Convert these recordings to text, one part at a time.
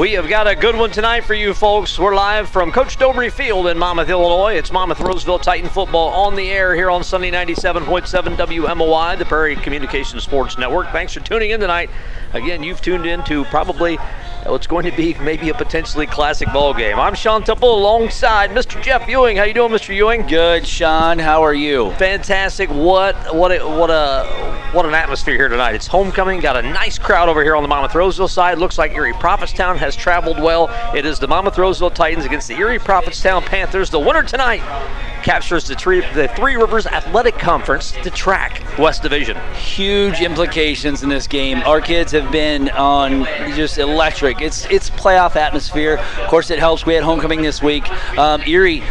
We have got a good one tonight for you folks. We're live from Coach Dobry Field in Monmouth, Illinois. It's Monmouth Roseville Titan football on the air here on Sunday 97.7 WMOI, the Prairie Communications Sports Network. Thanks for tuning in tonight. Again, you've tuned in to probably what's going to be maybe a potentially classic ball game. I'm Sean Temple alongside Mr. Jeff Ewing. How you doing, Mr. Ewing? Good, Sean. How are you? Fantastic. What what a, what a what an atmosphere here tonight. It's homecoming. Got a nice crowd over here on the Monmouth Roseville side. Looks like Erie Prophetstown has traveled well. It is the Monmouth Roseville Titans against the Erie Prophetstown Panthers. The winner tonight captures the three, the three Rivers Athletic Conference, to track West Division. Huge implications in this game. Our kids have been on just electric. It's it's playoff atmosphere. Of course, it helps. We had homecoming this week. Um, Erie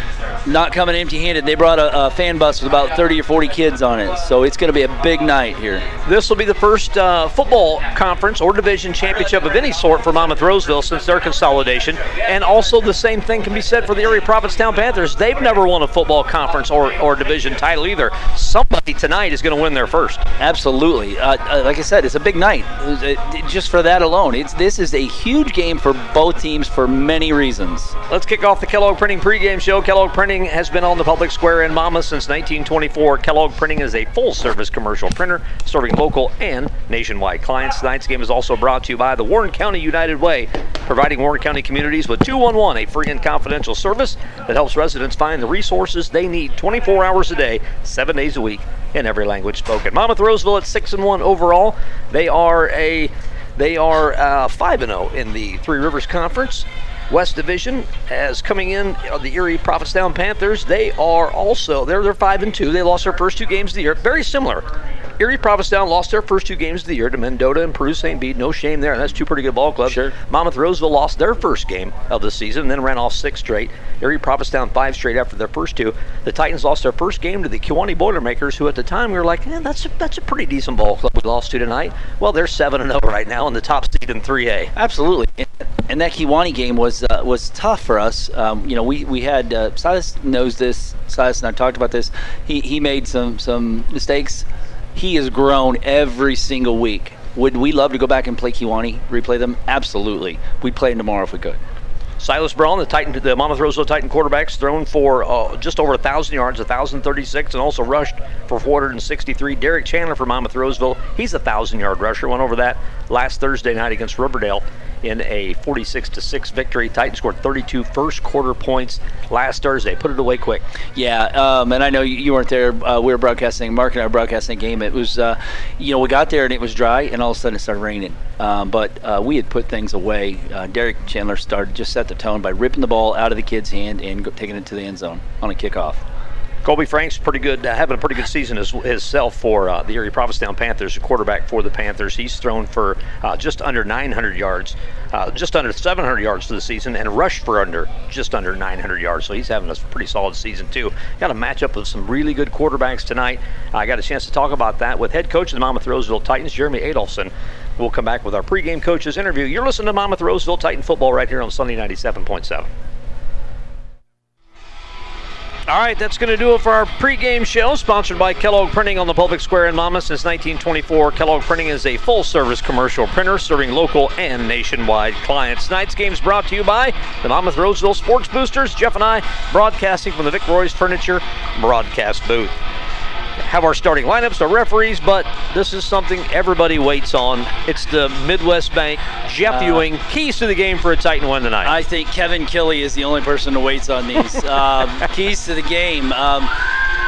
not coming empty-handed. They brought a, a, fan bus with about 30 or 40 kids on it, so it's going to be a big night here. This will be the first uh, football conference or division championship of any sort for Monmouth Roseville since their consolidation, and also the same thing can be said for the Erie Prophetstown Panthers. They've never won a football conference or, or division title either. Somebody tonight is going to win their first. Absolutely. Uh, uh, like I said, it's a big night. Just for that alone, it's this is a huge game for both teams for many reasons. Let's kick off the Kellogg Printing pregame show. Kellogg Printing has been on the public square in Monmouth since 1924. Kellogg Printing is a full-service commercial printer serving local and nationwide clients. Tonight's game is also brought to you by the Warren County United Way, providing Warren County communities with 211, a free and confidential service that helps residents find the resources they need 24 hours a day, seven days a week, in every language spoken. Monmouth Roseville at six and one overall. They are a they are uh, five and zero in the Three Rivers Conference. West Division as coming in the Erie Prophetstown Panthers. They are also they're they're five and two. They lost their first two games of the year. Very similar Erie Prophetstown lost their first two games of the year to Mendota and Peru St. Bede. No shame there. That's two pretty good ball clubs. Sure. Monmouth Roseville lost their first game of the season and then ran off six straight. Erie Prophetstown five straight after their first two. The Titans lost their first game to the Kewanee Boilermakers, who at the time we were like, eh, that's a, that's a pretty decent ball club we lost to tonight. Well, they're seven and zero right now in the top seed in 3A. Absolutely. And that Kewanee game was uh, was tough for us. Um, you know, we we had uh, Silas knows this. Silas and I talked about this. He he made some some mistakes he has grown every single week. Would we love to go back and play Kewanee, replay them? Absolutely. We'd play them tomorrow if we could. Silas Braun, the Titan, the Monmouth Roseville Titan quarterbacks, thrown for uh, just over 1,000 yards, 1,036, and also rushed for 463. Derek Chandler for Monmouth Roseville, he's a 1,000-yard rusher. Went over that last Thursday night against Riverdale in a 46 to 6 victory. Titans scored 32 first quarter points last Thursday. Put it away quick. Yeah, um, and I know you, weren't there. Uh, we were broadcasting. Mark and I were broadcasting a game. It was, uh, you know, we got there and it was dry, and all of a sudden it started raining. Um, but uh, we had put things away. Uh, Derek Chandler started just set the tone by ripping the ball out of the kid's hand and taking it to the end zone on a kickoff. Colby Franks, pretty good, uh, having a pretty good season as, himself for uh, the Erie Prophetstown Panthers, a quarterback for the Panthers. He's thrown for uh, just under 900 yards, uh, just under 700 yards for the season, and rushed for under just under 900 yards. So he's having a pretty solid season too. Got a matchup with some really good quarterbacks tonight. I got a chance to talk about that with head coach of the Monmouth Roseville Titans, Jeremy Adolphson. We'll come back with our pregame coaches interview. You're listening to Monmouth Roseville Titan football right here on Sunday 97.7. All right, that's going to do it for our pregame show, sponsored by Kellogg Printing on the Public Square in Monmouth since 1924. Kellogg Printing is a full-service commercial printer serving local and nationwide clients. Tonight's game is brought to you by the Monmouth Roseville Sports Boosters. Jeff and I broadcasting from the Vic Roy's Furniture broadcast booth have our starting lineups, our referees, but this is something everybody waits on. It's the Midwest Bank Jeff uh, Ewing keys to the game for a Titan win tonight. I think Kevin Killy is the only person who waits on these um, keys to the game. Um,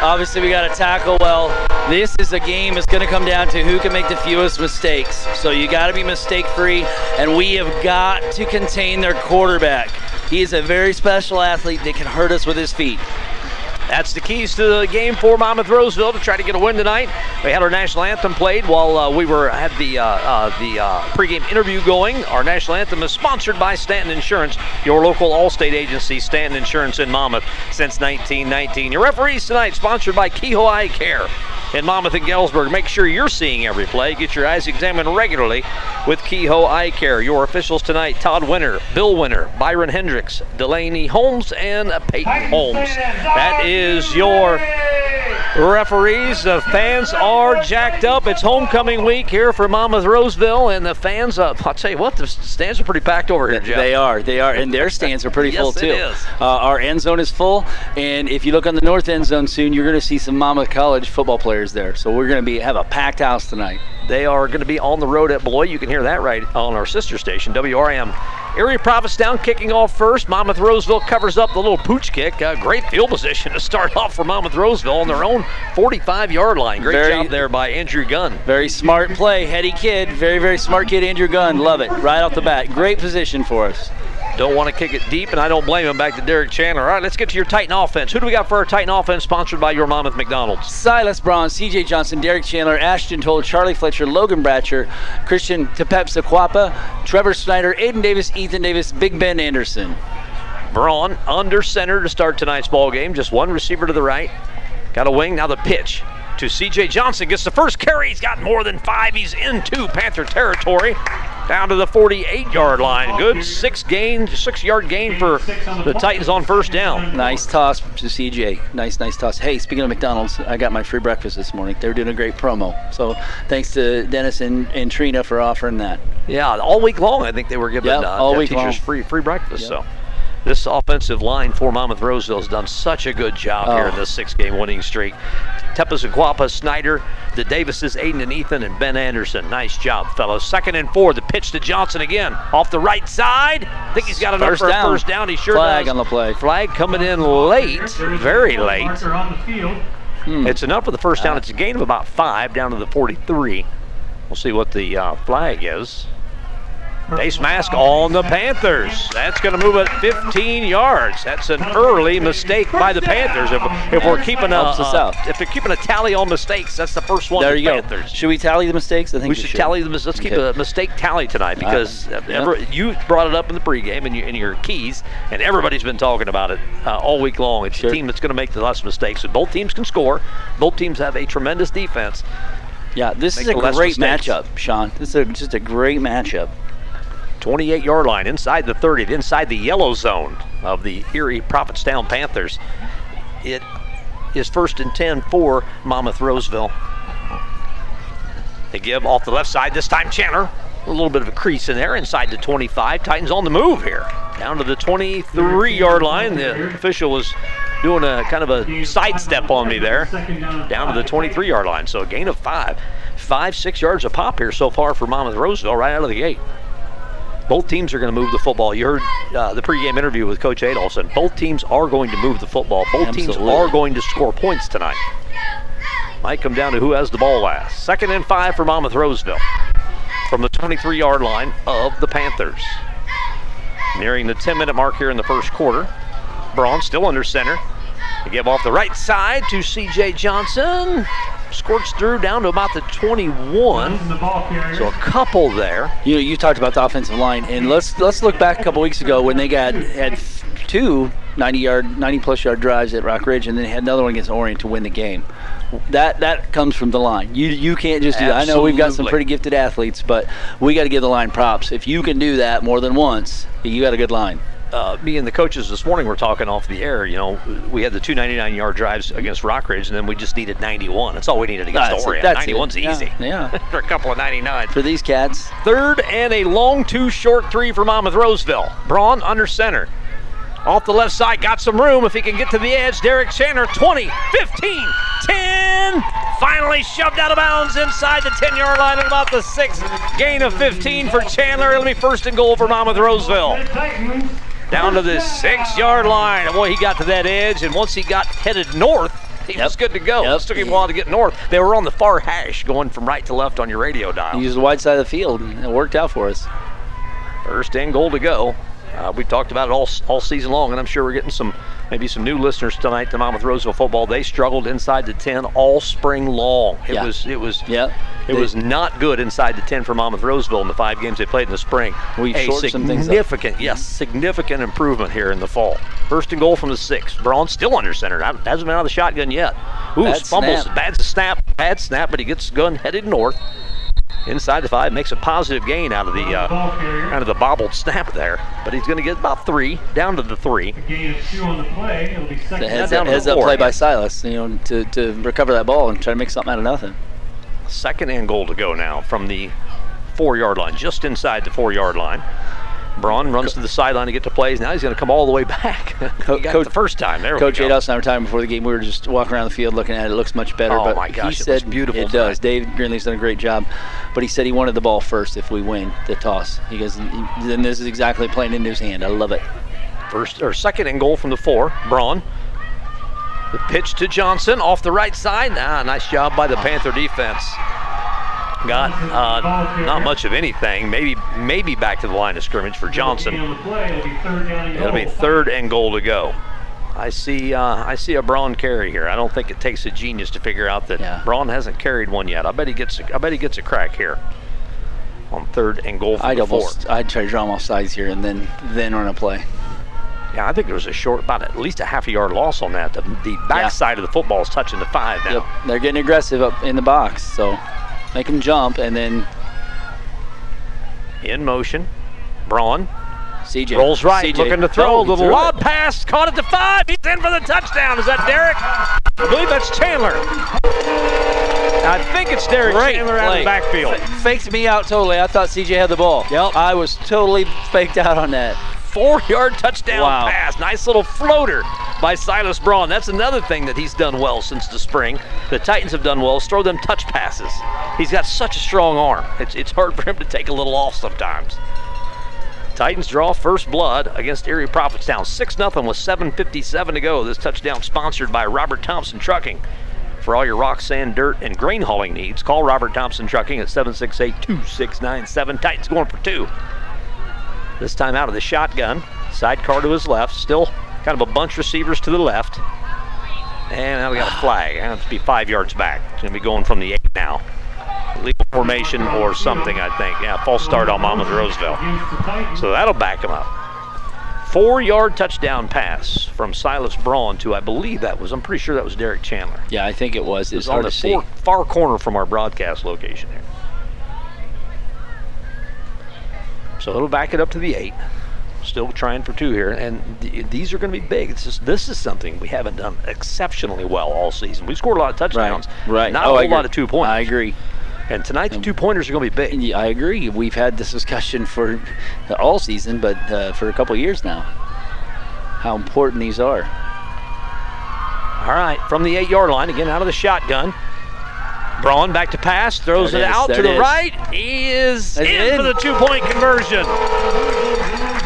obviously, we got to tackle well. This is a game that's going to come down to who can make the fewest mistakes. So you got to be mistake free, and we have got to contain their quarterback. He is a very special athlete that can hurt us with his feet. That's the keys to the game for Monmouth Roseville to try to get a win tonight. We had our national anthem played while uh, we were had the uh, uh, the uh, pregame interview going. Our national anthem is sponsored by Stanton Insurance, your local Allstate agency, Stanton Insurance in Monmouth since 1919. Your referees tonight sponsored by Kehoe Eye Care in Monmouth and Galesburg. Make sure you're seeing every play. Get your eyes examined regularly with Kehoe Eye Care. Your officials tonight Todd Winter, Bill Winter, Byron Hendricks, Delaney Holmes, and Peyton Holmes. That is your referees. The fans are jacked up. It's homecoming week here for Monmouth Roseville, and the fans, uh, I'll tell you what, the stands are pretty packed over here, Jeff. They are. They are. And their stands are pretty Yes, full, too. is. Uh, our end zone is full. And if you look on the north end zone soon, you're going to see some Monmouth College football players there. So we're going to be have a packed house tonight. They are going to be on the road at Beloit. You can hear that right on our sister station, WRM. Area Erie Prophetstown kicking off first. Monmouth Roseville covers up the little pooch kick. Uh, great field position to start off for Monmouth Roseville on their own 45 yard line. Great Very- job there by Andrew Gunn. Very smart play. Heady kid. Very, very smart kid, Andrew Gunn. Love it. Right off the bat. Great position for us. Don't want to kick it deep, and I don't blame him. Back to Derek Chandler. All right, let's get to your Titan offense. Who do we got for our Titan offense sponsored by your Monmouth McDonald's? Silas Braun, CJ Johnson, Derek Chandler, Ashton Toll, Charlie Fletcher, Logan Bratcher, Christian Tepep Sequapa, Trevor Snyder, Aiden Davis, Ethan Davis, Big Ben Anderson. Braun under center to start tonight's ball game. Just one receiver to the right. Got a wing. Now the pitch to C.J. Johnson. Gets the first carry. He's got more than five. He's into Panther territory. Down to the 48-yard line. Good six gain, six-yard gain for the Titans on first down. Nice toss to CJ. Nice, nice toss. Hey, speaking of McDonald's, I got my free breakfast this morning. They were doing a great promo. So thanks to Dennis and, and Trina for offering that. Yeah, all week long I think they were giving Yep, uh, all week teachers long. free free breakfast. Yep. So this offensive line for Monmouth Roseville has done such a good job here in Oh. this six-game winning streak. Tepes and Guapa, Snyder, the Davises, Aiden and Ethan, and Ben Anderson. Nice job, fellows. Second and four. The pitch to Johnson again off the right side. I think he's got enough First for down. a first down. He sure Flag does. on the play. Flag coming in late, very late. Marker on the field. It's enough for the first down. It's a gain of about five down to the 43. We'll see what the uh, flag is. Face mask on the Panthers. That's going to move it 15 yards. That's an early mistake by the Panthers. If, if we're keeping a Helps us uh, if they're keeping a tally on mistakes, that's the first one. There you go. Panthers. Should we tally the mistakes? I think We should tally them. Let's keep a mistake tally tonight because Uh, you brought it up in the pregame and, you, and your keys, and everybody's been talking about it uh, all week long. It's Sure. a team that's going to make the less mistakes. And both teams can score. Both teams have a tremendous defense. Yeah, this is a great mistakes. matchup, Sean. This is a, just a great matchup. 28 yard line inside the 30, inside the yellow zone of the Erie Prophetstown Panthers. It is first and 10 for Monmouth Roseville. They give off the left side, this time Chandler. A little bit of a crease in there inside the 25. Titans on the move here. Down to the 23 yard line. The official was doing a kind of a sidestep on me there. Down. to the 23 yard line. So a gain of five. Five, six yards a pop here so far for Monmouth Roseville right out of the gate. Both teams are going to move the football. You heard uh, the pregame interview with Coach Adolphson. Both teams are going to move the football. Both teams are going to score points tonight. Might come down to who has the ball last. Second and five for Monmouth Roseville from the 23 yard line of the Panthers. Nearing the 10 minute mark here in the first quarter. Braun still under center. They give off the right side to CJ Johnson. Squirts through down to about the 21. From the ball carrier. So a couple there. You know, you talked about the offensive line, and let's let's look back a couple weeks ago when they got had two 90 yard, 90 plus yard drives at Rockridge, and then had another one against Orient to win the game. That that comes from the line. You you can't just do that. I know we've got some pretty gifted athletes, but we got to give the line props. If you can do that more than once, you got a good line. Uh, me and the coaches this morning were talking off the air. You know, we had the two 99 yard drives against Rockridge, and then we just needed 91. That's all we needed against That's it, Orient. that's 91's Yeah, easy. yeah. For a couple of 99s. For these cats, Third and a long two short three for Monmouth Roseville. Braun under center. Off the left side, got some room if he can get to the edge. Derek Chandler, 20, 15, 10. Finally shoved out of bounds inside the 10 yard line at about the sixth. Gain of 15 for Chandler. It'll be first and goal for Monmouth Roseville. Down to the six yard line. And boy, he got to that edge, and once he got headed north, he was good to go. Yep. It took him a while to get north. They were on the far hash, going from right to left on your radio dial. use the wide side of the field, and it worked out for us. First and goal to go. Uh, we talked about it all all season long, and I'm sure we're getting some maybe some new listeners tonight to Monmouth Roseville football. They struggled inside the 10 all spring long. It Yeah. was it was Yeah. it They- was not good inside the 10 for Monmouth Roseville in the five games they played in the spring. We a shortened some things up. significant, yes, significant improvement here in the fall. First and goal from the six. Braun still under center. Hasn't been out of the shotgun yet. Ooh, Bad fumbles. snap. Bad snap. Bad snap, but he gets the gun headed north. Inside the five, makes a positive gain out of the uh, out of the bobbled snap there. But he's going to get about three, down to the three. Gain of two on the play. It'll be second. The heads down up, heads up play by. Silas, you know, to, to recover that ball and try to make something out of nothing. Second and goal to go now from the four yard line, just inside the four yard line. Braun runs to the sideline to get to plays. Now he's going to come all the way back. Co- he got it Coach- the first time. There Coach. Ados and I were talking before the game. We were just walking around the field looking at it. It looks much better. Oh but my gosh, he it said beautiful It does. tonight. Dave Greenlee's done a great job, but he said he wanted the ball first if we win the toss. He goes, then this is exactly playing into his hand. I love it. First or second and goal from the four. Braun. The pitch to Johnson off the right side. Ah, nice job by the Panther defense. Got uh, not much of anything. Maybe maybe back to the line of scrimmage for Johnson. on the play. It'll be third and goal. third and goal to go. I see. Uh, I see a Braun carry here. I don't think it takes a genius to figure out that Yeah. Braun hasn't carried one yet. I bet he gets. A, I bet he gets a crack here on third and goal from I'd the four. almost, I'd try to draw him off sides here and then then run a play. Yeah, I think there was a short, about at least a half a yard loss on that. The, the back Yeah. side of the football is touching the five now. Yep, they're getting aggressive up in the box, so make him jump and then In motion, Braun CJ rolls right, CJ. looking to throw. Oh, a little threw lob it. pass, caught it to five. He's in for the touchdown. Is that Derek? I believe that's Chandler. I think it's Derek Great Chandler out of the backfield. Faked me out totally. I thought CJ had the ball. Yep. I was totally faked out on that. Four yard touchdown Wow. pass. Nice little floater by Silas Braun. That's another thing that he's done well since the spring. The Titans have done well is throw them touch passes. He's got such a strong arm. It's, it's hard for him to take a little off sometimes. Titans draw first blood against Erie Prophetstown. 6 0 with 7.57 to go. This touchdown sponsored by Robert Thompson Trucking. For all your rock, sand, dirt, and grain hauling needs, call Robert Thompson Trucking at 768 2697. Titans going for two. This time out of the shotgun. Sidecar to his left. Still kind of a bunch receivers to the left. And now we got a flag. It to be five yards back. It's going to be going from the eight now. Legal formation or something, I think. Yeah, false start on Monmouth Roseville. Against the Titans. So that'll back him up. Four yard touchdown pass from Silas Braun to, I believe that was, I'm pretty sure that was Derek Chandler. Yeah, I think it was. It It's was on hard the to see. far, far corner from our broadcast location there. So it'll back it up to the eight. Still trying for two here, and th- these are going to be big. This is this is something we haven't done exceptionally well all season. We scored a lot of touchdowns, Right. Not oh, a whole lot of two pointers. I agree. And tonight the two pointers are going to be big. Yeah, I agree. We've had this discussion for all season, but uh, for a couple years now. How important these are. All right, from the eight yard line, again out of the shotgun. Braun back to pass, throws it out to the is. right. He is That's in, in. for the two point conversion.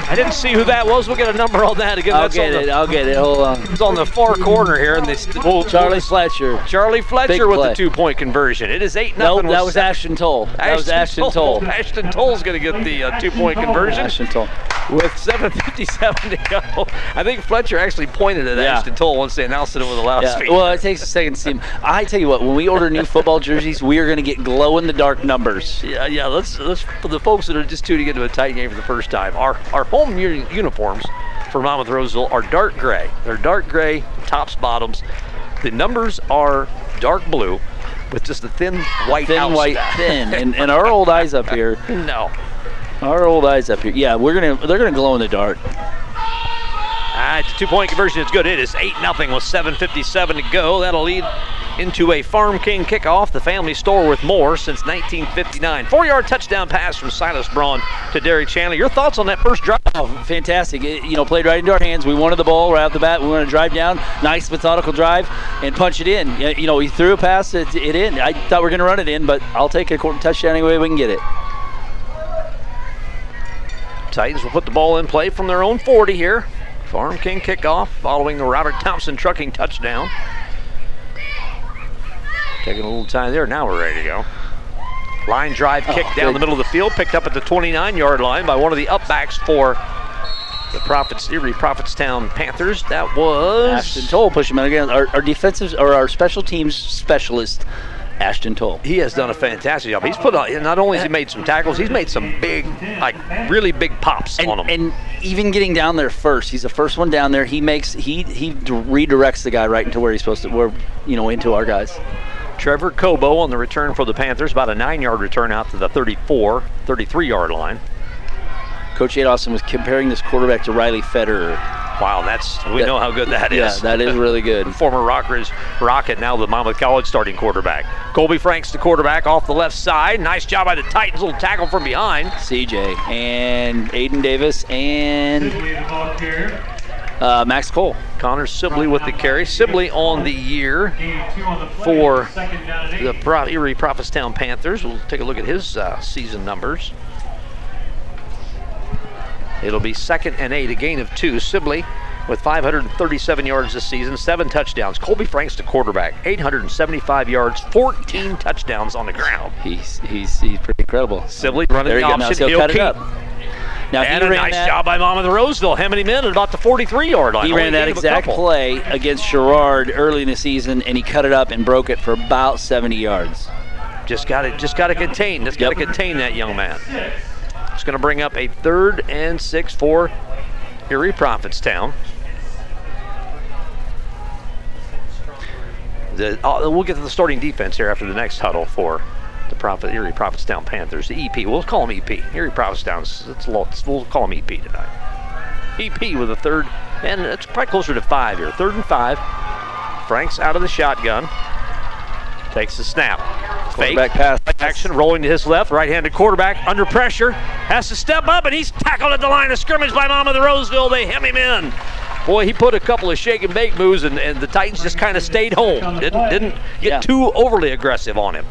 I didn't see who that was. We'll get a number on that again. I'll that's get it. The, I'll get it. Hold on. it's on the far corner here, and this well, Charlie Fletcher. Charlie Fletcher Big with play. the two point conversion. It is eight Nope, nothing. that was seven- Ashton Toll. That was Ashton Toll. Ashton Toll's going to get the uh, two point conversion Ashton Toll. with 7:57 to go. I think Fletcher actually pointed at Yeah. Ashton Toll once they announced it over the Yeah. loudspeaker. Well, it takes a second to see 'em. I tell you what, when we order new football jerseys, we are going to get glow in the dark numbers. Yeah, yeah. Let's let's for the folks that are just tuning into a Titan game for the first time. Our our home uni- uniforms for Monmouth Roseville are dark gray. They're dark gray, tops, bottoms. The numbers are dark blue, with just a thin white Thin, white, outstaff. thin, and, and our old eyes up here. no. Our old eyes up here. Yeah, we're gonna. They're gonna glow in the dark. All right, two point conversion is good. It is 8 0 with 7.57 to go. That'll lead into a Farm King kickoff, the family store with more since 1959. Four yard touchdown pass from Silas Braun to Derek Chandler. Your thoughts on that first drive? Oh, fantastic! It, you know, played right into our hands. We wanted the ball right off the bat. We wanted to drive down, nice methodical drive, and punch it in. You know, he threw a pass it, it in. I thought we were going to run it in, but I'll take a touchdown anyway we can get it. Titans will put the ball in play from their own 40 here. Farm King kickoff following the Robert Thompson trucking touchdown. Taking a little time there. Now we're ready to go. Line drive kick Oh, down the middle of the field, picked up at the 29 yard line by one of the upbacks for the Prophets, Erie Prophetstown Panthers. That was Ashton Toll push him out again. Our, our defensive or our special teams specialist, Ashton Toll. He has done a fantastic job. He's put on, not only has he made some tackles, he's made some big, like really big pops And, on them. and even getting down there first, he's the first one down there. He makes he he redirects the guy right into where he's supposed to, where you know into our guys. Trevor Cobo on the return for the Panthers, about a nine yard return out to the 34, 33 yard line. Coach Adolphson was comparing this quarterback to Riley Federer. Wow, that's we That- know how good that is. Yeah, that is really good. Former Rockers Rocket, now the Monmouth College starting quarterback. Colby Franks, the quarterback, off the left side. Nice job by the Titans. Little tackle from behind. CJ and Aiden Davis and Sibley, the ball carrier. uh, Max Cole. Connor Sibley with the carry. Sibley on the year Gain of two on the play. For Second down and the Erie Prophetstown Panthers. We'll take a look at his uh, season numbers. It'll be second and eight, a gain of two. Sibley with 537 yards this season, seven touchdowns. Colby Franks, the quarterback, 875 yards, 14 touchdowns on the ground. He's he's he's pretty incredible. Sibley running There the you go. Now option. he'll cut it up. Now And he a nice that, job by Monmouth Roseville, hemming him in at about the 43 yard line. He ran that gain of a exact play against Sherrard early in the season, and he cut it up and broke it for about 70 yards. Just got to just got to contain. Just got to Yep. contain that young man. It's going to bring up a third and six for Erie Prophetstown. The, uh, we'll get to the starting defense here after the next huddle for the Prophet Erie Prophetstown Panthers. The EP, we'll call them EP. Erie Prophetstown's, it's, a we'll call them EP tonight. EP with a third, and it's probably closer to five here. Third and five. Frank's out of the shotgun. Takes the snap. Fake. Quarterback pass. Action rolling to his left. Right handed quarterback under pressure. Has to step up, and he's tackled at the line of scrimmage by Monmouth Roseville. They hem him in. Boy, he put a couple of shake and bake moves, and, and the Titans just kind of stayed home. Didn't didn't get Yeah. too overly aggressive on him.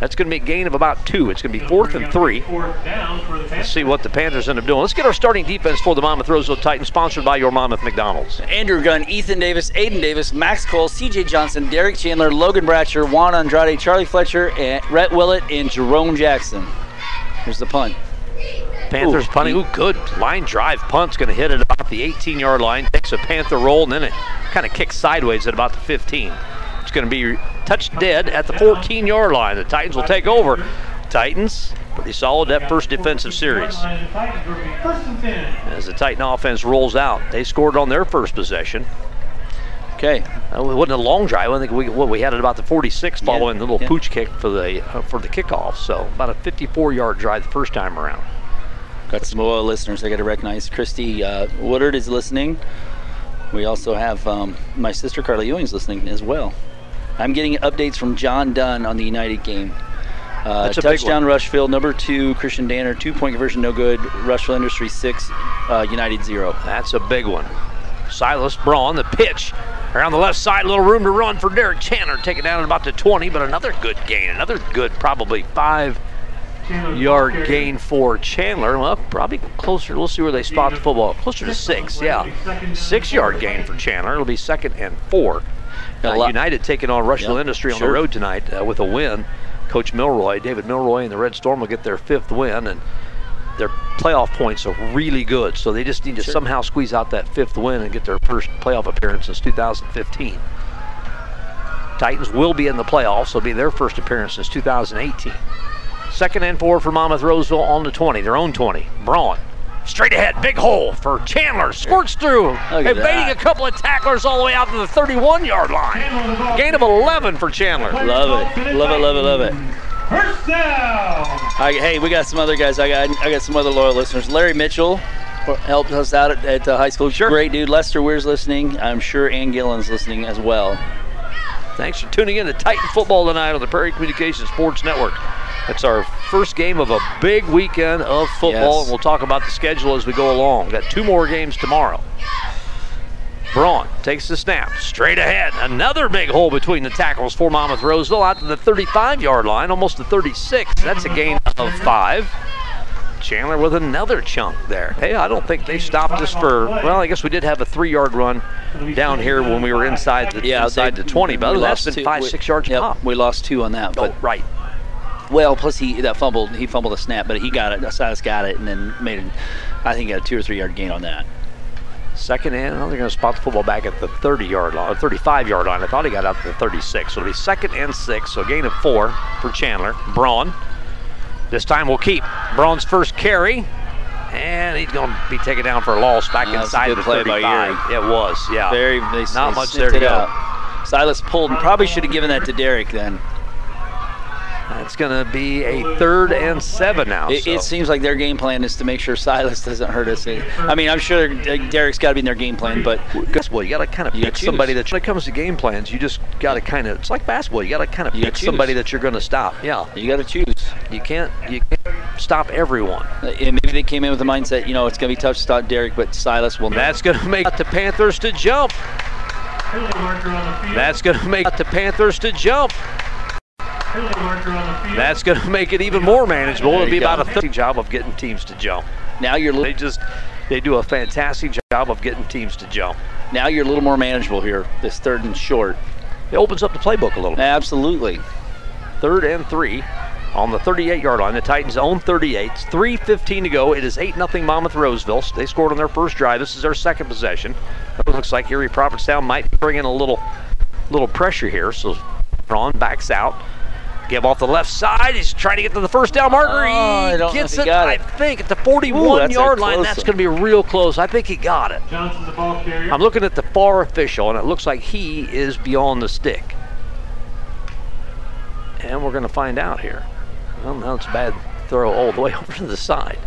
That's going to be a gain of about two. It's going to be fourth and three. Fourth down for the Let's see what the Panthers end up doing. Let's get our starting defense for the Monmouth Roseville Titans, sponsored by your Monmouth McDonald's. Andrew Gunn, Ethan Davis, Aiden Davis, Max Cole, CJ Johnson, Derek Chandler, Logan Bratcher, Juan Andrade, Charlie Fletcher, and Rhett Willett, and Jerome Jackson. Here's the punt. Panthers Ooh, punting. Ooh, good line drive punt's going to hit at about the 18 yard line. Takes a Panther roll and then it kind of kicks sideways at about the 15. Going to be touched dead at the 14 yard line. The Titans will take over. Titans, pretty solid that first defensive series. The Titans will be First and ten. As the Titan offense rolls out, they scored on their first possession. Okay. Uh, It wasn't a long drive. I think we what we had it about the 46 following the little yeah. pooch kick for the uh, for the kickoff. So about a 54 yard drive the first time around. Got some loyal listeners I got to recognize. Christy uh, Woodard is listening. We also have um, my sister Carly Ewing's listening as well. I'm getting updates from John Dunn on the United game. Uh, That's a big touchdown Rushville, number two, Christian Danner, two point conversion, no good. Rushville Industry, six, uh, United, zero. That's a big one. Silas Braun, the pitch around the left side, little room to run for Derek Chandler. Take it down at about the 20, but another good gain, another good, probably five yard gain for Chandler. Well, probably closer. We'll see where they spot the football. Closer to six, yeah. Six yard gain for Chandler. It'll be second and four. Uh, United taking on Rushville Yep, Industry on sure. the road tonight uh, with a win. Coach Milroy, David Milroy, and the Red Storm will get their fifth win, and their playoff points are really good. So they just need to Sure. somehow squeeze out that fifth win and get their first playoff appearance since 2015. Titans will be in the playoffs. It'll be their first appearance since 2018. Second and four for Monmouth Roseville on the 20, their own 20. Braun. Straight ahead, big hole for Chandler. Squirts through, at evading that. a couple of tacklers all the way out to the 31 yard line. Chandler the ball Gain of 11 for Chandler. Love it. Love it, love it, love it. First down. I, hey, we got some other guys. I got I got some other loyal listeners. Larry Mitchell helped us out at, at uh, high school. Sure. Great dude. Lester Weir's listening. I'm sure Ann Gillen's listening as well. Thanks for tuning in to Titan Football tonight on the Prairie Communications Sports Network. It's our first game of a big weekend of football, Yes. and we'll talk about the schedule as we go along. Got two more games tomorrow. Braun takes the snap, straight ahead. Another big hole between the tackles for Monmouth Roseville out to the 35 yard line, almost the 36. That's a gain of five. Chandler with another chunk there. Hey, I don't think they stopped us for, well, I guess we did have a three yard run down here when we were inside the, Yeah, inside they- the 20, but we than that, it's lost been two- five, we- six yards yep, pop. We lost two on that, oh, but Oh, right. Well, plus he that fumbled. He fumbled a snap, but he got it. Silas got it, and then made it. I think a two or three yard gain on that. Second and, oh, they're going to spot the football back at the 30 yard line, 35 yard line. I thought he got out to the 36. So it'll be second and six, so a gain of four for Chandler. Braun. This time we'll keep Braun's first carry. And he's going to be taken down for a loss back a inside the play by 35. It was, yeah. Very they, Not they much there to go. out. Silas pulled. and Probably should have given that to Derek then. That's going to be a third and seven now. It, so. it seems like their game plan is to make sure Silas doesn't hurt us. I mean, I'm sure uh, Derek's got to be in their game plan, but basketball, you got to kind of You pick gotta somebody choose. that when it comes to game plans, you just got to kind of. It's like basketball. You got to kind of pick gotta somebody that you're going to stop. Yeah, you got to choose. you can't you can't stop everyone. Uh, and maybe they came in with the mindset, you know, it's going to be tough to stop Derek, but Silas will. That's going to make the Panthers to jump. Penalty marker on the field. That's going to make the Panthers to jump. That's going to make it even more manageable. There It'll be go. about a 30 job of getting teams to jump. now you're They just they do a fantastic job of getting teams to jump. now you're a little more manageable here. This third and short. It opens up the playbook a little. bit. Absolutely. Third and three on the 38 yard line. The Titans own 38. It's 3.15 to go. It is 8 0 Monmouth Roseville. They scored on their first drive. This is their second possession. It looks like Erie Prophetstown might bring in a little little pressure here. So Braun backs out. Give off the left side. He's trying to get to the first down marker. Oh, I he don't know gets if he it, got I it. think, at the 41 that's a yard line. That's going to be real close. I think he got it. Johnson's the ball carrier. I'm looking at the far official, and it looks like he is beyond the stick. And we're going to find out here. Well, now it's a bad throw all the way over to the side.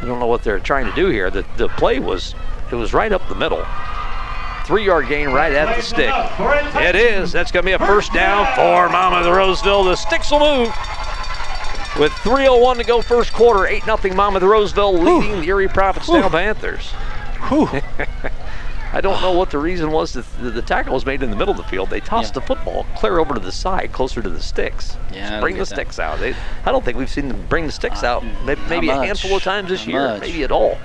I don't know what they're trying to do here. The, the play was, it was right up the middle. Three yard gain right at the stick. It is. That's going to be a first down for Monmouth Roseville. The sticks will move. With 3.01 to go first quarter, 8 0 Monmouth Roseville leading the Erie Prophetstown Panthers. I don't know what the reason was that the, the tackle was made in the middle of the field. They tossed Yeah. the football clear over to the side, closer to the sticks. Yeah, bring the that. sticks out. They, I don't think we've seen them bring the sticks out. Maybe, maybe a handful of times this Not year, much. maybe at all.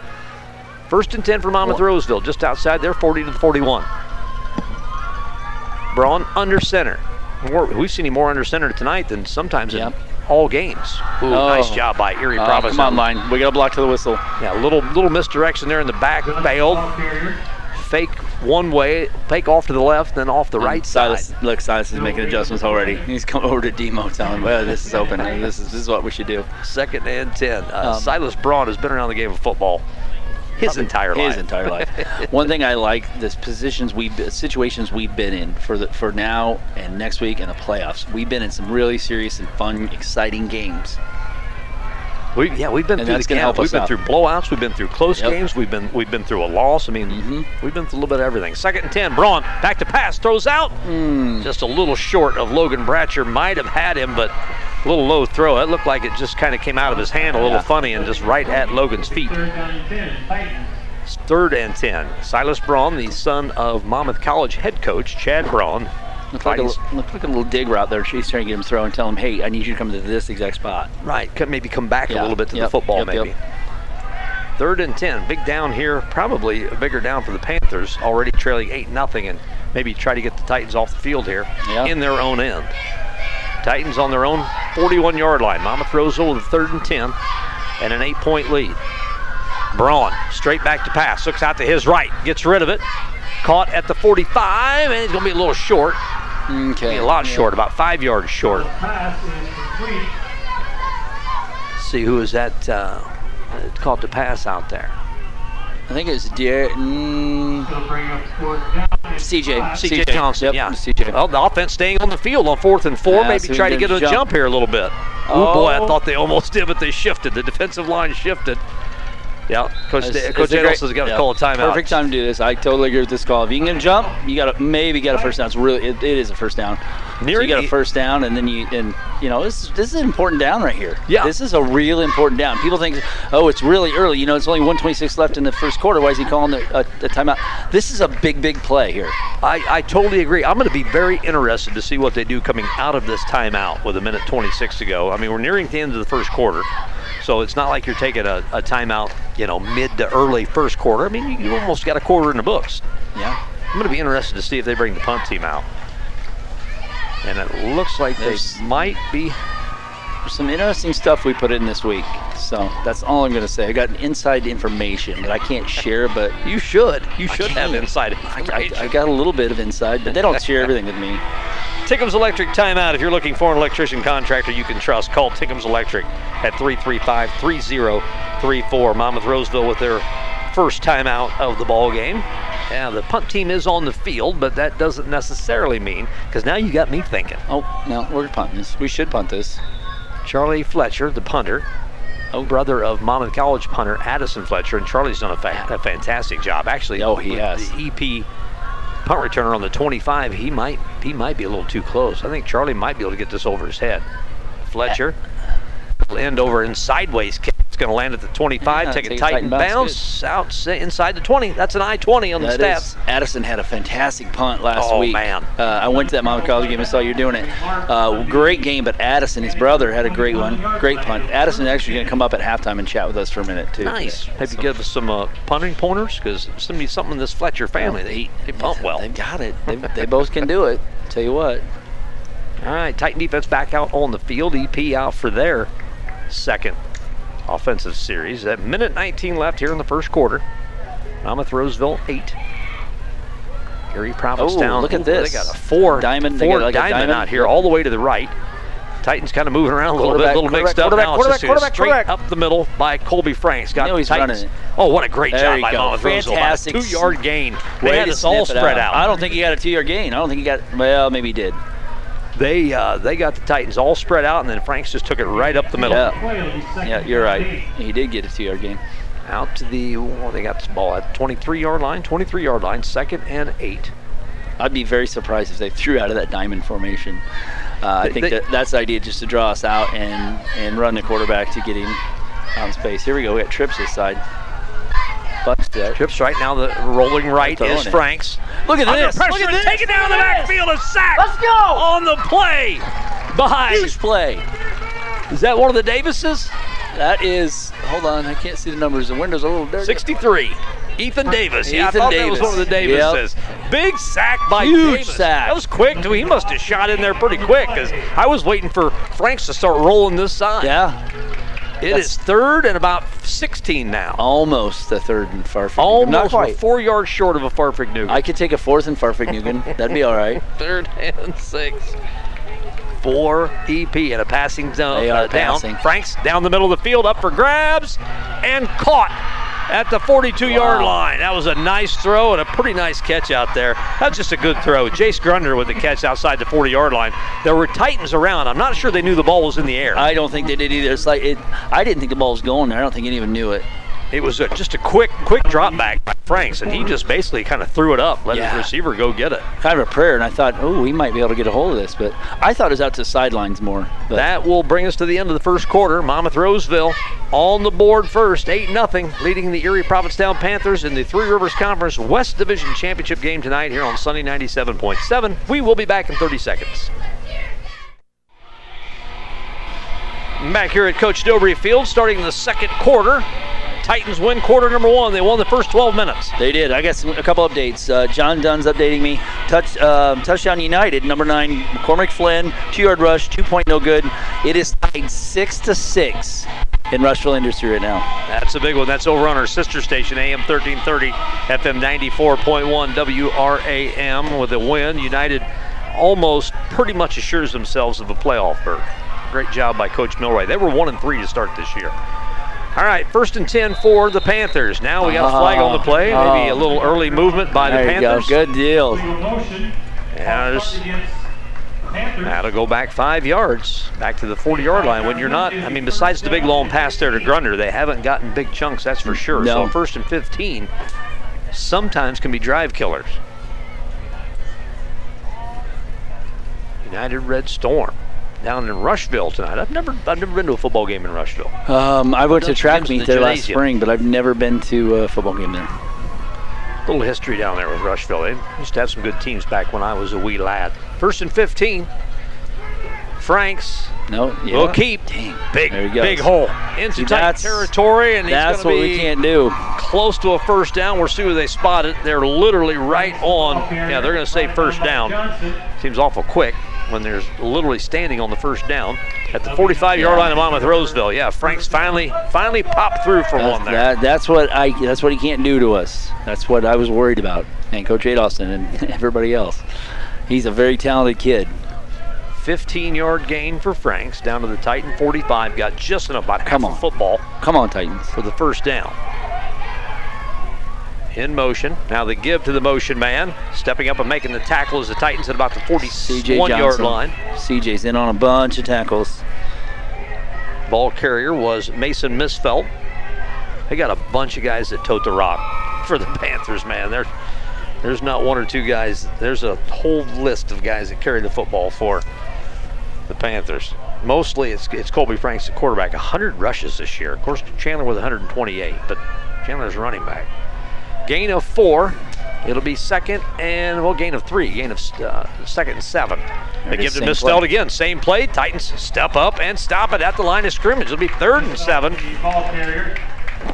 First and 10 for Monmouth Roseville, just outside there, 40 to the 41. Braun under center. More, we've seen him more under center tonight than sometimes Yep. in all games. Ooh, Oh. nice job by Erie Oh, Providence. come on, line. We got a block to the whistle. Yeah, little little misdirection there in the back, bailed. Fake one way, fake off to the left, then off the right Silas, side. look, Silas is making adjustments already. He's come over to Demo, telling "Well, this is open. This is this is what we should do." Second and 10. Uh, Um, Silas Braun has been around the game of football his entire life. His entire life. One thing I like the positions we situations we've been in for the for now and next week and the playoffs. We've been in some really serious and fun, exciting games. We, yeah, we've been And through that's the gonna gamut. help We've us been out. through blowouts. We've been through close Yep. games. We've been we've been through a loss. I mean, Mhm. we've been through a little bit of everything. Second and 10. Braun back to pass, throws out. Hmm. Just a little short of Logan Bratcher. Might have had him, but a little low throw. It looked like it just kind of came out of his hand a little funny and just right at Logan's feet. Third and 10. Third and 10. Silas Braun, the son of Monmouth College head coach Chad Braun. Looked like, a, looked like a little dig route there. She's trying to get him throw and tell him, "Hey, I need you to come to this exact spot." Right, could maybe come back a little bit to the football, yep, maybe. yep. Third and 10. Big down here, probably a bigger down for the Panthers, already trailing 8 nothing, and maybe try to get the Titans off the field here Yeah. in their own end. Titans on their own 41 yard line. Monmouth Roseville with a third and 10 and an eight point lead. Braun straight back to pass, looks out to his right, gets rid of it. Caught at the 45, and he's going to be a little short. Okay. A lot Yeah. short, about five yards short. Pass is complete. See who is that uh, that caught the pass out there. I think it was Dear. Mm, Still bring up fourth down. and CJ. CJ Johnson, Yep, yeah. CJ. Well, the offense staying on the field on fourth and four, Yeah, maybe so try to get a jump. jump here a little bit. Oh, boy, I Oh. thought they almost did, but they shifted. The defensive line shifted. Yeah, Coach, It's- Da- Coach it's a great- Adolphson has got to yeah, call a timeout. Perfect time to do this. I totally agree with this call. If you can get a jump, you got to maybe get a first down. It's really it, it is a first down. So you got a first down, and then you and you know this this is an important down right here. Yeah. this is a real important down. People think, oh, it's really early. You know, it's only 126 left in the first quarter. Why is he calling the, a, a timeout? This is a big big play here. I, I totally agree. I'm going to be very interested to see what they do coming out of this timeout with a minute 26 to go. I mean, we're nearing the end of the first quarter, so it's not like you're taking a, a timeout, you know, mid to early first quarter. I mean, you, you almost got a quarter in the books. Yeah. I'm going to be interested to see if they bring the punt team out. And it looks like There's- they might be. Some interesting stuff we put in this week. So that's all I'm going to say. I got inside information that I can't share, but You should. You should have inside I, information. I, I got a little bit of inside, but they don't share everything with me. Tickums Electric timeout. If you're looking for an electrician contractor you can trust, call Tickums Electric at 335-3034. Monmouth Roseville with their first timeout of the ball game. Yeah, the punt team is on the field, but that doesn't necessarily mean because now you got me thinking. Oh, no, we're punting this. We should punt this. Charlie Fletcher, the punter, Oh. brother of Monmouth College punter Addison Fletcher, and Charlie's done a, fa- a fantastic job. Actually, Oh, he has. The EP punt returner on the 25, he might he might be a little too close. I think Charlie might be able to get this over his head. Fletcher will end over in sideways kick. It's going to land at the 25, Yeah, take, take a tight tight bounce, bounce out inside the 20. That's an I-20 on the That stats. is- Addison had a fantastic punt last week. Oh, week. man. Uh, I went to that Monmouth College game and saw you doing it. Uh, great game, but Addison, his brother, had a great one. Great punt. Addison actually going to come up at halftime and chat with us for a minute too. Nice. Have you give us some uh, punting pointers? Because somebody, something in this Fletcher family, they, they punt well. They've got it. They, they both can do it. Tell you what. All right, Titan defense back out on the field. EP out for their second offensive series. At minute 19 left here in the first quarter. Monmouth Roseville eight. Gary Prophetstown. Oh, look at Ooh, this. They got a four Diamond, Four like a diamond, diamond. out here, all the way to the right. Titans kind of moving around a little bit, a little mixed up. now it's just straight up the middle by Colby Franks. Got he's Titans. Oh, what a great There job by. Monmouth Roseville. Fantastic. two-yard gain. They Way had to us all spread out. out. I don't think he got a two-yard gain. I don't think he got. Well, maybe he did. They uh, they got the Titans all spread out, and then Franks just took it right up the middle. Yeah. Play will be second Yeah, you're right. He did get a two-yard gain. Out to the, well, they got this ball at 23 yard line, 23 yard line, second and eight. I'd be very surprised if they threw out of that diamond formation. Uh, I think they- that that's the idea, just to draw us out and and run the quarterback to get him in space. Here we go. We got trips this side. Bunch there. Trips right now, the rolling right Throwing is it. Franks. Look at Under this. pressure, Look at this. taken down the Look at backfield, a sack Let's go. on the play by, Huge play. is that one of the Davises? That is. Hold on, I can't see the numbers. The windows are a little dirty. 63. Ethan Davis. Yeah, I Ethan thought that was Davis. one of the Davises. Big sack by Huge Davis. sack. That was quick. too. He must have shot in there pretty quick because I was waiting for Franks to start rolling this side. Yeah, It is third and about 16 now. almost the third and Farfig. Not Almost quite. four yards short of a Farfig Nugent. I could take a fourth and Farfignugan. That'd be all right. Third and six. Four EP in a passing zone They are uh, down. passing. Franks down the middle of the field, up for grabs, and caught at the 42-yard Wow. line. That was a nice throw and a pretty nice catch out there. That's just a good throw. Jace Grunder with the catch outside the 40-yard line. There were Titans around. I'm not sure they knew the ball was in the air. I don't think they did either. It's like it. I didn't think the ball was going there. I don't think anyone knew it. It was a, just a quick, quick drop back by Franks, and he oh. just basically kind of threw it up, let Yeah. his receiver go get it. Kind of a prayer, and I thought, oh, we might be able to get a hold of this, but I thought it was out to the sidelines more. But That will bring us to the end of the first quarter. Monmouth Roseville on the board first, 8 0, leading the Erie Prophetstown Panthers in the Three Rivers Conference West Division Championship game tonight here on Sunday 97.7. We will be back in 30 seconds. Back here at Coach Dobry Field, starting the second quarter. Titans win quarter number one. They won the first 12 minutes. They did. I got some, a couple updates. Uh, John Dunn's updating me. Touch, um, touchdown United, number nine, McCormick Flynn, two-yard rush, two point no good. It is tied six to six in Rushville Industry right now. That's a big one. That's over on our sister station, AM 1330, FM 94.1, WRAM with a win. United almost pretty much assures themselves of a playoff berth. Great job by Coach Milroy. They were one and three to start this year. All right, first and ten for the Panthers. Now we got a flag on the play. Maybe a little early movement by the There you go. Good deal. Legal motion. Yeah, False there's- start against Panthers. That'll go back five yards, back to the 40 yard line. When you're not, I mean, besides the big long pass there to Grunder, they haven't gotten big chunks, that's for sure. No. So first and 15 sometimes can be drive killers. United Red Storm down in Rushville tonight. I've never, I've never been to a football game in Rushville. Um, I went to track meet the there last spring, but I've never been to a football game there. little history down there with Rushville. They used to have some good teams back when I was a wee lad. First and 15. Franks No, yeah. will keep. Dang. Big, big hole into See, tight territory, and That's going what we can't do. close to a first down. We'll see where they spot it. They're literally right on. Yeah, they're going to say first down. Seems awful quick when there's literally standing on the first down at the 45-yard line of Monmouth Roseville. Yeah, Franks finally, finally popped through for That's, one there. that, that's what I. That's what he can't do to us. That's what I was worried about, and Coach Adolphson and everybody else. He's a very talented kid. 15-yard gain for Franks down to the Titan 45. Got just enough about Come half on. a football Come on, Titans. for the first down. In motion. Now the give to the motion man. Stepping up and making the tackle as the Titans at about the CJ 41 yard Johnson. line. CJ's in on a bunch of tackles. Ball carrier was Mason Misfelt. They got a bunch of guys that tote the rock for the Panthers, man. There, there's not one or two guys. There's a whole list of guys that carry the football for the Panthers. Mostly it's, it's Colby Franks, the quarterback. 100 rushes this year. Of course, Chandler with 128, but Chandler's running back. Gain of four. It'll be second and, well, gain of three. Gain of uh, second and seven. They There it give is, to same Misfeld again. Same play. Titans step up and stop it at the line of scrimmage. It'll be third and seven. The ball carrier.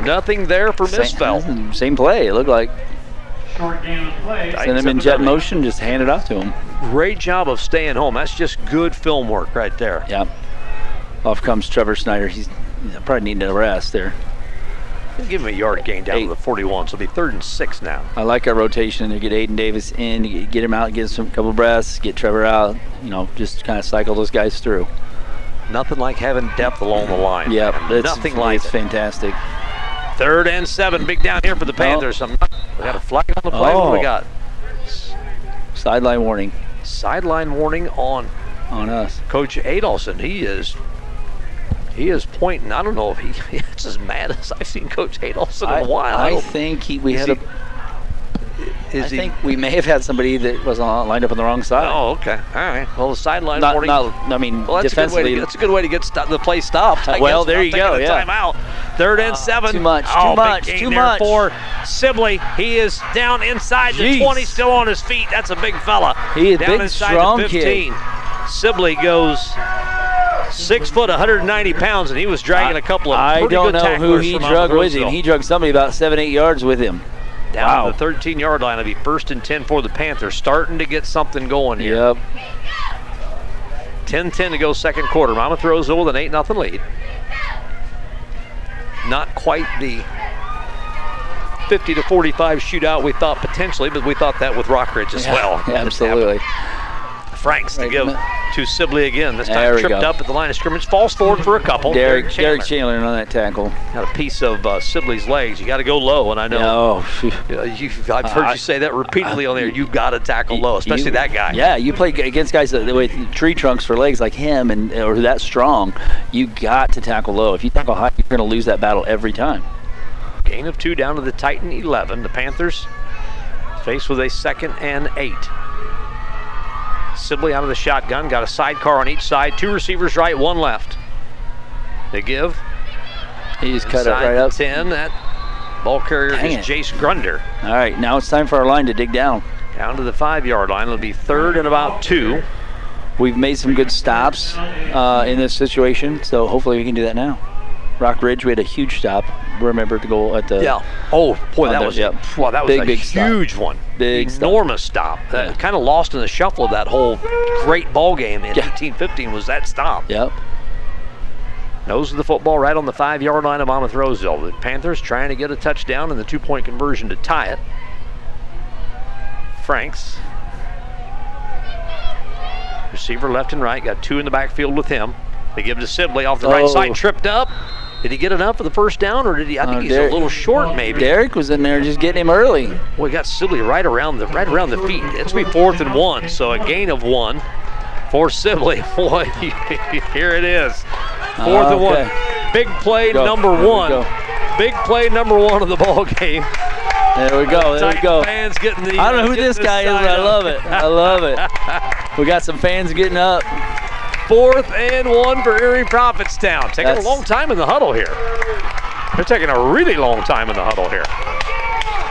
Nothing there for Misfeld. Same, same play. It looked like Short game of play. Tight. send him in jet motion, just hand it off to him. Great job of staying home. That's just good film work right there. Yeah. Off comes Trevor Snyder. He's he's probably needing a rest there. Give him a yard gain down Eight. to the 41, so it'll be third and six now. I like our rotation to get Aiden Davis in, get- him out, get some couple breaths, get Trevor out. You know, just kind of cycle those guys through. Nothing like having depth along the line. Yep, man. it's, Nothing like it's it. fantastic. Third and seven, big down here for the oh. Panthers. I'm not, we got a flag on the play. What do we Oh. got? Sideline warning Sideline warning on on us. Coach Adolphson. He is he is pointing. I don't know if he, he's as mad as I've seen Coach Adolphson in a while. I I think he, we had he- a. is I he? think we may have had somebody that was on, lined up on the wrong side. oh, okay. All right. Well, the sideline not, warning. not, I mean, Well, that's a, good way defensively. to, that's a good way to get sto- the play stopped. I Well, guess, there you go, yeah. Timeout. Third and Ah, seven. too much, too Oh, big much, too much. For Sibley, he is down inside the 20, still on his feet. That's a big fella. He is down big, inside strong the kid. 15. Sibley goes six foot, 190 pounds, and he was dragging a couple of I don't know who he drug with him. He drug somebody about seven, eight yards with him. down wow. to the 13 yard line. It'll be first and 10 for the Panthers. Starting to get something going here. Yep. 10-10 to go second quarter. Monmouth Roseville with an 8 0 lead. Not quite the 50 to 45 shootout we thought potentially, but we thought that with Rockridge as well. Yeah, absolutely. Franks to give to Sibley again. This time tripped go. up at the line of scrimmage, falls forward for a couple. Derek, Chandler Derek Chandler on that tackle. got a piece of uh, Sibley's legs. You got to go low, and I know uh, you, I've heard I- you say that repeatedly on there. You've got to tackle low, especially You- that guy. Yeah, you play against guys that- with tree trunks for legs like him and or that strong. You got to tackle low. If you tackle high, you're going to lose that battle every time. Gain of two down to the Titan 11. The Panthers faced with a second and eight. Sibley out of the shotgun, got a sidecar on each side. Two receivers right, one left. They give. He just cut it right up. 10. That ball carrier Dang is it. Jace Grunder. All right, now it's time for our line to dig down. Down to the five yard line. It'll be third and about two. We've made some good stops uh, in this situation, so hopefully we can do that now. Rockridge, we had a huge stop. Remember to go at the Yeah. Oh boy, that the- was yep. well, that was Big, a big stop. huge one. Big enormous stop. Uh, Yeah. Kind of lost in the shuffle of that whole great ball game in Yeah. 1815 was that stop. Yep. Nose of the football right on the five yard line of Monmouth Roseville. The Panthers trying to get a touchdown and the two point conversion to tie it. Franks. Receiver left and right, got two in the backfield with him. They give it to Sibley off the right Oh. side, tripped up. Did he get enough for the first down, or did he? I think Uh, he's Derek- a little short, maybe. Derek was in there just getting him early. Well, We got Sibley right around the right around the feet. It's be fourth and one, so a gain of one for Sibley. Boy, here it is. Fourth and one. Big play Go. number one. Big play number one of the ball game. There we go. There we go. Fans getting the. I don't know who this guy is, but I love it. I love it. We got some fans getting up. Fourth and one for Erie Prophetstown. Taking That's- a long time in the huddle here. They're taking a really long time in the huddle here.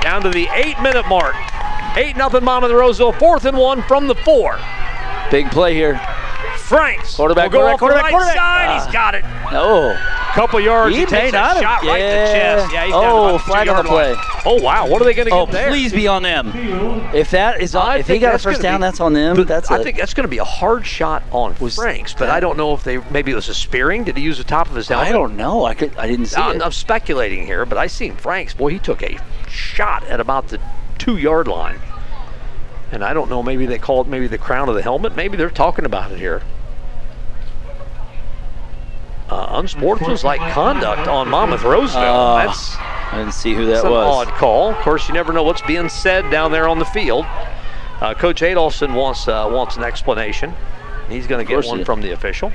Down to the eight minute mark. Eight nothing Monmouth Roseville. Fourth and one from the four. Big play here. Franks. Quarterback, will go quarterback, quarterback, right quarterback. side. Ah. He's got it. Oh, Couple yards. He He, takes a shot right in the chest. Yeah, he's Oh, flag on the two-yard line. Oh wow, what are they going to oh, get there? please be on them. If that is on, if he got a first down, be- that's on them. But That's I a- think that's going to be a hard shot on Franks, but I don't know if they maybe it was a spearing. Did he use the top of his helmet? I don't know. I could. I didn't see I'm, it. I'm speculating here, but I seen Franks. Boy, he took a shot at about the two yard line. And I don't know, maybe they call it maybe the crown of the helmet. Maybe they're talking about it here. Uh, unsportsmanlike conduct on Monmouth Roseville. Uh, That's I didn't see who that was. odd call. Of course, you never know what's being said down there on the field. Uh, Coach Adolphson wants uh, wants an explanation. He's going to get one from the official.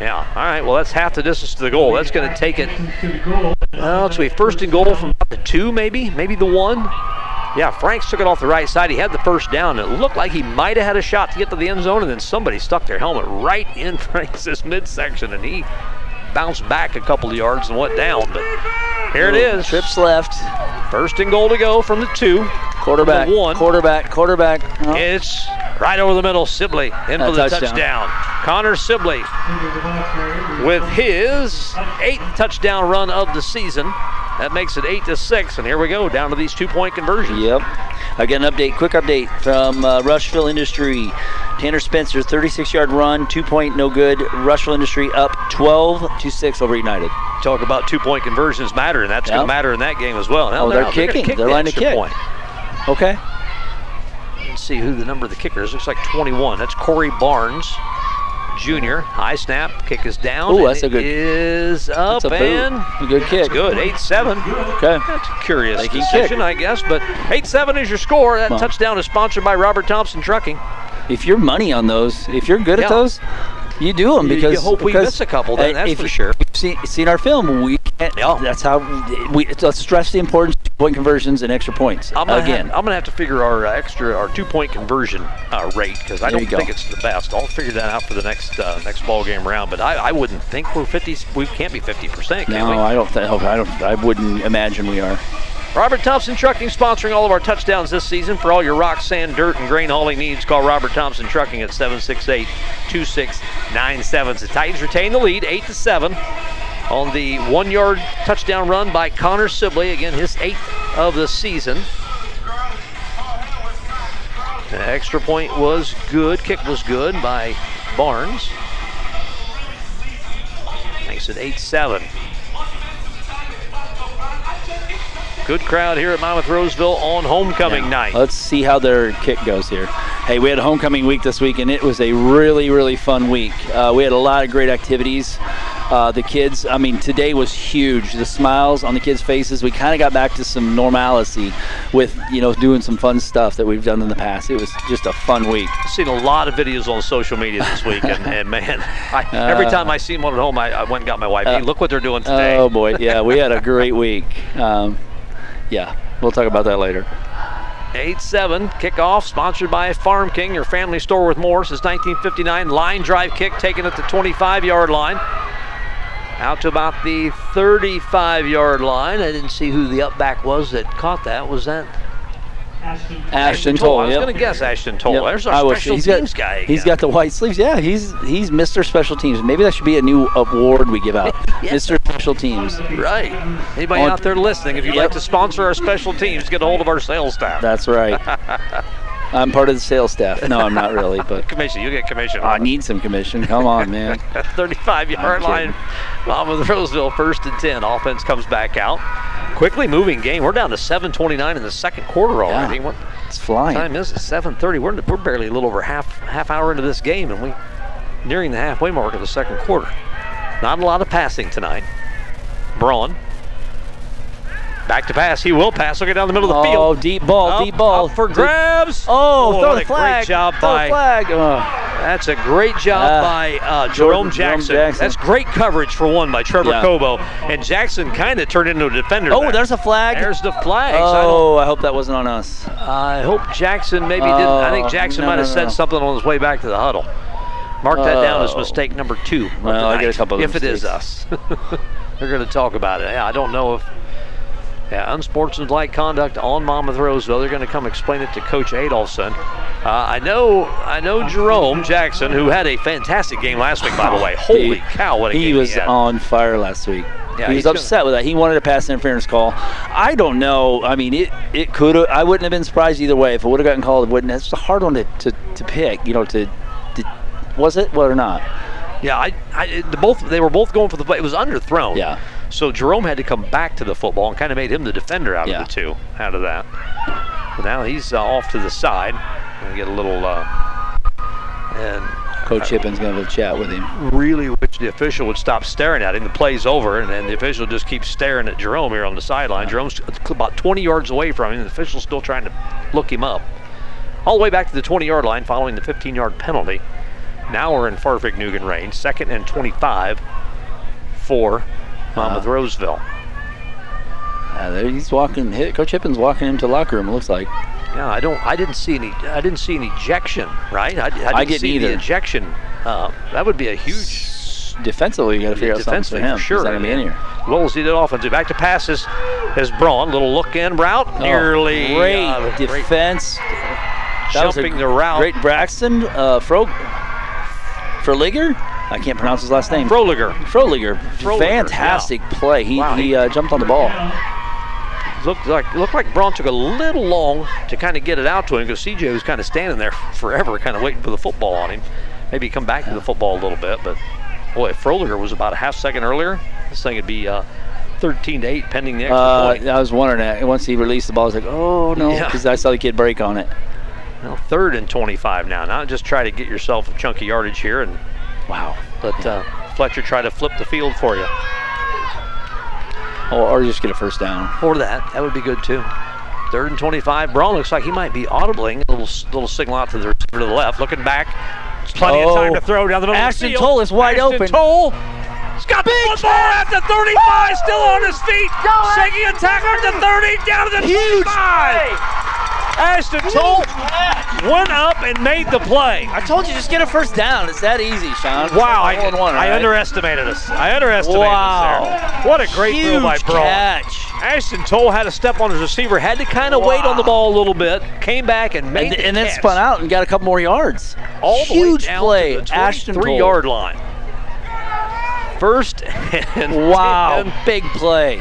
Yeah. All right. Well, that's half the distance to the goal. That's going to take it. To the goal. Well, it's be first and goal from about the two, maybe, maybe the one. Yeah, Franks took it off the right side. He had the first down. It looked like he might have had a shot to get to the end zone, and then somebody stuck their helmet right in Franks' midsection, and he bounced back a couple of yards and went down. But here it is. Trips left. First and goal to go from the two. Quarterback. One. Quarterback. Quarterback. Oh, It's right over the middle. Sibley in for the touchdown. touchdown. Connor Sibley Into the ball carrier. with his eighth touchdown run of the season. That makes it eight to six, and here we go down to these two-point conversions. Yep. I got an update, quick update from uh, Rushville Industry. Tanner Spencer, 36-yard run, two point, no good. Rushville Industry up 12 to six over United. Talk about two-point conversions matter, and that's going to matter in that game as well. Now Oh, they're gonna kicking. kick They're the line to extra kick. Point. Okay. Let's see who the number of the kicker is. Looks like 21. That's Corey Barnes, Jr. High snap. Kick is down. And that's a good- Is up That's a and good kick. it's good. Eight seven. Okay. That's a curious Making decision, kick. I guess. But eight seven is your score. That Well. touchdown is sponsored by Robert Thompson Trucking. If you're money on those, if you're good Yeah. at those, you do them You- you because hope we because, miss a couple then, that's for sure. You've seen, seen our film. We can't. Yeah. That's how we let's stress the importance of point conversions and extra points. I'm gonna Again, Have, I'm gonna have to figure our uh, extra, our two-point conversion uh, rate because I There don't think it's the best. I'll figure that out for the next uh, next ball game round. But I, I wouldn't think we're 50. We can't be 50 percent, no, we? I don't think. I don't. I wouldn't imagine we are. Robert Thompson Trucking sponsoring all of our touchdowns this season. For all your rock, sand, dirt, and grain hauling needs, call Robert Thompson Trucking at 768-2697. The Titans retain the lead, 8 to 7, on the one-yard touchdown run by Connor Sibley. Again, his eighth of the season. The extra point was good. Kick was good by Barnes. Makes it 8-7. Good crowd here at Monmouth Roseville on homecoming Yeah. night. Let's see how their kick goes here. Hey, we had a homecoming week this week, and it was a really, really fun week. Uh, we had a lot of great activities. Uh, the kids, I mean, today was huge. The smiles on the kids' faces. We kind of got back to some normalcy with, you know, doing some fun stuff that we've done in the past. It was just a fun week. I've seen a lot of videos on social media this week, and, and man, I, every Uh, time I see one at home, I, I went and got my wife. hey, look what they're doing today. Oh boy, yeah, we had a great week. Um, yeah, we'll talk about that later. 8-7 kickoff sponsored by Farm King, your family store with more since 1959. Line drive kick taken at the 25-yard line. Out to about the 35-yard line. I didn't see who the up back was that caught that. Was that Ashton. Ashton Toll? Toll. I was yep. going to guess Ashton Toll. Yep. There's I our wish- special he's teams got, guy. He's again. got the white sleeves. Yeah, he's he's Mr. Special Teams. Maybe that should be a new award we give out. Yeah. Mr. Special Teams. Right. Anybody On- out there listening, if you'd Yep. like to sponsor our special teams, get a hold of our sales staff. That's right. I'm part of the sales staff. No, I'm not really, but commission, you get commission. I need some commission. Come on, man. 35 yard line. Monmouth Roseville first and 10. Offense comes back out. Quickly moving game. We're down to 7:29 in the second quarter already. Yeah. What It's flying. time is it? 7:30. We're, we're barely a little over half half hour into this game, and we nearing the halfway mark of the second quarter. Not a lot of passing tonight. Braun. Back to pass. He will pass. He'll get down the middle of the Oh, field. Oh, deep ball, Up- deep ball. for grabs. Oh, throw what the a flag. Great job throw by the flag. Oh. that's a great job Ah, by uh, Jordan- Jerome, Jerome Jackson. Jackson. That's great coverage for one by Trevor Yeah. Cobo. And Jackson kind of turned into a defender. Oh, there. there's a flag. There's the flag. Oh, I hope that wasn't on us. I hope Jackson maybe didn't. I think Oh, Jackson no, might have no, said no. something on his way back to the huddle. Mark that down as Oh. mistake number two. Well, I get a couple of If it is us, they're going to talk about it. Yeah, I don't know if. Yeah, unsportsmanlike conduct on Monmouth Roseville. They're going to come explain it to Coach Adolphson. Uh, I know, I know Jerome Jackson, who had a fantastic game last week. By the way, holy He- cow, what a He game was he had. on fire last week. Yeah, he was gonna- upset with that. He wanted a pass interference call. I don't know. I mean, it it could have. I wouldn't have been surprised either way if it would have gotten called. It wouldn't. It's a hard one to, to, to pick. You know, to, to was it what or not? Yeah, I, I, the both they were both going for the play. It was underthrown. Yeah. So Jerome had to come back to the football and kind of made him the defender out Yeah. of the two. Out of that. But now he's uh, off to the side. Gonna get a little. Uh, and Coach Hippin's going to have a chat with him. really wish the official would stop staring at him. The play's over, and then the official just keeps staring at Jerome here on the sideline. Jerome's about 20 yards away from him, the official's still trying to look him up. All the way back to the 20 yard line following the 15 yard penalty. Now we're in Farfig Nugan range, second and 25 for Monmouth Roseville. Uh, there he's walking. Coach Hippin's walking into the locker room. It looks like. Yeah, I don't. I didn't see any. I didn't see an ejection. Right? I, I didn't I see either. the ejection. Uh, that would be a huge Defensively, you got to figure out something for him. for sure. He's not going to be in here. Rolls he did offensive. Back to passes is Braun. Little look in route. Nearly Oh, great uh, great defense. A jumping the route. Great Braxton uh, Fro Froliger. I can't pronounce his last name. Froliger. Froliger. Froliger, Fantastic play. He Wow, he uh, jumped on the ball. Looked like looked like Braun took a little long to kind of get it out to him because CJ was kind of standing there forever, kind of waiting for the football on him. Maybe come back to the football a little bit, but boy, if Froliger was about a half second earlier, this thing would be uh, 13 to 8 pending the extra Uh, point. I was wondering that. Once he released the ball, I was like, oh no, Yeah. because I saw the kid break on it. Well, third and 25 now. Now just try to get yourself a chunky yardage here and Wow. let uh, Fletcher try to flip the field for you. Or, or just get a first down. Or that. That would be good too. Third and 25. Braun looks like he might be audibling. A little, little signal out to the receiver to the left. Looking back. There's plenty of time Oh. to throw down the middle Ashton of the field. Toll is wide Ashton open. Toll. He's got the football at the 35. Still on his feet. Shaking a tackle at the 30. Down to the 25. Ashton Toll went up and made the play. I told you, just get a first down. It's that easy, Sean. Wow, like I, a hole in one, I underestimated us. I underestimated Wow. us there. What a great Huge throw by Braun. catch. Ashton Toll had to step on his receiver, had to kind of wait on the ball a little bit, came back and made And, the and then spun out and got a couple more yards. all the Huge way down play, to the Ashton 23 Toll. yard line. First and Wow, 10 big play.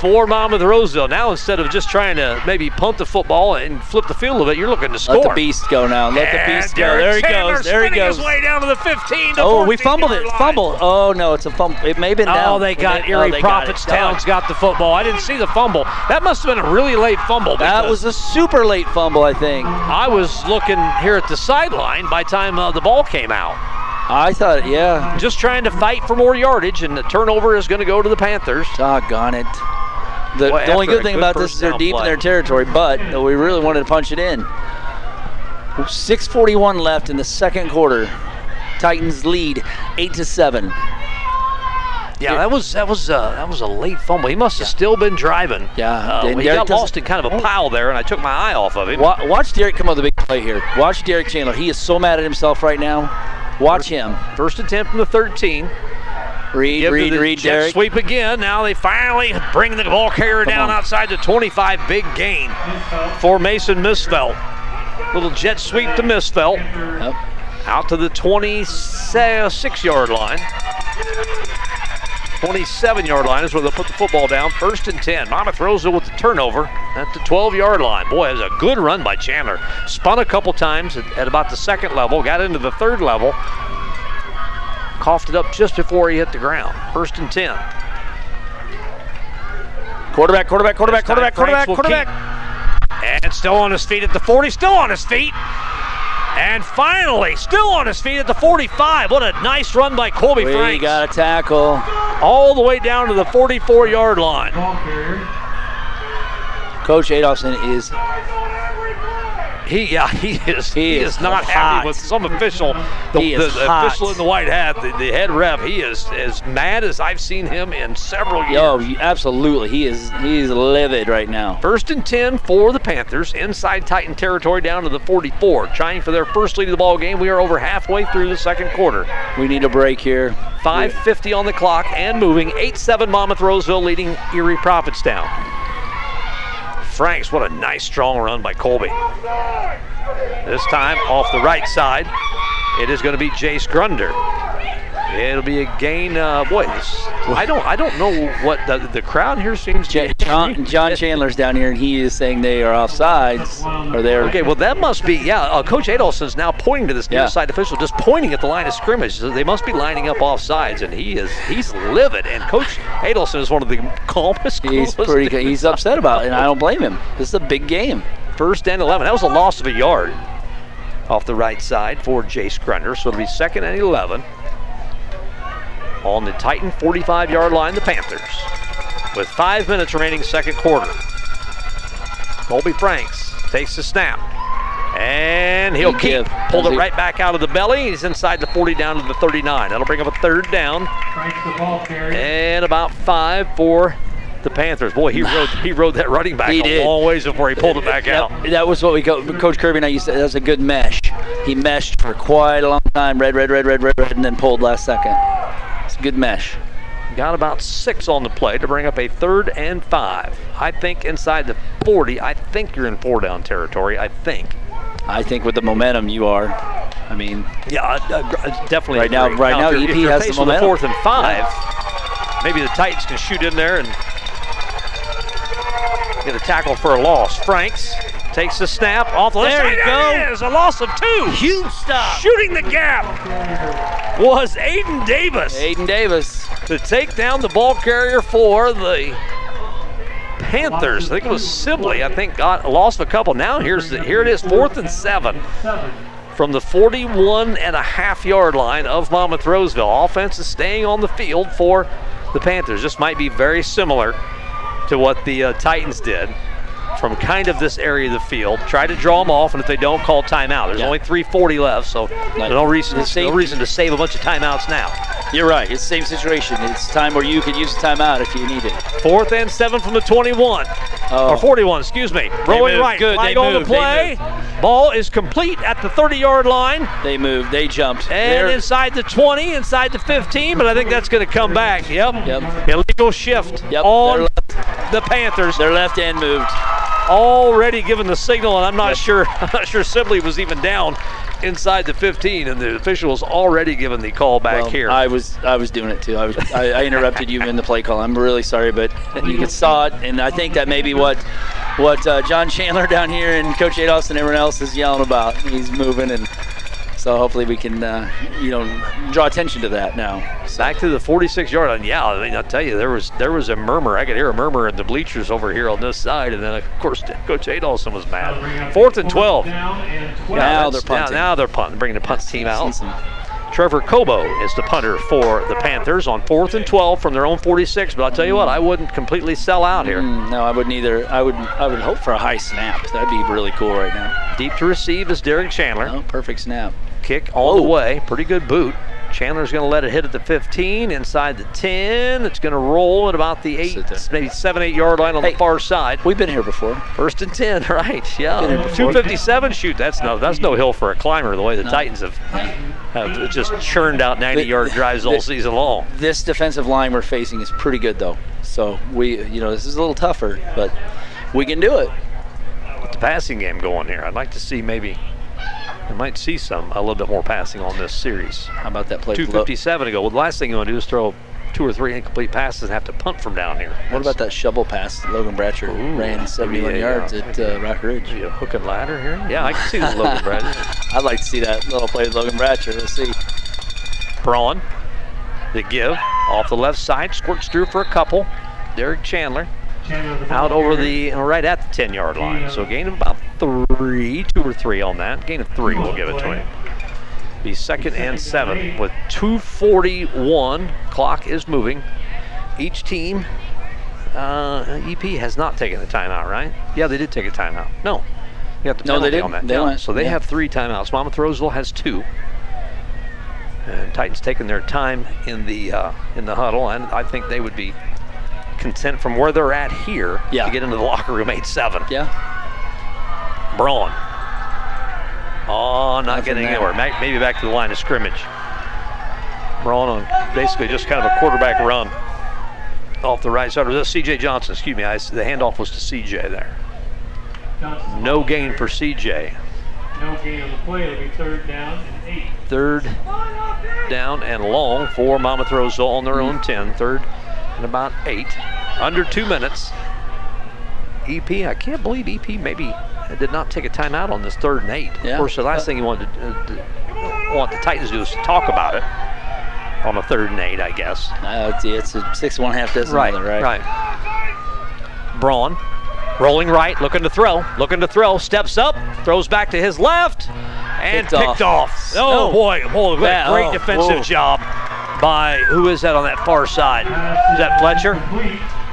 for Monmouth Roseville. Now instead of just trying to maybe punt the football and flip the field a bit, you're looking to score. Let the beast go now. Let the And beast go. Derek There he Chandler goes. There he goes. His way down to the 15. To Oh, we fumbled it. line. Fumble. Oh no, it's a fumble. It may have been down. Oh, they got oh, Erie they got it. Prophetstown's got the football. I didn't see the fumble. That must have been a really late fumble. That was a super late fumble, I think. I was looking here at the sideline by time uh, the ball came out. I thought, yeah. Just trying to fight for more yardage, and the turnover is going to go to the Panthers. Doggone it. The, Boy, the only good thing good about this is they're deep play. in their territory, but we really wanted to punch it in. 6:41 left in the second quarter. Titans lead eight to seven. Yeah, that was that was uh, that was a late fumble. He must have still been driving. Yeah, uh, he Derek got lost in kind of a pile there, and I took my eye off of him. Watch Derek come up with a big play here. Watch Derek Chandler. He is so mad at himself right now. Watch him. First attempt from the 13. Read, Give read, read, jet Derek. sweep again. Now they finally bring the ball carrier down on. outside the 25. Big gain for Mason Misfelt. Little jet sweep to Misfelt. Yep. Out to the 26 yard line. 27 yard line is where they'll put the football down. First and 10. Monmouth it with the turnover at the 12 yard line. Boy, it was a good run by Chandler. Spun a couple times at, at about the second level, got into the third level, coughed it up just before he hit the ground. First and 10. Quarterback, quarterback, quarterback, quarterback, quarterback, quarterback. And still on his feet at the 40, still on his feet. And finally, still on his feet at the 45. What a nice run by Colby We Franks. got a tackle. all the way down to the 44 yard line. Coach Adolphson is He, yeah, he is. He He, is is, not hot. happy with some official. The, He the, the official in the white hat, the, the head ref. He is as mad as I've seen him in several years. Oh, absolutely. He is he's livid right now. First and 10 for the Panthers, inside Titan territory down to the 44. Trying for their first lead of the ball game. We are over halfway through the second quarter. We need a break here. 5.50 on the clock and moving. 8-7 Monmouth Roseville leading Erie Prophetstown. Franks, what a nice strong run by Colby. This time off the right side, it is going to be Jace Grunder. It'll be a gain. Uh, boy, I don't, I don't know what the, the crowd here seems. To John, John Chandler's down here, and he is saying they are offsides, or they're Okay, well that must be yeah. Uh, Coach Adolphson's now pointing to this near Yeah. side official, just pointing at the line of scrimmage. So they must be lining up off sides, and he is he's livid. And Coach Adolphson is one of the calmest. he's coolest pretty he's upset about it, and I don't blame him. This is a big game. First and eleven. That was a loss of a yard. off the right side for Jace Grunder. So it'll be second and 11 on the Titan 45 yard line, the Panthers, with five minutes remaining, second quarter. Colby Franks takes the snap. And he'll Good keep. Pulled it right back out of the belly. He's inside the 40 down to the 39. That'll bring up a third down Franks the ball carrier. and about five for the Panthers. Boy, he rode he rode that running back He a did. long ways before he pulled it back Yep, out. That was what we co- Coach Kirby and I used to. That was a good mesh. He meshed for quite a long time. Red, red, red, red, red, red, and then pulled last second. It's a good mesh. Got about six on the play to bring up a third and five. I think inside the 40, I think you're in four down territory. I think. I think with the momentum you are. I mean, Yeah, I, I- definitely. Right now- right now, you're, EP has the momentum. fourth and five. Maybe the Titans can shoot in there and get a tackle for a loss. Franks takes the snap off the There side. you go. It is a loss of two. huge stop. Shooting the gap was Aiden Davis Aiden Davis. to take down the ball carrier for the Panthers. I think it was Sibley. I think got lost a couple. Now here's the, here it is, fourth and seven Seven. from the 41 and a half yard line of Monmouth Roseville. Offense is staying on the field for the Panthers. This might be very similar to what the uh, Titans did from kind of this area of the field. Try to draw them off, and if they don't, call timeout. There's Yeah. only 3:40 left, so no reason, the same- no reason to save a bunch of timeouts now. You're right. It's the same situation. It's time where you can use a timeout if you need it. Fourth and seven from the 21. Oh. Or 41, excuse me. Rolling right. Good, Flag they on the play. Ball is complete at the 30 yard line. They moved. They jumped. And They're- inside the 20, inside the 15, but I think that's going to come back. Yep. Yep. Illegal shift Yep, on the Panthers. their left end moved. Already given the signal, and I'm not sure. I'm not sure Sibley was even down inside the 15, and the official was already given the call back Well, here. I was I was doing it too. I was I, I interrupted you in the play call. I'm really sorry, but you could saw it, and I think that may be what what uh, John Chandler down here and Coach Adolphson and everyone else is yelling about. He's moving, and so hopefully we can uh, you know draw attention to that now. Back to the 46 yard line. Yeah, I mean, I'll tell you, there was there was a murmur. I could hear a murmur in the bleachers over here on this side, and then of course Coach Adolphson was mad. Fourth and 12. Down and 12. Yeah, Now they're punting. Now, now they're punting, bringing the punt team out. Trevor Cobo is the punter for the Panthers on fourth and 12 from their own 46. But I'll tell you what, I wouldn't completely sell out here. mm, no, I wouldn't either. I would I would hope for a high snap. That'd be really cool right now. Deep to receive is Derek Chandler. Oh, perfect snap. Kick all the way. Pretty good boot. Chandler's going to let it hit at the 15, inside the 10. It's going to roll at about the 8, maybe 7, 8 yard line on Hey. the far side. We've been here before. First and 10, right. Yeah. Been here before. 257 shoot. That's no that's no hill for a climber the way the Titans have, have just churned out 90 yard drives all the- season long. This defensive line we're facing is pretty good though. So we you know this is a little tougher, but we can do it. Get the passing game going here. I'd like to see maybe I might see some a little bit more passing on this series. How about that play? 257 to go. Well, the last thing you want to do is throw two or three incomplete passes and have to punt from down here. What about that shovel pass that Logan Bratcher Ooh, ran 71 maybe a, yards uh, at uh, Rockridge? Maybe a hook and ladder here? Yeah, I can see the Logan Bradley. I'd like to see that little play with Logan Bratcher. Let's see. Braun, the give off the left side, squirts through for a couple. Derek Chandler Chandler the ball out over the right at the 10 yard line. So gain of about three, two or three on that. Gain of three, we'll give it to him. Be second and seven with 241. Clock is moving. Each team, uh, EP has not taken a timeout, right? Yeah, they did take a timeout. No, you got the No, they on didn't. that. They so they yeah. have three timeouts. Monmouth Roseville has two. And Titans taking their time in the uh, in the huddle, and I think they would be content from where they're at here Yeah. to get into the locker room eight seven. Yeah. Braun. Oh, not Nothing getting there. anywhere. Ma- Maybe back to the line of scrimmage. Braun on basically just kind of a quarterback run off the right side. Or this CJ Johnson, excuse me. I, the handoff was to CJ there. No gain for CJ. No gain on the play. It'll be third down and eight. Third down and long for Monmouth Roseville on their own mm-hmm. 10. Third and about eight. Under two minutes. EP, I can't believe EP maybe did not take a timeout on this third and eight. Yeah. Of course, the last thing you wanted to, uh, to want the Titans to do is to talk about it on a third and eight, I guess. Uh, it's, a six one half dozen. Right, right. right. Braun, rolling right, looking to throw, looking to throw, steps up, throws back to his left, and Picked picked off. off. Oh No. boy, Bad. great Oh, defensive whoa. job by who is that on that far side? Is that Fletcher?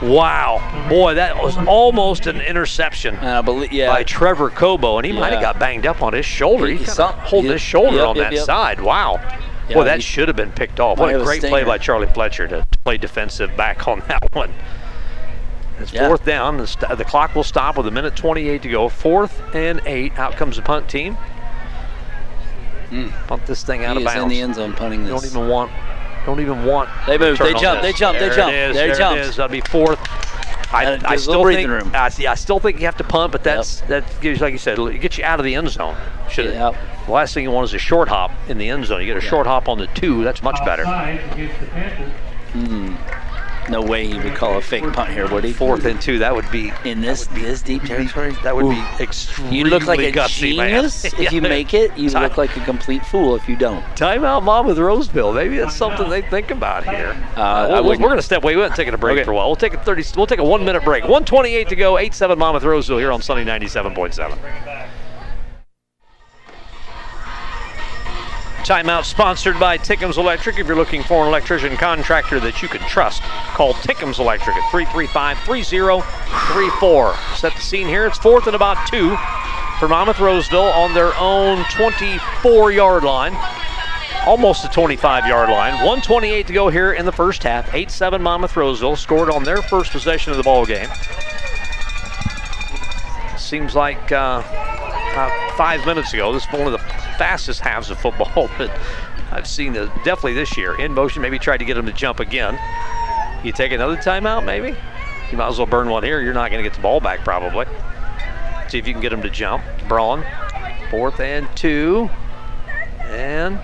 Wow, boy, that was almost an interception And I believe, yeah. by Trevor Cobo, and he might have got banged up on his shoulder. He- He's he kind of holding his shoulder yep, on yep, that yep. side. Wow. Yeah, Boy, that he- should have been picked off. What a have a great play by Charlie Fletcher to, play defensive back on that one. It's Yeah. fourth down. The, the clock will stop with a minute 28 to go. Fourth and eight. Out comes the punt team. Hmm. Punt this thing out he of is in the end zone punting this. You Don't even want. Don't even want. They move, they jump, this. they jump, they jump. It is, There he there jumps. it is. That'll be fourth. I, I still think. room. I, see, I still think you have to punt, but that's that gives, like you said, it gets you out of the end zone. Should Yep. The last thing you want is a short hop in the end zone. You get a short hop on the two. That's much better. Offside against the Panthers. Hmm. No way he would call a fake punt here, would he? Fourth and two. That would be. In this this deep territory? That would Ooh. be extremely You look like a gutsy, man. genius if you make it. You Time- look like a complete fool if you don't. Timeout Monmouth Roseville. Maybe that's something they think about here. Uh, I we're, going to step away. We haven't taken a break Okay. for a while. We'll take a 30. We'll take a one minute break. 128 to go. 8-7 Monmouth Roseville here on Sunny 97.7. Timeout sponsored by Tickham's Electric. If you're looking for an electrician contractor that you can trust, call Tickham's Electric at 335-3034. Set the scene here. It's fourth and about two for Monmouth Roseville on their own 24-yard line. Almost the 25-yard line. 128 to go here in the first half. 8-7 Monmouth Roseville scored on their first possession of the ball game. Seems like uh, about five minutes ago. This is one of the fastest halves of football that I've seen the, definitely this year. In motion, maybe tried to get him to jump again. You take another timeout, maybe? You might as well burn one here. You're not going to get the ball back, probably. See if you can get him to jump. Braun, fourth and two. And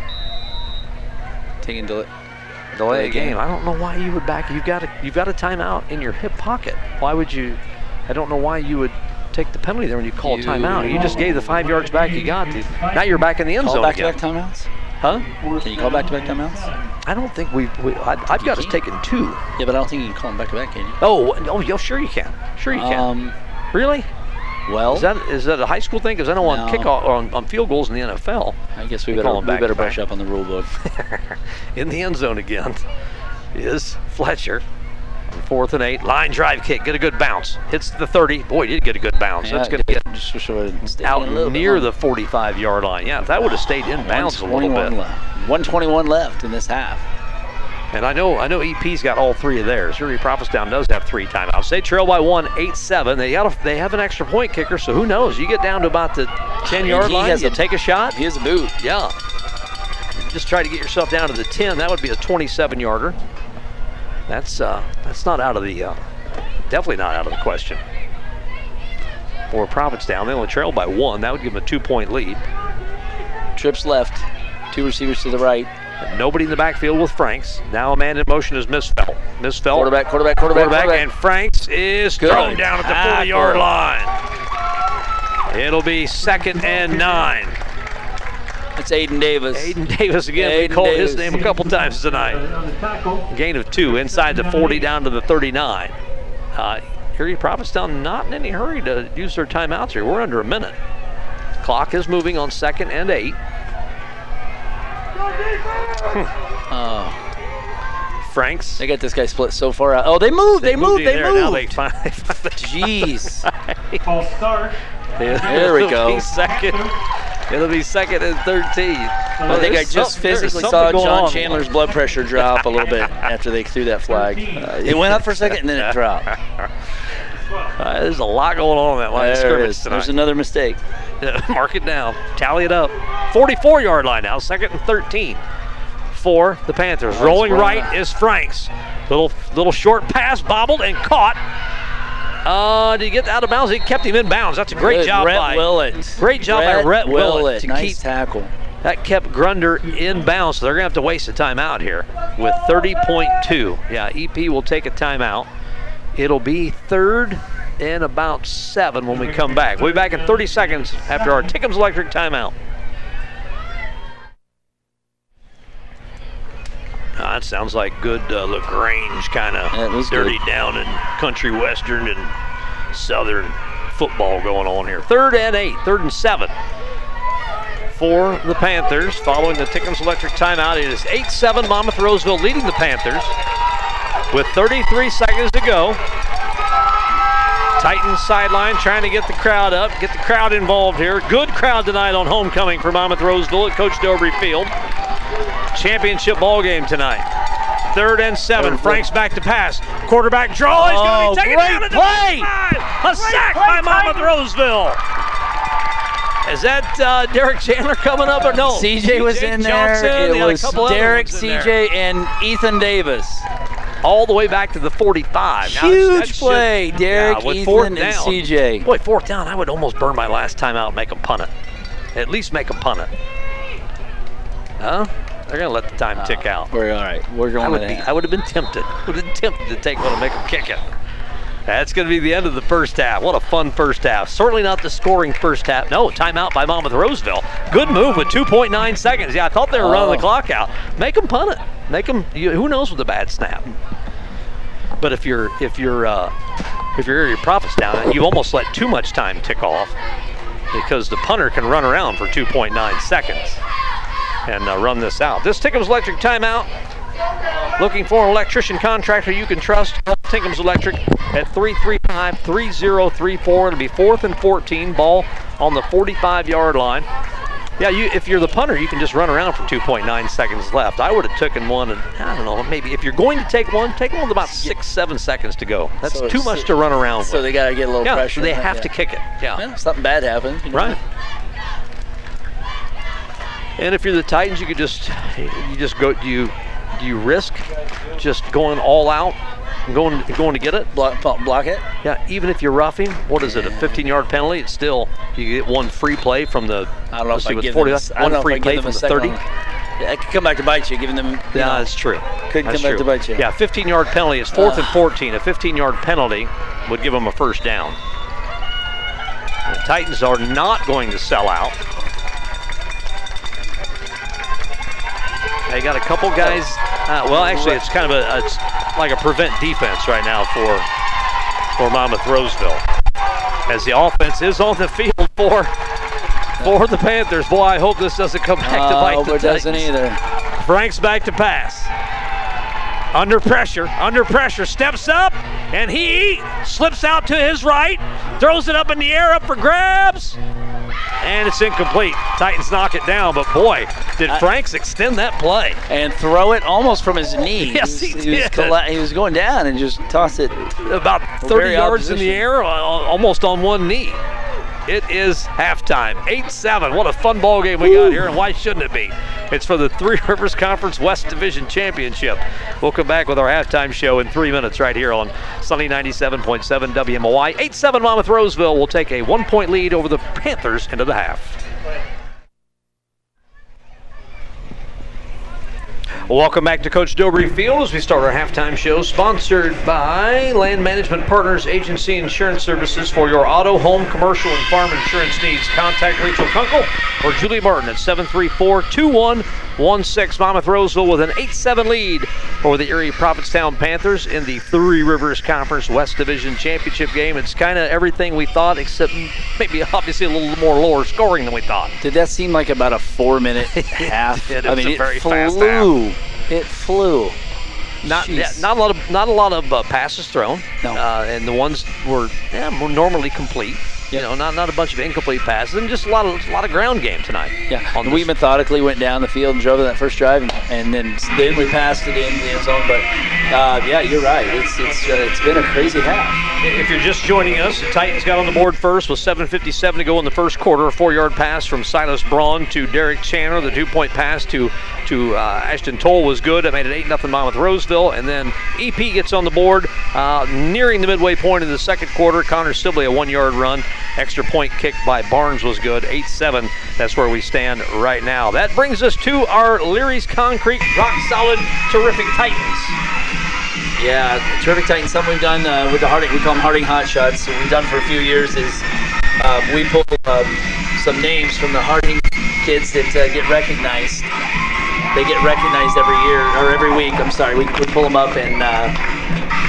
Taking delay. delay a game. I don't know why you would back. You've got a you've got a timeout in your hip pocket. Why would you? I don't know why you would take the penalty there when you call a timeout. You just gave the five yards back you got. To. Now you're back in the end Call zone back to again. back timeouts? Huh? Can you call back to back timeouts? I don't think we've. We, I, I've got us taken two. Yeah, but I don't think you can call them back to back, can you? Oh, oh, yeah, sure you can. Sure you can. Um, really? well, Is that is that a high school thing? Because I know on No. kickoff or on, on field goals in the NFL, I guess we better we better brush up on the rule book. in the end zone again is Fletcher. Fourth and eight, line drive kick, get a good bounce. Hits the 30. Boy, he did get a good bounce. That's going to get just I out in a little bit near the 45 yard line. Yeah, that would have stayed in bounds a little 121 bit. left. 121 left in this half. And I know I know EP's got all three of theirs. Erie Prophetstown does have three timeouts. They trail by one, 8-7. They got a, they have an extra point kicker, so who knows? You get down to about the 10 yard he line, has you a- take a shot. He has a boot. Yeah. Just try to get yourself down to the 10. That would be a 27 yarder. That's uh, that's not out of the uh, definitely not out of the question. For Prophetstown, they only trail by one. That would give them a two-point lead. Trips left. Two receivers to the right. Nobody in the backfield with Franks. Now a man in motion is Misfelt. Misfelt. Quarterback, quarterback, quarterback, Quarterback, quarterback. and Franks is Good thrown down at the 40 yard line. It'll be second and nine. It's Aiden Davis. Aiden Davis again. Aiden we called his name a couple times tonight. On the tackle. Gain of two inside the 40 down to the 39. Uh, here, Prophetstown not in any hurry to use their timeouts here. We're under a minute. Clock is moving on second and eight. Oh, Franks. they got this guy split so far out. Oh, they moved. They, moved. him They there. Now moved. they finally, Jeez. False start. There we go. Second. It'll be second and 13. I think I just physically saw John. Chandler's blood pressure drop a little bit after they threw that flag. Uh, it went up for a second and then it dropped. Uh, there's a lot going on in that line There it scrimmage is. tonight. There's another mistake. Mark it down. Tally it up. 44 yard line now, second and 13 for the Panthers. Rolling rolling. right is Franks. Little little short pass, bobbled and caught. Uh, did he get out of bounds? He kept him in bounds. That's a great Good. job Rhett by Willett. Great job by Rhett Willett to nice keep- tackle. that kept Grunder in bounds. So they're gonna have to waste a timeout here with 30.2. Yeah, EP will take a timeout. It'll be third and about seven when we come back. We'll be back in 30 seconds after our Tickham's Electric timeout. That sounds like good uh, Lagrange kind of dirty good. down and country western and southern football going on here. Third and eight, third and seven for the Panthers following the Tickums Electric timeout. It is 8 7 Monmouth Roseville leading the Panthers with 33 seconds to go. Titans sideline trying to get the crowd up, get the crowd involved here. Good crowd tonight on homecoming for Monmouth Roseville at Coach Dobry Field. Championship ball game tonight. Third and seven. Franks back to pass. Quarterback draw. He's Oh, going to take it great down at the play. 35. A sack by Monmouth Roseville. Is that uh, Derek Chandler coming up or no? CJ was in there. Johnson, It had a was couple other Derek, ones there. CJ, and Ethan Davis. all the way back to the 45. Now, that Huge should- play. Derek, yeah, with fourth Ethan, and. CJ. Boy, fourth down, I would almost burn my last time out and make them punt it. At least make them punt it. Huh? They're going to let the time tick out. We're all right. We're going I would, be. I would have been tempted. Would have been tempted to take one and make them kick it. That's going to be the end of the first half. What a fun first half. Certainly not the scoring first half. No, timeout by Monmouth Roseville. Good move with 2.9 seconds. Yeah, I thought they were running Oh. the clock out. Make them punt it. Make them. You, who knows with a bad snap? But if you're if you're uh, if you're your Erie Prophetstown, you've almost let too much time tick off because the punter can run around for 2.9 seconds and uh, run this out. This Tickums Electric timeout. Looking for an electrician contractor you can trust? Tinkham's Electric at 335-3034. It'll be fourth and 14. Ball on the 45-yard line. Yeah, you if you're the punter, you can just run around for 2.9 seconds left. I would have taken one, and I don't know, maybe if you're going to take one, take one with about six, seven seconds to go. That's So too much to run around So with. they got to get a little yeah, pressure. they have yeah. to kick it. Yeah. Yeah, something bad happens. you know. Right. And if you're the Titans, you could just you just go. Do you do you risk just going all out, going going to get it? Block, block it. Yeah. Even if you're roughing, what is it? A 15-yard penalty? It's still you get one free play from the. I don't know let's if see, I give 40 them. I don't one know if free play from the 30. one. Yeah, it could come back to bite you, giving them. you Yeah, know, that's true. That's come back true. to bite you. Yeah, 15-yard penalty. It's fourth and Ah. 14. A 15-yard penalty would give them a first down. The Titans are not going to sell out. They got a couple guys. Uh, well, actually, it's kind of a it's like a prevent defense right now for for Monmouth Roseville, as the offense is on the field for for the Panthers. Boy, I hope this doesn't come back to Uh, bite hope the it doesn't either. Franks back to pass. Under pressure, under pressure, steps up, and he slips out to his right, throws it up in the air, up for grabs, and it's incomplete. Titans knock it down, but boy, did I- Franks extend that play. And throw it almost from his knee. Yes, he, he was, did. was colla- he was going down and just tossed it. About 30 Very yards in the air, almost on one knee. It is halftime. 8-7. What a fun ball game we got here, and why shouldn't it be? It's for the Three Rivers Conference West Division Championship. We'll come back with our halftime show in three minutes right here on Sunny 97.7 WMOI. 8-7 Monmouth Roseville will take a one-point lead over the Panthers into the half. Welcome back to Coach Dobry Field as we start our halftime show, sponsored by Land Management Partners Agency Insurance Services for your auto, home, commercial, and farm insurance needs. Contact Rachel Kunkel or Julie Martin at 734-2116. Monmouth Roseville with an 8-7 lead over the Erie Prophetstown Panthers in the Three Rivers Conference West Division Championship game. It's kind of everything we thought, except maybe obviously a little more lower scoring than we thought. Did that seem like about a four-minute half? did. It I mean, a it very flew. fast half. It flew. Not Jeez. not a lot of not a lot of uh, passes thrown. No. Uh, and the ones were yeah, more normally complete. You know, not not a bunch of incomplete passes, and just a lot of a lot of ground game tonight. Yeah, and we methodically went down the field and drove that first drive, and, and then then we passed it in the end zone. But uh, yeah, you're right. It's it's uh, it's been a crazy half. If you're just joining us, the Titans got on the board first with 7:57 to go in the first quarter. A four-yard pass from Silas Braun to Derek Chandler. The two-point pass to to uh, Ashton Toll was good. That made it 8 0 Monmouth Roseville. And then EP gets on the board uh, nearing the midway point of the second quarter. Connor Sibley a one-yard run. Extra point kick by Barnes was good. 8-7. That's where we stand right now. That brings us to our Leary's Concrete rock solid terrific Titans. Yeah, terrific Titans. Something we've done uh, with the Harding, we call them Harding Hot Shots. We've done for a few years is uh, we pull um, some names from the Harding kids that uh, get recognized. They get recognized every year or every week. I'm sorry. We, we pull them up and uh,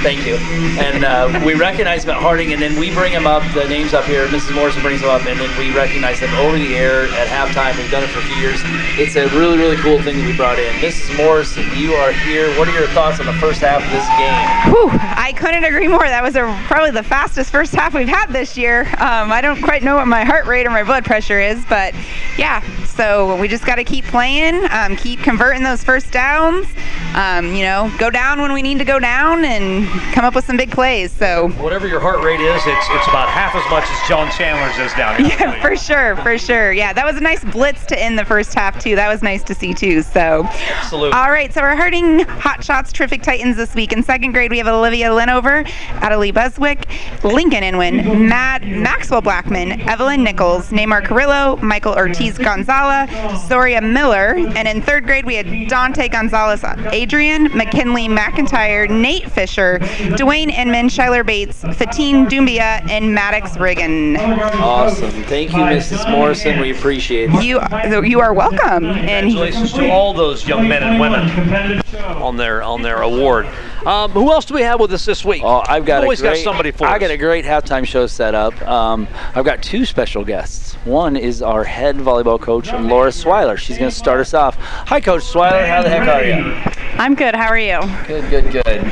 Thank you. And uh, we recognize them at Harding, and then we bring them up, the names up here. Mrs. Morrison brings them up, and then we recognize them over the air at halftime. We've done it for a few years. It's a really, really cool thing that we brought in. Mrs. Morrison, you are here. What are your thoughts on the first half of this game? Whew, I couldn't agree more. That was a, probably the fastest first half we've had this year. Um, I don't quite know what my heart rate or my blood pressure is, but yeah. So we just got to keep playing, um, keep converting those first downs. Um, you know, go down when we need to go down, and come up with some big plays. So Whatever your heart rate is, it's it's about half as much as John Chandler's is down here. yeah, for sure, for sure. Yeah, that was a nice blitz to end the first half too. That was nice to see too. So. Absolutely. All right, so we're Harding Hot Shots Terrific Titans this week. In second grade, we have Olivia Linover, Adelie Buswick, Lincoln Inwin, Matt Maxwell Blackman, Evelyn Nichols, Neymar Carrillo, Michael Ortiz Gonzala, Soria Miller, and in third grade, we had Dante Gonzalez Adrian, McKinley McIntyre, Nate Fisher, Dwayne Inman, Shyler Bates, Fatine Dumbia, and Maddox Riggin. Awesome. Thank you, Mrs. Morrison. We appreciate it. You, you are welcome. And Congratulations to all those young men and women on their on their award. Um, who else do we have with us this week? Oh, I've got We've always a great, got somebody for I us. got a great halftime show set up. Um, I've got two special guests. One is our head volleyball coach, Laura Swiler. She's going to start us off. Hi, Coach Swiler. How the heck are you? I'm good. How are you? Good, good, good.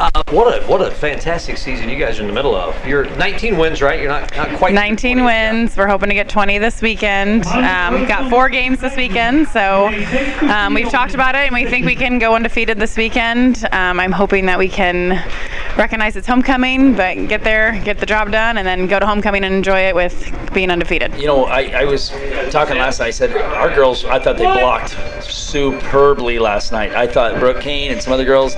Uh, what a what a fantastic season you guys are in the middle of. You're 19 wins, right? You're not not quite 19 20 yet. wins. We're hoping to get 20 this weekend. Um, we've got four games this weekend, so um, we've talked about it, and we think we can go undefeated this weekend. Um, I'm hoping that we can recognize it's homecoming, but get there, get the job done, and then go to homecoming and enjoy it with being undefeated. You know, I, I was talking last night. I said our girls. I thought they blocked superbly last night. I thought Brooke Kane and some other girls,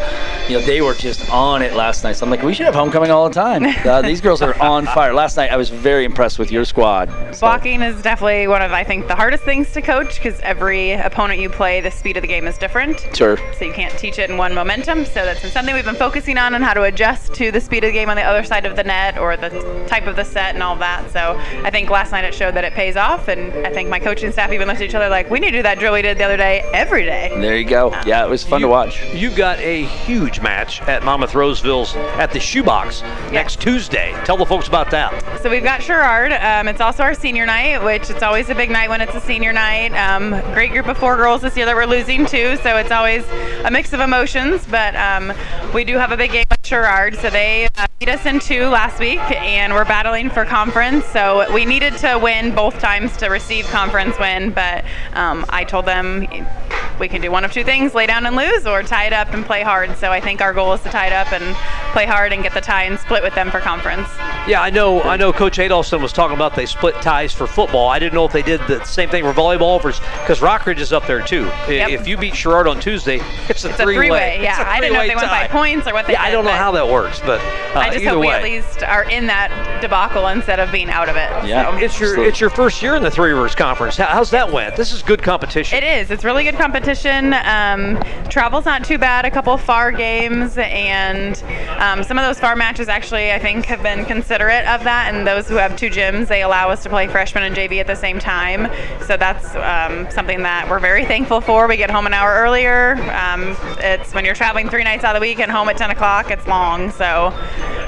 you know, they were just on it last night. So I'm like, we should have homecoming all the time. Uh, these girls are on fire. Last night, I was very impressed with your squad. So- Blocking is definitely one of, I think, the hardest things to coach because every opponent you play, the speed of the game is different. Sure. so you can't teach it in one momentum. So that's been something we've been focusing on and how to adjust to the speed of the game on the other side of the net or the type of the set and all that. So I think last night it showed that it pays off, and I think my coaching staff even looked at each other like, we need to do that drill we did the other day every day. There you go. Yeah, it was fun to watch. You've got a huge match at Monmouth Roseville's at the Shoebox next Tuesday. Tell the folks about that. So we've got Sherrard. Um, it's also our senior night, which it's always a big night when it's a senior night. Um, great group of four girls this year that we're losing to, so it's always a mix of emotions. But um, we do have a big game with Sherrard. So they uh, beat us in two last week, and we're battling for conference. So we needed to win both times to receive conference win. But um, I told them we can do one of two things: lay down and lose, or tie it up and play hard. So I think our goal is to tie it up and play hard and get the tie and split with them for conference. Yeah, I know. I know. Coach Adolphson was talking about they split ties for football. I didn't know if they did the same thing for volleyball, because Rockridge is up there too. Yep. If you beat Sherrard on Tuesday, it's a It's three-way. three-way. Yeah, It's a I didn't know if they three-way went by points or what they Yeah, I don't know how that works, but uh, I just either hope we way. at least are in that debacle instead of being out of it. Yeah. So. It's your Absolutely. it's your first year in the Three Rivers Conference. How's that went? This is good competition. It is. It's really good competition. Um, travel's not too bad. A couple far games, and um, some of those far matches actually, I think, have been considerate of that. And those who have two gyms, they allow us to play freshman and JV at the same time. So that's um, something that we're very thankful for. We get home an hour earlier. Um, it's when you're traveling three nights out of the week and home at 10 o'clock. It's long. So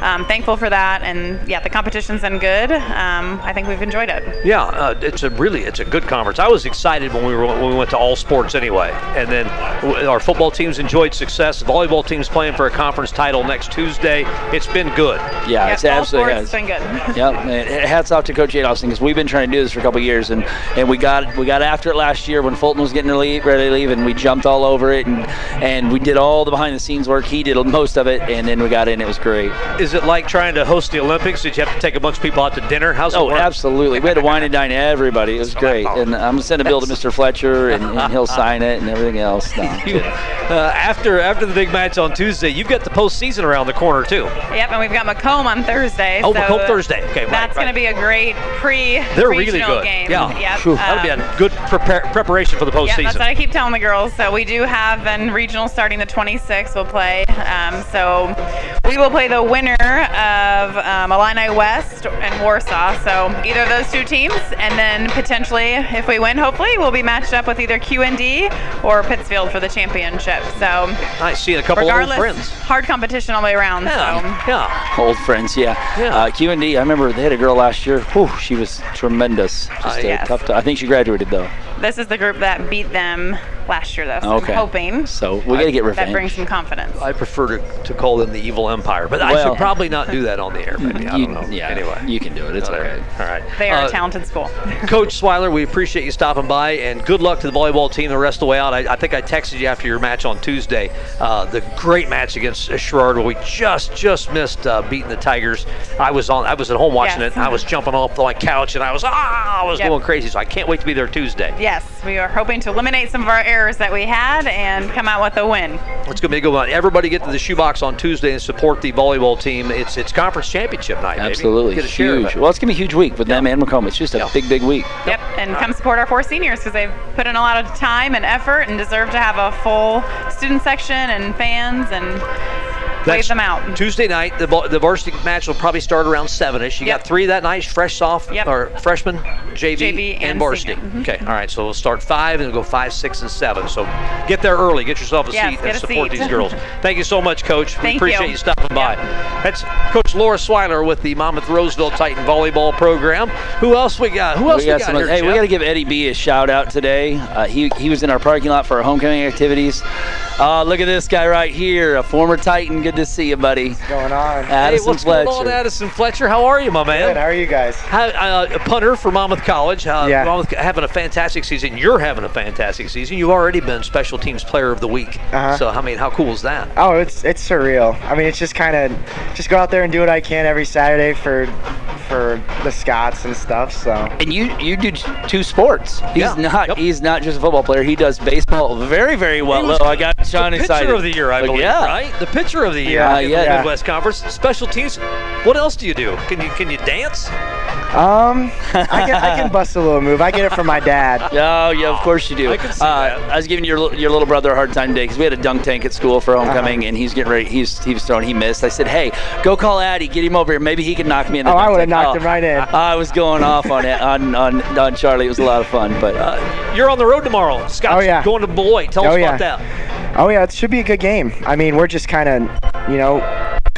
um, thankful for that. And yeah, the competition's been good. Um, I think we've enjoyed it. Yeah, uh, it's a really it's a good conference. I was excited when we were when we went to all sports anyway, and then our football teams enjoyed success. Volleyball team's playing for a conference title next Tuesday. It's been good. Yeah, Yep, it's all absolutely sports has. been good. Yep. and Hats off to Coach Adolphson because we've been trying to do this for a couple of years, and, and we got we got after it last year when Fulton was getting to leave, ready to leave, and we jumped all over it, and and we did all the behind the scenes work. He did most of it, and then we got in. It was great. Is it like trying to host the Olympics? Did you have to take a bunch of people out to dinner? How's it Oh, work? absolutely. We had to wine and dine everybody. It was great, and I'm gonna send a bill to Mr. Fletcher, and, and he'll sign it and everything else. No, You- uh, after after the big match on Tuesday, you've got the postseason around the corner too. Yep, and we've got Macomb on Thursday. Oh, so Macomb Thursday. Okay, right, That's right. going to be a great pre They're really good. game. Yeah, Yep. Phew, that'll be um, a good prepar- preparation for the Yep, postseason. that's what I keep telling the girls. So we do have an regional starting the 26th. We'll play. Um, so we will play the winner of um, Illini West and Warsaw. So either of those two teams, and then potentially, if we win, hopefully, we'll be matched up with either QND or Pittsfield for the championship. So Nice see a couple of old friends. Hard competition all the way around. Yeah, So yeah. Old friends, yeah. Yeah. Uh, QND, I remember they had a girl last year. Whew, she was tremendous. Just Uh, a yes. tough. T- I think she graduated though. This is the group that beat them last year, though. So Okay. I'm hoping So we got to get revenge. that brings some confidence. I prefer to, to call them the evil empire, but I should probably not do that on the air. Maybe I don't know. Yeah. Anyway, you can do it. It's All okay. right. All right. They are Uh, a talented school. Coach Swiler, we appreciate you stopping by, and good luck to the volleyball team the rest of the way out. I, I think I texted you after your match on Tuesday, uh, the great match against Sherrard, where we just just missed uh, beating the Tigers. I was on, I was at home watching Yes. it. And I was jumping off my couch, and I was ah, I was Yep. going crazy. So I can't wait to be there Tuesday. Yes, we are hoping to eliminate some of our errors that we had and come out with a win. It's going to be a good one. Everybody get to the shoebox on Tuesday and support the volleyball team. It's it's conference championship night. Absolutely. Get a share Huge. Well, it's going to be a huge week with them and Macomb. It's just a Yeah. big, big week. Yep, and come support our four seniors because they've put in a lot of time and effort and deserve to have a full student section and fans and wave them out. Tuesday night, the, the varsity match will probably start around 7ish. You Yep. got three that night, fresh, soft, Yep. or freshman, JV, JV and, and varsity. senior. Mhm. Okay, all right, so we'll start 5 and we'll go 5, 6, and 7. So get there early, get yourself a Yes, seat, and a support seat. these girls. Thank you so much, Coach. we appreciate you. you, stopping by. That's Coach Laura Swiler with the Monmouth Roseville Titan Volleyball Program. Who else we got? Who else we we got got, here, Hey, we got to give Eddie B a shout out today. Uh, he he was in our parking lot for our homecoming activities. Uh, look at this guy right here, a former Titan. Good to see you, buddy. What's going on? Hey, Addison what's Fletcher. going on, Addison Fletcher? How are you, my man? Good. How are you guys? How, uh, a punter for Monmouth College. Uh, Yeah. Monmouth having a fantastic season. You're having a fantastic season. You've already been Special Teams Player of the Week. Uh-huh. So, I mean, how cool is that? Oh, it's it's surreal. I mean, it's just kind of just go out there and do what I can every Saturday for for the Scots and stuff. So And you you do two sports. He's Yeah. not Yep. he's not just a football player. He does baseball very very well. He was Oh, I got Sean the excited. pitcher of the year, I Like, believe, yeah. right? The pitcher of the year Yeah, in yeah. the Midwest Conference. Special teams. What else do you do? Can you can you dance? Um, I can I can bust a little move. I get it from my dad. Oh yeah, of course you do. I can see uh, that. I was giving your your little brother a hard time today because we had a dunk tank at school for homecoming, Uh-huh. and he's getting ready. He's he was throwing. He missed. I said, hey, go call Addy, get him over here. Maybe he can knock me in the. Oh, I would've tank." knocked him right in. I was going off on it on, on on Charlie. It was a lot of fun, but Uh, you're on the road tomorrow. Scots Oh, yeah. going to Beloit. Tell us Oh, about yeah. that. Oh yeah, it should be a good game. I mean, we're just kind of, you know,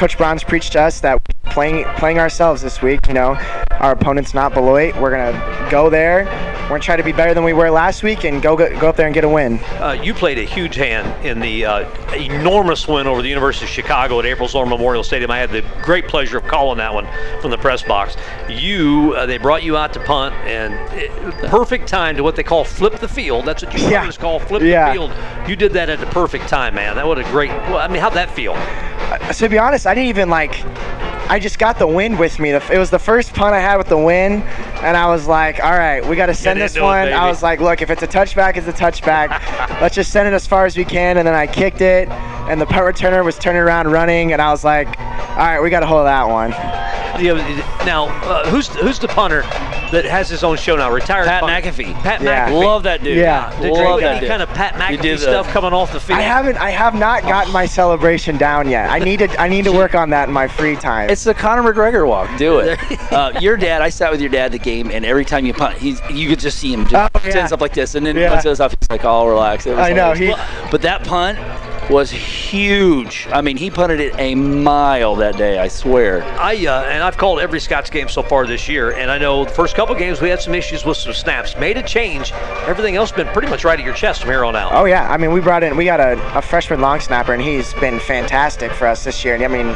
Coach Brown's preached to us that playing playing ourselves this week. You know, our opponent's not Beloit. We're gonna go there. We're gonna try to be better than we were last week and go go up there and get a win. Uh, you played a huge hand in the uh, enormous win over the University of Chicago at April Zorn Memorial Stadium. I had the great pleasure of calling that one from the press box. You, uh, they brought you out to punt, and it, perfect time to what they call flip the field. That's what you Yeah. punters call flip Yeah. the field. You did that at the perfect time, man. That was a great. Well, I mean, how'd that feel? So to be honest, I didn't even like. I just got the wind with me. It was the first punt I had with the wind, and I was like, "All right, we got to send this into it, one." I was like, "Look, if it's a touchback, it's a touchback. Let's just send it as far as we can." And then I kicked it, and the punt returner was turning around running, and I was like, "All right, we got to hold that one." Now, uh, who's who's the punter that has his own show now? Retired Pat punter. McAfee. Pat Yeah. McAfee. Love that dude. Yeah. Did love do that any dude. kind of Pat You McAfee did the- stuff coming off the field? I haven't. I have not gotten my celebration down yet. I need to. I need to work on that in my free time. It's the Conor McGregor walk. Do it. uh, your dad, I sat with your dad at the game, and every time you punt, he's you could just see him just Oh, yeah. stand up like this, and then Yeah. once it off, he's like all relaxed. It was I know, he- but that punt was huge. I mean, he punted it a mile that day. I swear. I uh, and I've called every Scots game so far this year, and I know the first couple games we had some issues with some snaps. Made a change. Everything else been pretty much right at your chest from here on out. Oh yeah, I mean we brought in we got a, a freshman long snapper and he's been fantastic for us this year. And I mean,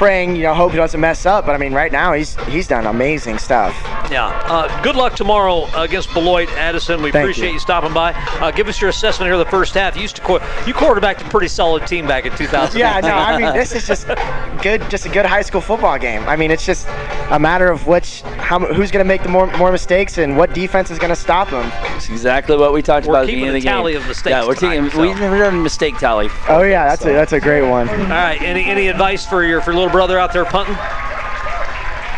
praying you know hope he doesn't mess up, but I mean right now he's he's done amazing stuff. Yeah. Uh, good luck tomorrow against Beloit, Addison. We Thank appreciate you. you. stopping by. Uh, give us your assessment here of the first half. You used to qu- you quarterbacked a pretty solid team back in 2000. Yeah, no, I mean this is just good, just a good high school football game. I mean it's just a matter of which how who's going to make the more more mistakes and what defense is going to stop them. It's exactly what we talked We're about at the keeping beginning of a the game. tally of mistakes Yeah, we're tonight, taking. We've so. never done a mistake tally. Oh yeah, that's a that's a great one. All right. Any any advice for your for your little brother out there punting?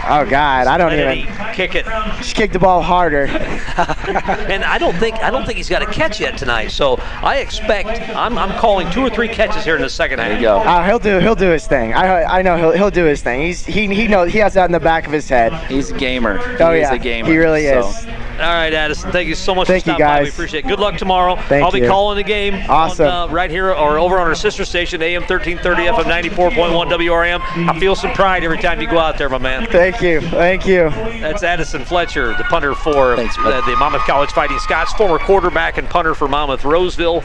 Oh God, I don't even. kick it. Just kick the ball harder. and I don't think I don't think he's got a catch yet tonight. So I expect I'm, I'm calling two or three catches here in the second half. There you go. Uh, he'll do he'll do his thing. I I know he'll he'll do his thing. He's he he knows he has that in the back of his head. He's a gamer. Oh he yeah, is a gamer. he really so. is. All right, Addison. Thank you so much Thank for you, stopping by. We appreciate it. Good luck tomorrow. Thank I'll be you. calling the game Awesome. on, uh, right here or over on our sister station, AM 1330 FM 94.1 WRAM. I feel some pride every time you go out there, my man. Thank you, thank you. That's Addison Fletcher, the punter for Thanks, uh, the Monmouth College Fighting Scots, former quarterback and punter for Monmouth Roseville.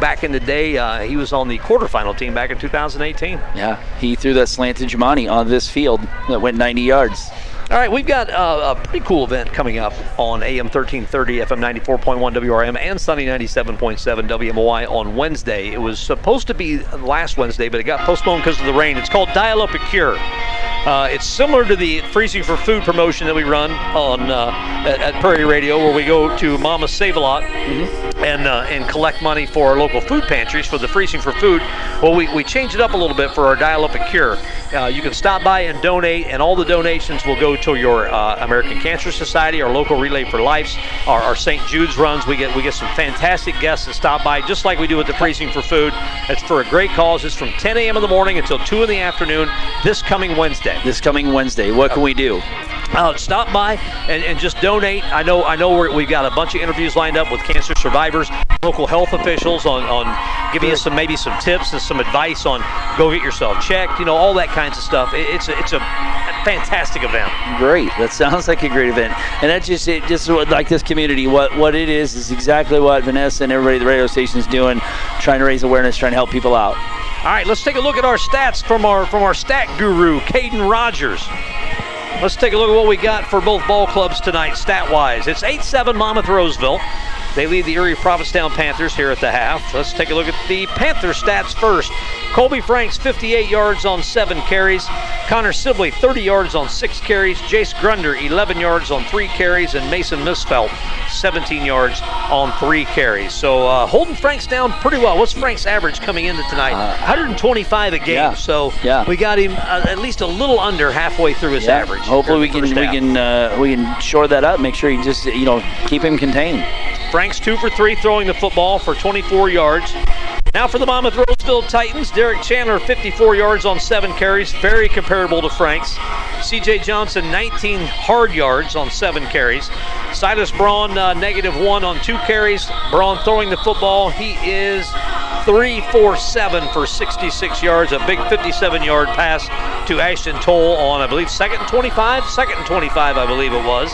Back in the day, uh, he was on the quarterfinal team back in 2018. Yeah, he threw that slant to Jumani on this field that went 90 yards. All right, we've got uh, a pretty cool event coming up on AM 1330, FM 94.1 WRAM, and Sunny 97.7 WMOI on Wednesday. It was supposed to be last Wednesday, but it got postponed because of the rain. It's called Dial Up a Cure. Uh, it's similar to the freezing for food promotion that we run on uh, at, at Prairie Radio, where we go to Mama Save a Lot and uh, and collect money for our local food pantries for the freezing for food. Well, we, we changed it up a little bit for our Dial Up a Cure. Uh, you can stop by and donate, and all the donations will go to your uh, American Cancer Society, our local Relay for Lives, our, our St. Jude's runs. We get we get some fantastic guests that stop by, just like we do with the freezing for food. It's for a great cause. It's from 10 a.m. in the morning until 2 in the afternoon this coming Wednesday. This coming Wednesday, what can we do? Uh, stop by and, and just donate. I know I know we're, we've got a bunch of interviews lined up with cancer survivors, local health officials on, on giving you some maybe some tips and some advice on go get yourself checked. You know all that kinds of stuff. It, it's a, it's a fantastic event. Great. That sounds like a great event. And that just it just what- like this community. What what it is is exactly what Vanessa and everybody at the radio station is doing, trying to raise awareness, trying to help people out. All right, let's take a look at our stats from our from our stat guru, Caden Rogers. Let's take a look at what we got for both ball clubs tonight, stat-wise. It's 8-7 Monmouth Roseville. They lead the Erie Prophetstown Panthers here at the half. Let's take a look at the Panther stats first. Colby Franks, 58 yards on seven carries. Connor Sibley, 30 yards on six carries. Jace Grunder, 11 yards on three carries. And Mason Misfelt, 17 yards on three carries. So uh, holding Franks down pretty well. What's Frank's average coming into tonight? Uh, 125 a game. yeah, So yeah. we got him uh, at least a little under halfway through his Yeah. average. Hopefully we can we half. can uh, we can shore that up. Make sure you just you know keep him contained. Frank's two for three throwing the football for 24 yards. Now for the Monmouth Roseville Titans, Derek Chandler, 54 yards on seven carries, very comparable to Frank's. CJ Johnson, 19 hard yards on seven carries. Silas Braun, uh, negative one on two carries. Braun throwing the football. He is three, four, seven for 66 yards. A big 57 yard pass to Ashton Toll on, I believe, second and 25? Second and 25, I believe it was.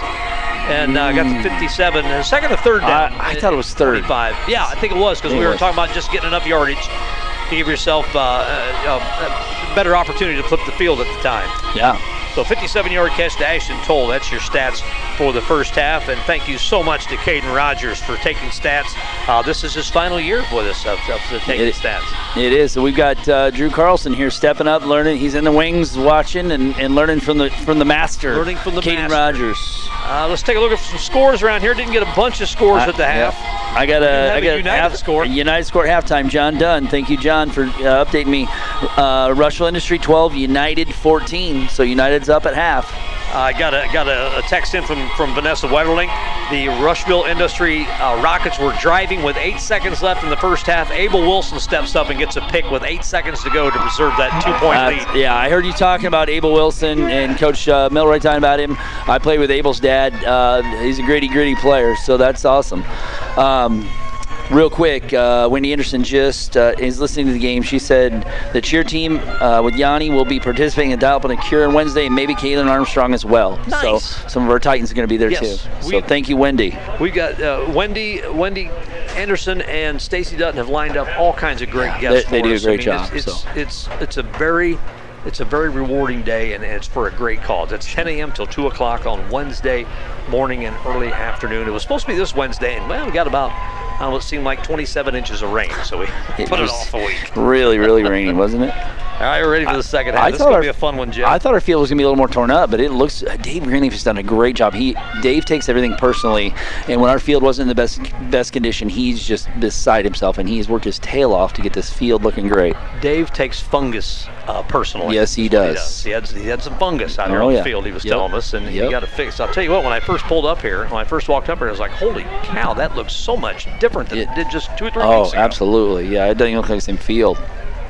And uh, got the 57, uh, second or third down. I- I thought it was third. 25. Yeah, I think it was because we were talking about just getting enough yardage to give yourself uh, uh, a better opportunity to flip the field at the time. Yeah. So 57 yard catch to Ashton Toll. That's your stats for the first half. And thank you so much to Caden Rogers for taking stats. Uh, this is his final year with us of, of taking It- stats. It is. So we've got uh, Drew Carlson here stepping up, learning. He's in the wings, watching and, and learning from the from the master. Learning from the Caden. Rogers. Uh, let's take a look at some scores around here. Didn't get a bunch of scores at the yeah. half. I got a, I a got United half, score. a United score at halftime. John Dunn. Thank you, John, for uh, updating me. Uh, Rushville Industry 12, United 14. So United's up at half. I got a got a, a text in from from Vanessa Wetterling. The Rushville Industry uh, Rockets were driving with eight seconds left in the first half. Abel Wilson steps up and gets a pick with eight seconds to go to preserve that two point Uh, lead. yeah, I heard you talking about Abel Wilson and Coach uh, Milroy talking about him. I played with Abel's dad. Uh, he's a gritty, gritty player, so that's awesome. Um, real quick, uh, Wendy Anderson just uh, is listening to the game. She said the cheer team uh, with Yanni will be participating in Dial Up on a Cure on Wednesday, and maybe Kaylin Armstrong as well. Nice. So some of our Titans are going to be there Yes, too. we- So thank you, Wendy. We've got uh, Wendy Wendy Anderson and Stacy Dutton have lined up all kinds of great Yeah, guests. they- they do a great I mean, job, It's it's, so. it's it's a very it's a very rewarding day, and it's for a great cause. It's 10 a.m. till 2 o'clock on Wednesday morning and early afternoon. It was supposed to be this Wednesday, and well, we got about uh, it seemed like 27 inches of rain, so we It put it off a week. Really, really rainy, wasn't it? All right, we're ready for the second half. I this is thought going to be a fun one, Jeff. I thought our field was gonna be a little more torn up, but it looks. uh, Dave Greenleaf has done a great job. He Dave takes everything personally, and when our field wasn't in the best best condition, he's just beside himself, and he's worked his tail off to get this field looking great. Dave takes fungus uh, personally. Yes, he does. He, had, he had some fungus out Oh, on yeah. the field, he was Yep. telling us, and he got it fixed. I'll tell you what, when I first pulled up here, when I first walked up here, I was like, holy cow, that looks so much different than it, It- did just two or three Oh, absolutely. Yeah, it doesn't look like the same field.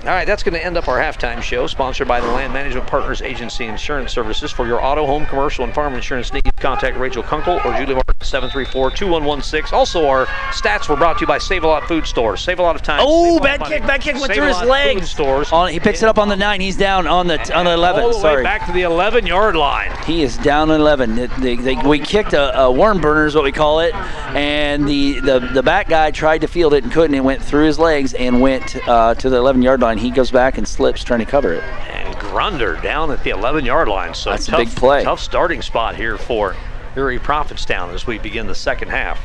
All right, that's going to end up our halftime show, sponsored by the Land Management Partners Agency Insurance Services. For your auto, home, commercial, and farm insurance needs, contact Rachel Kunkel or Julie Martin, 734-2116. Also, our stats were brought to you by Save a Lot Food Stores. Save a lot of time. Oh, bad kick! Bad kick went through his legs. Stores. On, he picks it up on the nine. He's down on the on the eleven. All the Sorry. way back to the 11-yard line. He is down on 11. They, they, they- we kicked a, a worm burner, is what we call it, and the, the, the back guy tried to field it and couldn't. It went through his legs and went uh, to the 11 yard line. He goes back and slips trying to cover it. And Grunder down at the 11-yard line. So That's a tough, big play. Tough starting spot here for Erie Prophetstown as we begin the second half.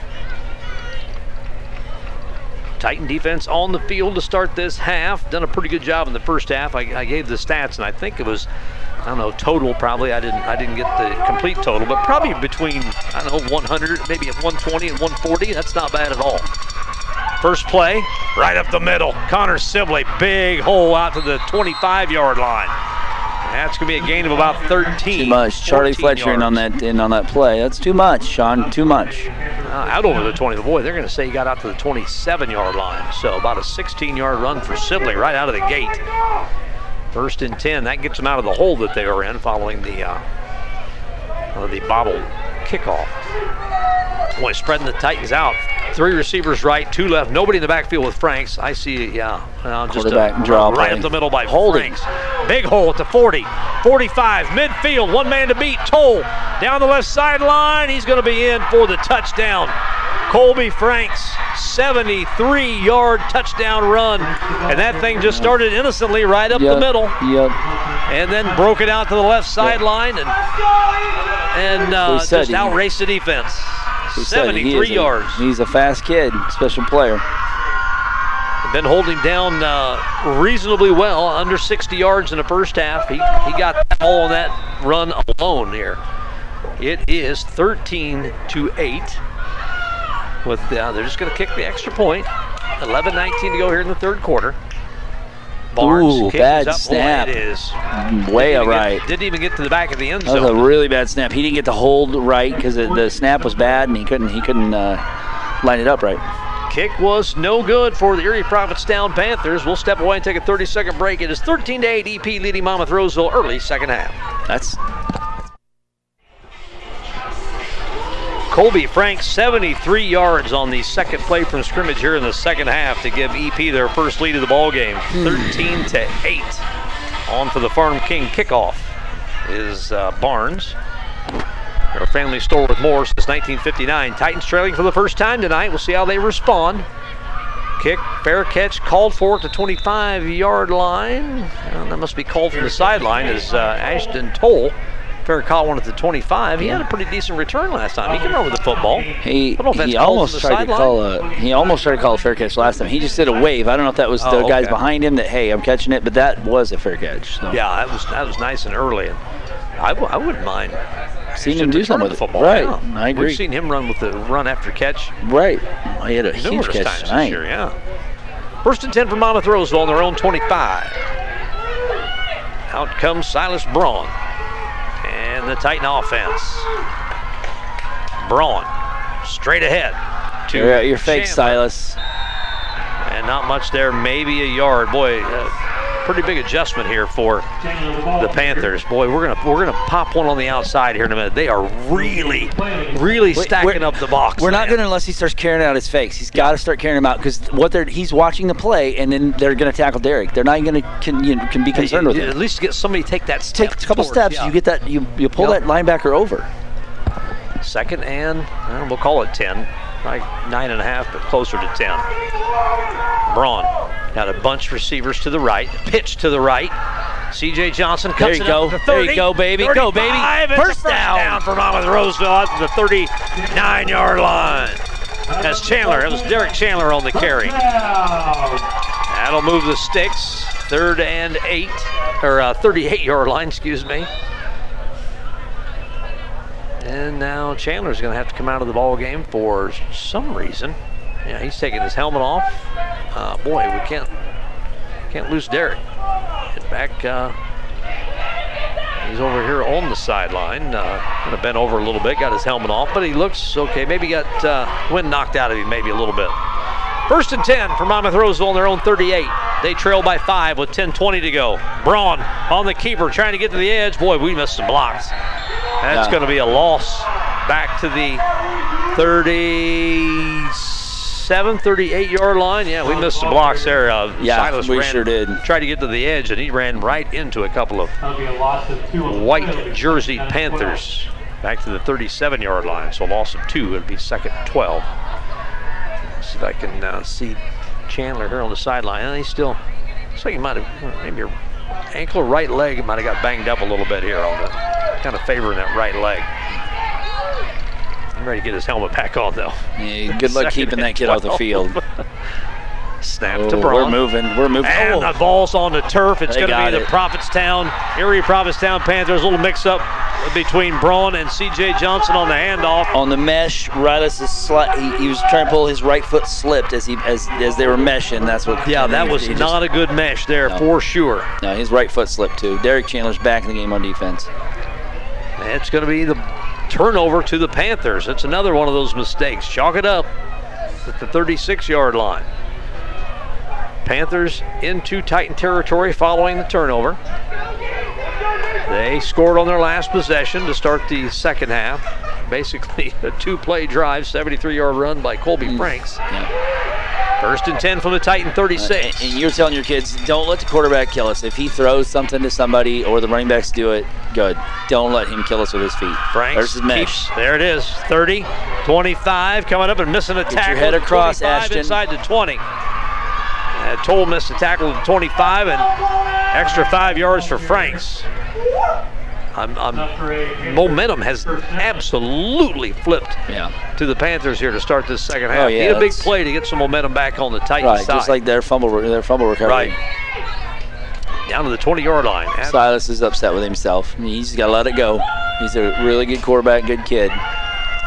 Titan defense on the field to start this half. Done a pretty good job in the first half. I, I gave the stats, and I think it was, I don't know, total probably. I didn't, I didn't get the complete total, but probably between I don't know 100, maybe 120 and 140. That's not bad at all. First play, right up the middle. Connor Sibley, big hole out to the 25-yard line. That's going to be a gain of about 13. Too much. Charlie 14 Fletcher in on that in on that play. That's too much, Sean. Too much. Uh, out over the 20. Boy, they're going to say he got out to the 27-yard line. So about a 16-yard run for Sibley right out of the gate. First and 10. That gets them out of the hole that they were in following the uh, uh, the bobble kickoff. Boy, spreading the Titans out. Three receivers right, two left. Nobody in the backfield with Franks. I see, yeah, uh, just a, Quarterback draw right play. up the middle by Holding. Franks. Big hole at the 40, 45, midfield, one man to beat. Toll down the left sideline. He's going to be in for the touchdown. Colby Franks, 73-yard touchdown run, and that thing just started innocently right up Yep. the middle, Yep. and then broke it out to the left sideline and and uh, just he- outraced the defense. We said he 73 a- yards. he's a fast kid, special player. Been holding down uh, reasonably well, under 60 yards in the first half. He, he got all on that run alone here. It is 13 to 8. With uh, they're just going to kick the extra point. 11-19 to go here in the third quarter. Barnes Ooh, bad up. Snap. it is. Way Didn't right. Get, didn't even get to the back of the end zone. That was a really bad snap. He didn't get to hold right because the, snap was bad and he couldn't he couldn't uh, line it up right. Kick was no good for the Erie Prophetstown Panthers. We'll step away and take a 30-second break. It is 13 to 8 EP leading Monmouth Roseville early second half. That's Colby Frank, 73 yards on the second play from scrimmage here in the second half to give EP their first lead of the ball game, 13 to 8. On for the Farm King kickoff is uh, Barnes. They're family store with more since 1959. Titans trailing for the first time tonight. We'll see how they respond. Kick, fair catch, called for at the 25-yard line. Well, that must be called from the sideline as uh, Ashton Toll. Fair caught one at the 25. He had a pretty decent return last time. He can run with the football. he I don't know if that's he almost tried to sideline. call a he almost tried to call a fair catch last time. He just did a wave. I don't know if that was the Oh, guys behind him that hey I'm catching it, but that was a fair catch. So. Yeah, that was that was nice and early. And I, w- I wouldn't mind Seen him do something the with it. football. Right, Yeah. I agree. We've seen him run with the run after catch Right, he had a huge catch times tonight. this year. Yeah. First and 10 for Monmouth Roseville on their own 25. Out comes Silas Braun. And the Titan offense. Braun straight ahead. To You're, you're fake. Silas. And not much there, maybe a yard. Boy, uh, pretty big adjustment here for the Panthers. Boy, we're gonna we're gonna pop one on the outside here in a minute. They are really, really stacking we're- up the box. We're not gonna unless he starts carrying out his fakes. He's got to start carrying him out because what they're he's watching the play and then they're gonna tackle Derek. They're not even gonna can, you know, can be concerned with At least get somebody take that step. Take a couple steps, yeah. you get that you you pull Yep. that linebacker over. second and we'll call it 10, like nine and a half, but closer to 10. Braun got a bunch of receivers to the right, pitch to the right. C.J. Johnson cuts There you go. up to 30. There you go, baby. Go, baby. 35. It's a First down. for Monmouth Roseville to the 39-yard line. That's Chandler. It was Derek Chandler on the carry. That'll move the sticks. Third and eight, or uh, 38 yard line, excuse me. And now Chandler's going to have to come out of the ball game for some reason. Yeah, he's taking his helmet off. Uh, boy, we can't can't lose Derek. Get back. Uh, he's over here on the sideline. Uh, kind of bent over a little bit, got his helmet off, but he looks okay. Maybe got uh, wind knocked out of him, maybe a little bit. First and 10 for Monmouth Roseville on their own 38. They trail by five with 10-20 to go. Braun on the keeper, trying to get to the edge. Boy, we missed some blocks. That's Yeah. going to be a loss back to the 37, 38 yard line. Yeah, we missed some blocks there. Uh, Yeah, Silas we ran, sure did. Tried to get to the edge, and he ran right into a couple of That'll be a loss of two on the white penalty. jerseyed That's 12. Panthers back to the 37 yard line. So a loss of two. It'll be second 12. See if I can uh, see Chandler here on the sideline. And he still looks like he might have maybe your ankle or right leg might have got banged up a little bit here on the kind of favoring that right leg. I'm ready to get his helmet back on though. Yeah, good luck Second keeping that kid off the field. Snap Oh, to we're moving. We're moving. And Oh. the ball's on the turf. It's going to be the it. Prophetstown, Erie Prophetstown Panthers. A little mix up between Braun and CJ Johnson on the handoff. on the mesh, Rylas is sli- he, he was trying to pull his right foot slipped as he as as they were meshing. That's what. Yeah, that was just- not a good mesh there No. for sure. No, his right foot slipped too. Derek Chandler's back in the game on defense. It's going to be the turnover to the Panthers. It's another one of those mistakes. Chalk it up at the 36 yard line. Panthers into Titan territory following the turnover. They scored on their last possession to start the second half. Basically, a two play drive, 73 yard run by Colby mm. Franks. Yeah. First and 10 from the Titan And, 36. and you're telling your kids, don't let the quarterback kill us. If he throws something to somebody or the running backs do it, good. Don't let him kill us with his feet. Franks Versus mesh. keeps- there it is. 30, 25, coming up and missing a your tackle. head across, 25 Ashton. inside the 20. Uh, Toll missed a tackle at 25 and extra five yards for Franks. I'm, I'm, Enough for a Panther momentum has absolutely flipped Yeah. to the Panthers here to start this second half. Oh, yeah, Need a big play to get some momentum back on the Titans Right. side. Just like their fumble, their fumble recovery. right. Down to the 20 yard line. Silas is upset with himself. He's got to let it go. He's a really good quarterback, good kid.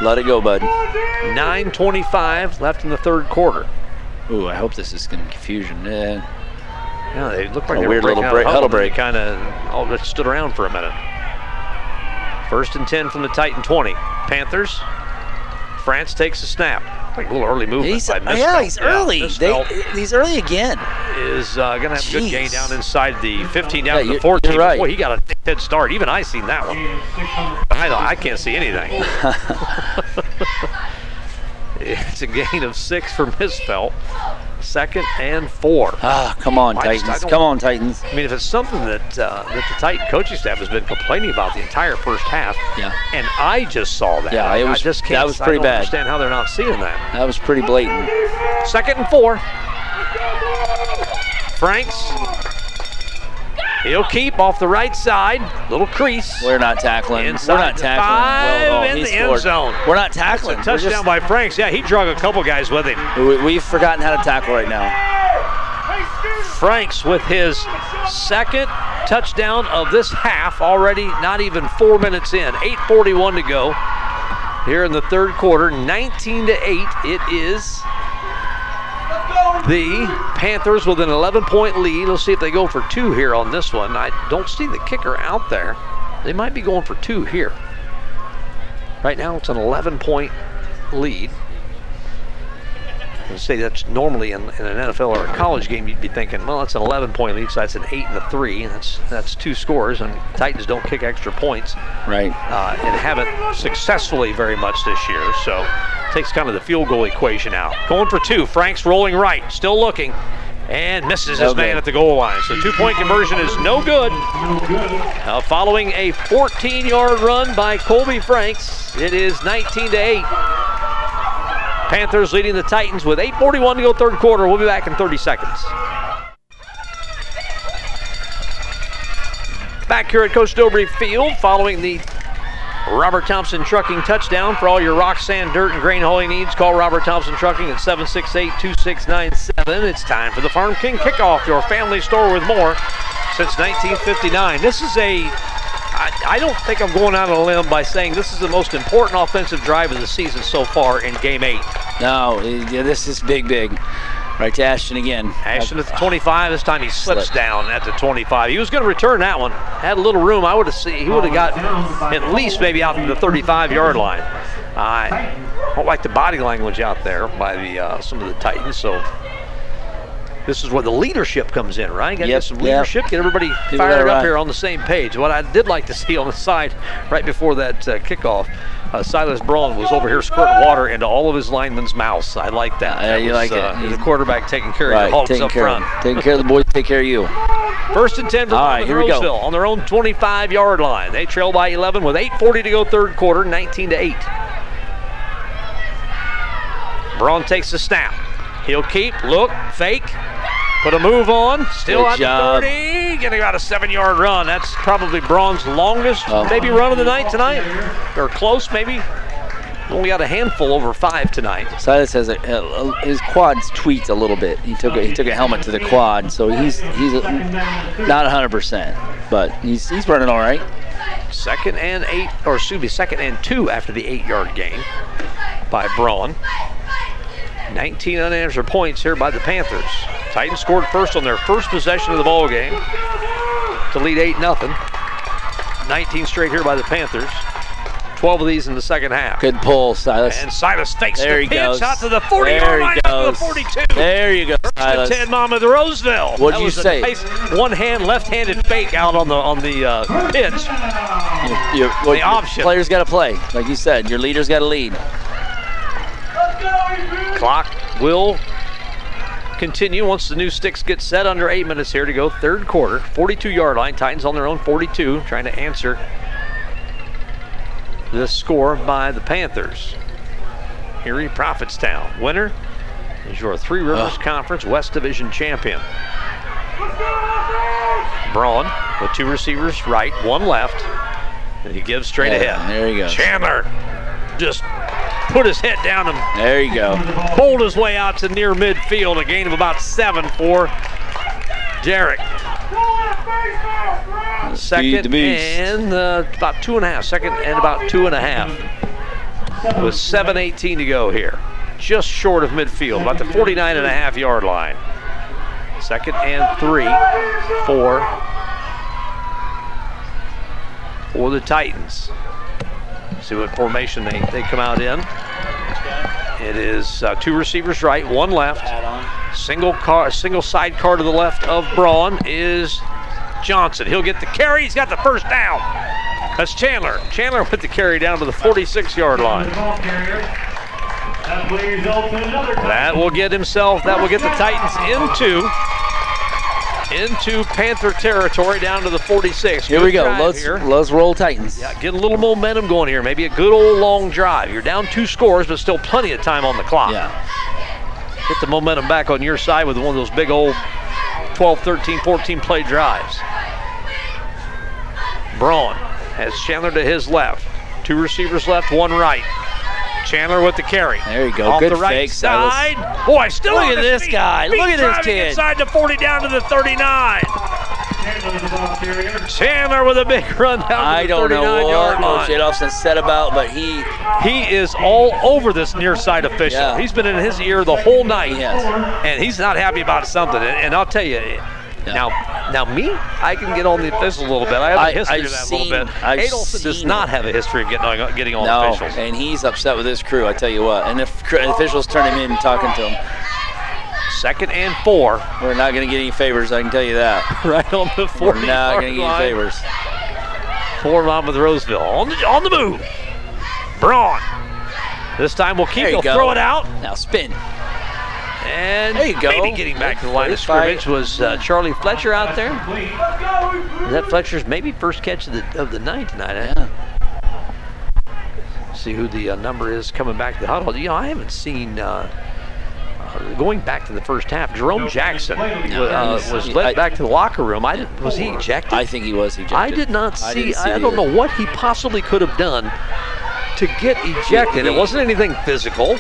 Let it go, bud. 9.25 left in the third quarter. Ooh, I hope this is going to confusion. Yeah. Yeah, they look like A weird little break- huddle break. Kind of all just stood around for a minute. First and 10 from the Titan 20. Panthers. Franks takes a snap. Like a little early movement. He's, by yeah, he's early. they, he's early again. is uh, going to have a good gain down inside the 15 down Yeah, to the 14. you're right. Boy, he got a head start. Even I seen that one. Gain of six on the I, don't- I can't see anything. it's a gain of six for Misfelt. Second and four. Ah, come on, I Titans. Come on, Titans. I mean, if it's something that uh, that the Titan coaching staff has been complaining about the entire first half, Yeah. and I just saw that. Yeah, I, it I was- just can't. that was I pretty don't bad. Understand how they're not seeing that. That was pretty blatant. Second and four. Franks. He'll keep off the right side. Little crease. We're not tackling. Inside We're not tackling. five Well, in he the end zone. We're not tackling. Touchdown just- by Franks. Yeah, he drug a couple guys with him. we, we've forgotten how to tackle right now. Franks with his second touchdown of this half already not even four minutes in 841 to go here in the third quarter 19 to 8 it is the panthers with an 11 point lead. Let's see if they go for two here on this one. I don't see the kicker out there. They might be going for two here. Right now it's an 11 point lead I'd say that's normally in, in an NFL or a college game, you'd be thinking, well, that's an 11 point lead, so that's an 8 and a 3. That's that's two scores, and Titans don't kick extra points Right. uh, and haven't successfully very much this year. So takes kind of the field goal equation out. Going for two. Frank's rolling right, still looking, and misses his Okay. man at the goal line. So two point conversion is no good. Uh, following a 14 yard run by Colby Franks, it is 19 to 8. Panthers leading the Titans with 8.41 to go third quarter. We'll be back in 30 seconds. Back here at Coach Dobry Field following the Robert Thompson Trucking touchdown for all your rock, sand, dirt, and grain hauling needs. Call Robert Thompson Trucking at 768-2697. It's time for the Farm King Kickoff, your family store with more since 1959. This is a I, I don't think I'm going out on a limb by saying this is the most important offensive drive of the season so far in game eight. No, yeah, this is big, big. Right to Ashton again. Ashton at the 25. This time he slips Slip. down at the 25. He was going to return that one. Had a little room. I would have seen. He would have got at least maybe out to the 35-yard line. I don't like the body language out there by the uh, some of the Titans. So this is where the leadership comes in, right? Got Yep, get some yep. leadership, get everybody People fired up here on the same page. What I did like to see on the side right before that uh, kickoff. Uh, Silas Braun was over here squirting water into all of his linemen's mouths. I like that. Yeah, That you was, like it. uh, the quarterback taking care of the Hogs taking up care, front. taking care of the boys, take care of you. First and 10 for All right, Monmouth here we go. On their own 25 yard line. They trail by 11 with 8.40 to go, third quarter, 19 to 8. Braun takes the snap. He'll keep, look, fake, put a move on, still Good at job. the 30, getting about a seven yard run. That's probably Braun's longest, Oh. maybe run of the night tonight, or close, maybe. Only got a handful over five tonight. Silas has a, a- his quads tweaked a little bit. He took a, he took a helmet to the quad, so he's he's a, not 100, percent but he's he's running all right. Second and eight, or excuse me, second and two after the eight-yard gain by Braun. 19 unanswered points here by the Panthers. Titans scored first on their first possession of the ball game to lead 8 0 19 straight here by the Panthers. 12 of these in the second half. Good pull, Silas. And Silas fakes there the he pitch goes. out to the 40 yard line, out to goes. the 42. There you go, First and Silas. 10 Monmouth Roseville. What'd That you was a say? nice one-hand, left-handed fake out on the on the uh, pitch. You- you- what- The option. Players got to play, like you said. Your leaders got to lead. Clock will continue once the new sticks get set. Under eight minutes here to go, third quarter. 42 yard line. Titans on their own 42, trying to answer this score by the Panthers. Erie Prophetstown. Winner is your Three Rivers Ugh. Conference West Division champion. Braun with two receivers right, one left. And he gives straight Yeah, ahead. there he goes. Chandler just put his head down and There you go. bowled his way out to near midfield, a gain of about seven for Derek. Second and uh, about two and a half. Second and about two and a half. With 7.18 to go here. Just short of midfield, about the 49 and a half yard line. Second and three, four for the Titans. See what formation they, they come out in. It is uh, two receivers right, one left. Single car, single side car to the left of Braun is Johnson. He'll get the carry. He's got the first down. That's Chandler. Chandler with the carry down to the 46-yard line. That will get himself. That will get the Titans into into Panther territory down to the 46. Here Good we go. Let's here. let's roll Titans. Yeah, get a little momentum going here. Maybe a good old long drive. You're down two scores, but still plenty of time on the clock. Yeah. Get the momentum back on your side with one of those big old 12, 13, 14 play drives. Braun has Chandler to his left. Two receivers left, one right. Chandler with the carry. There you go. Off Good the right fake, side. Boy, still Look at this feet. guy. Feet Look at this kid. Inside the 40 down to the 39. Chandler the ball carrier. Chandler with a big run down to I don't know what Coach said about, but he He is all over this near side official. Yeah. He's been in his ear the whole night. Yes. And he's not happy about something. And, and I'll tell you, now, now me, I can get on the officials a little bit. I have a history I've of that a little bit. I've Adolphson does not have a history of getting on, getting on no, officials. and he's upset with his crew. I tell you what. And if officials turn him in and talking to him, Second and four, we're not going to get any favors. I can tell you that. right on the We're 40 not going to get any favors. for Monmouth Roseville. On the, on the move. Braun. This time we'll keep. He'll go. throw it out. Now spin. And There you go. maybe getting back to the line of scrimmage was uh, Charlie Fletcher out there. Complete. Is that Fletcher's maybe first catch of the, of the night tonight? eh? Yeah. See who the uh, number is coming back to the huddle. You know, I haven't seen uh, going back to the first half, Jerome Jackson uh, was led I- back to the locker room. I didn't, was he ejected? I think he was ejected. I did not I see. I, don't either. know what he possibly could have done to get ejected. It wasn't anything physical.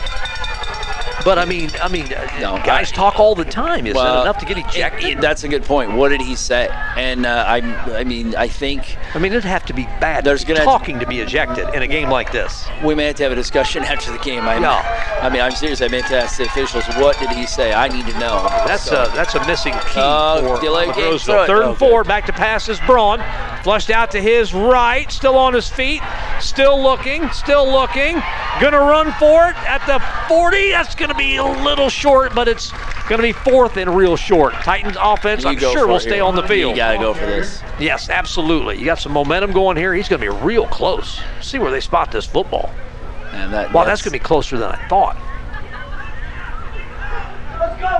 But I mean, I mean, uh, No, guys I- talk all the time. Is that enough to get ejected? that's a good point. What did he say? And uh, I, I mean, I think I mean, it'd have to be bad. There's gonna- talking to be ejected in a game like this. we may have to have a discussion after the game. I, know. I mean, I'm serious. I have to ask the officials. What did he say? I need to know. That's So- a that's a missing key Oh, for delay game, Roseville. Third and four, good. back to pass is Braun. Flushed out to his right, still on his feet, still looking, still looking. Gonna run for it at the 40. That's gonna be a little short, but it's gonna be fourth and real short. Titans offense, You I'm sure will stay on the field. You got to go for this. Yes, absolutely. You got some momentum going here. He's gonna be real close. See where they spot this football. And that, Wow, that's going to be closer than I thought.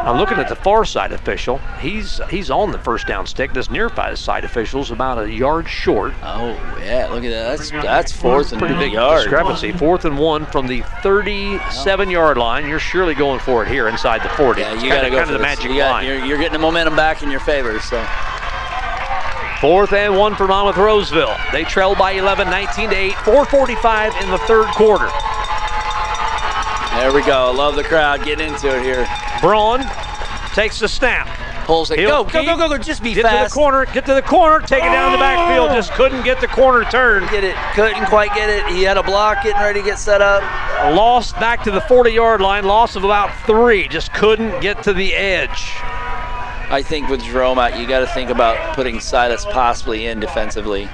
I'm looking at the far side official. He's uh, he's on the first down stick. This near side official's about a yard short. Oh yeah, look at that. That's that's fourth and Pretty big yard. discrepancy. Fourth and one from the 37 yard line. You're surely going for it here inside the 40. Yeah, you got to go kind of the this. magic you got, line. You're, you're getting the momentum back in your favor. So Fourth and one for Monmouth Roseville. They trail by 11, 19 to 8. 4:45 in the third quarter. there we go. Love the crowd getting into it here. Braun takes the snap. Pulls it. Go, go, go, go, go. Just be Get fast. to the corner. Get to the corner. Take it down the backfield. Oh! Just couldn't get the corner turn. Get it. Couldn't quite get it. He had a block getting ready to get set up. Lost back to the 40 yard line. Loss of about three. Just couldn't get to the edge. I think with Jerome out, you got to think about putting Silas possibly in defensively.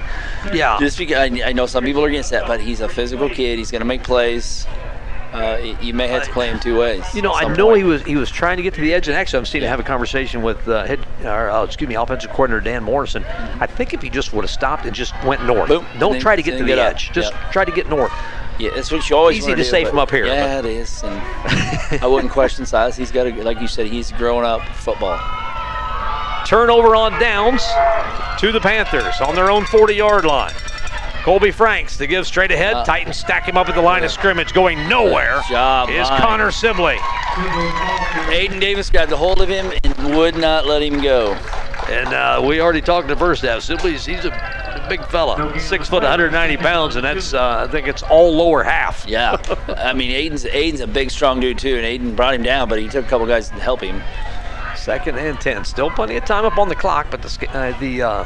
Yeah. Just because I, I know some people are against that, but he's a physical kid. He's going to make plays. Uh, you may have to play him two ways. You know, I know point. he was he was trying to get to the edge, and actually, I'm seeing him have a conversation with uh, head, or, uh, excuse me, offensive coordinator Dan Morrison. I think if he just would have stopped and just went north, Boom. don't Then- try to get to the get up. edge. Just Yep. try to get north. Yeah, that's what you always Easy wanna do, say from up here, Yeah, it is. And I wouldn't question Silas. He's got a, like you said, he's grown up football. Turnover on downs to the Panthers on their own 40 yard line. Colby Franks to give straight ahead. Uh, Titans stack him up at the line of scrimmage, going nowhere. Good job, is Mike. Connor Sibley. Aiden Davis got the hold of him and would not let him go. And uh, we already talked the first half. Sibley's he's a big fella, six foot, 190 pounds, and that's uh, I think it's all lower half. Yeah, I mean Aiden's Aiden's a big, strong dude too, and Aiden brought him down, but he took a couple guys to help him. Second and ten. Still plenty of time up on the clock, but the uh, the uh,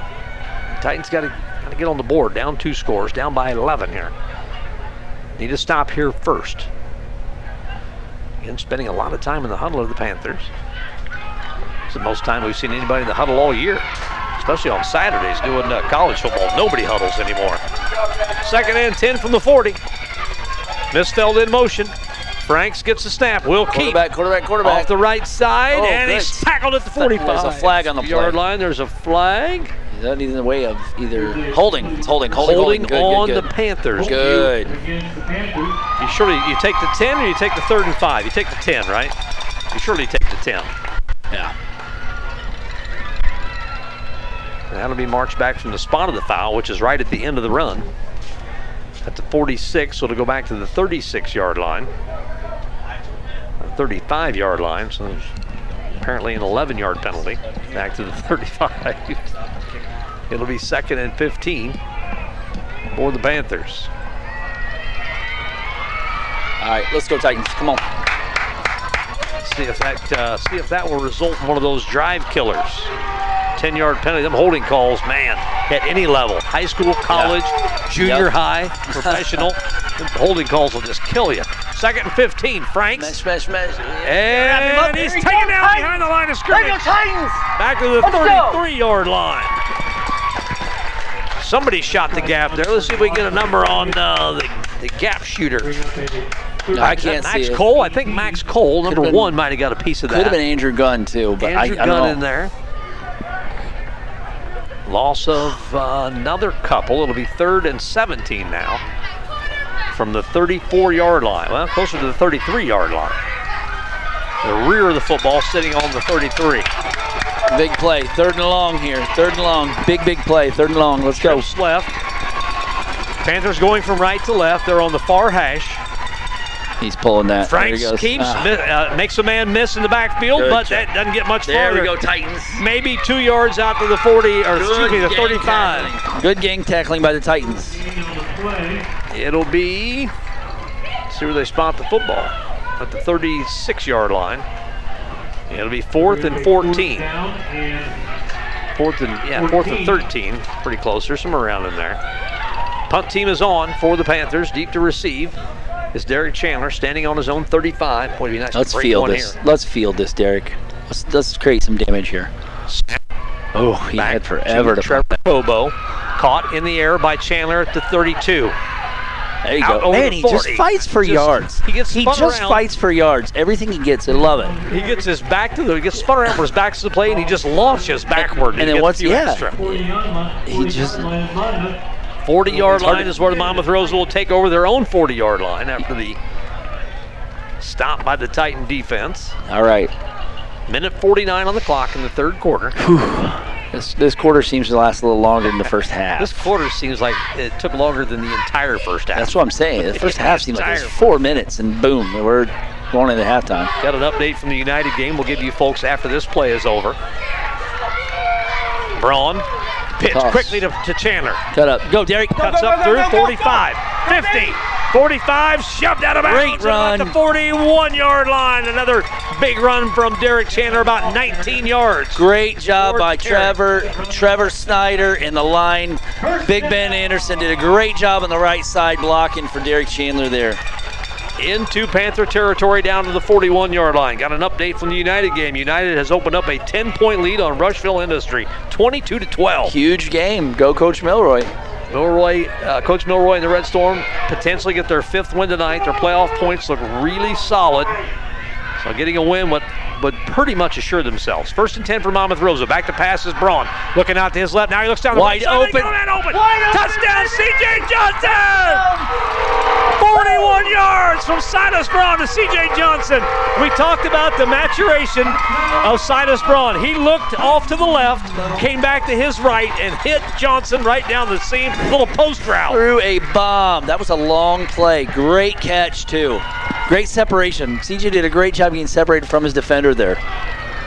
Titans got to got to get on the board. Down two scores, down by 11 here. Need to stop here first. Again, spending a lot of time in the huddle of the Panthers. It's the most time we've seen anybody in the huddle all year, especially on Saturdays doing uh, college football. Nobody huddles anymore. Second and 10 from the 40. Misfeld in motion. Franks gets the snap. Will keep. Quarterback, quarterback, quarterback. Off the right side, Oh, and good. he's tackled at the 45. There's a flag on the yard line. There's a flag Is that in the way of either holding? It's holding, holding, holding holding. Good, on good, the. Panthers. Good. Against the You surely you take the 10 or you take the third and five. You take the 10, right? You surely take the 10. Yeah. And that'll be marched back from the spot of the foul, which is right at the end of the run. At the 46, so it'll go back to the 36 yard line. 35 yard line, so apparently an 11 yard penalty. Back to the 35. It'll be second and 15 for the Panthers. All right, let's go Titans. Come on. See if that uh, see if that will result in one of those drive killers. 10 yard penalty. Them holding calls, man, at any level, high school, college, junior Yep. high, professional, holding calls will just kill you. Second and 15, Franks. Smash, smash, smash. And he's taken down behind the line of scrimmage. Back to the 33 yard line. Somebody shot the gap there. Let's see if we can get a number on uh, the, the gap shooter. I can't Max see it. Cole. I think Max Cole, number been- one, might have got a piece of that. Could have been Andrew Gunn too, but Andrew I, I Gunn in there. Loss of uh, another couple. It'll be third and 17 now from the 34 yard line. Well, closer to the 33 yard line. The rear of the football sitting on the 33. Big play, third and long here. Third and long, big, big play. Third and long. Let's go. Left. Panthers going from right to left. They're on the far hash. He's pulling that. There he Franks goes. keeps Ah. mi- uh, makes a man miss in the backfield, Good but job. that doesn't get much There farther. There we go, Titans. Maybe two yards out to the 40, or excuse me, the 35. tackling. Good gang tackling by the Titans. It'll be. See where they spot the football at the 36-yard line. It'll be fourth and 14. Fourth and yeah, fourth and 13. Pretty close. There's some around in there. Punt team is on for the Panthers. Deep to receive is Derek Chandler standing on his own 35. Boy, be nice Let's to field this. here. Let's field this, Derek. Let's, let's create some damage here. Oh, he Back had forever to. Trevor Cobo. Caught in the air by Chandler at the 32. There you out go. Man, he just fights for Just- yards. he gets he just around. fights for yards. Everything he gets, I love it. He gets his back to the, he gets spun around for his back to the play, and he just launches backward. And then gets a what's- few yeah. extra. 40 yard line. He just- yard line is Monmouth. 40 yard line is where the Monmouth Roseville take over their own 40 yard line after the stop by the Titan defense. All right. Minute 49 on the clock in the third quarter. This, this quarter seems to last a little longer than the first half. This quarter seems like it took longer than the entire first half. That's what I'm saying. The first half seems like it was four minutes, and boom, we're going into halftime. Got an update from the United game. We'll give you folks after this play is over. Braun pitch Toss. quickly to, to Chandler. Cut up. Go, Derek. Cuts up through 45, 50, 45, shoved out of bounds. Great At the 41 yard line. Another big run from Derek Chandler, about 19 yards. Great job Fourth by carry. Trevor, Trevor Snyder in the line. Big Ben Anderson did a great job on the right side blocking for Derek Chandler there. Into Panther territory down to the 41 yard line. Got an update from the United game. United has opened up a 10 point lead on Rushville Industry, 22 to 12. Huge game. Go, Coach Milroy. Milroy, uh, Coach Milroy and the Red Storm potentially get their fifth win tonight. Their playoff points look really solid. So getting a win would, would pretty much assured themselves. First and 10 for Monmouth Roseville. Back to pass is Braun. Looking out to his left. Now he looks down the Wide right side. open. Wide open. Touchdown, CJ Johnson! 41 yards from Silas Braun to CJ Johnson. We talked about the maturation of Silas Braun. He looked off to the left, came back to his right, and hit Johnson right down the seam. Little post route. Threw a bomb. That was a long play. Great catch, too. Great separation. CJ did a great job getting separated from his defender there.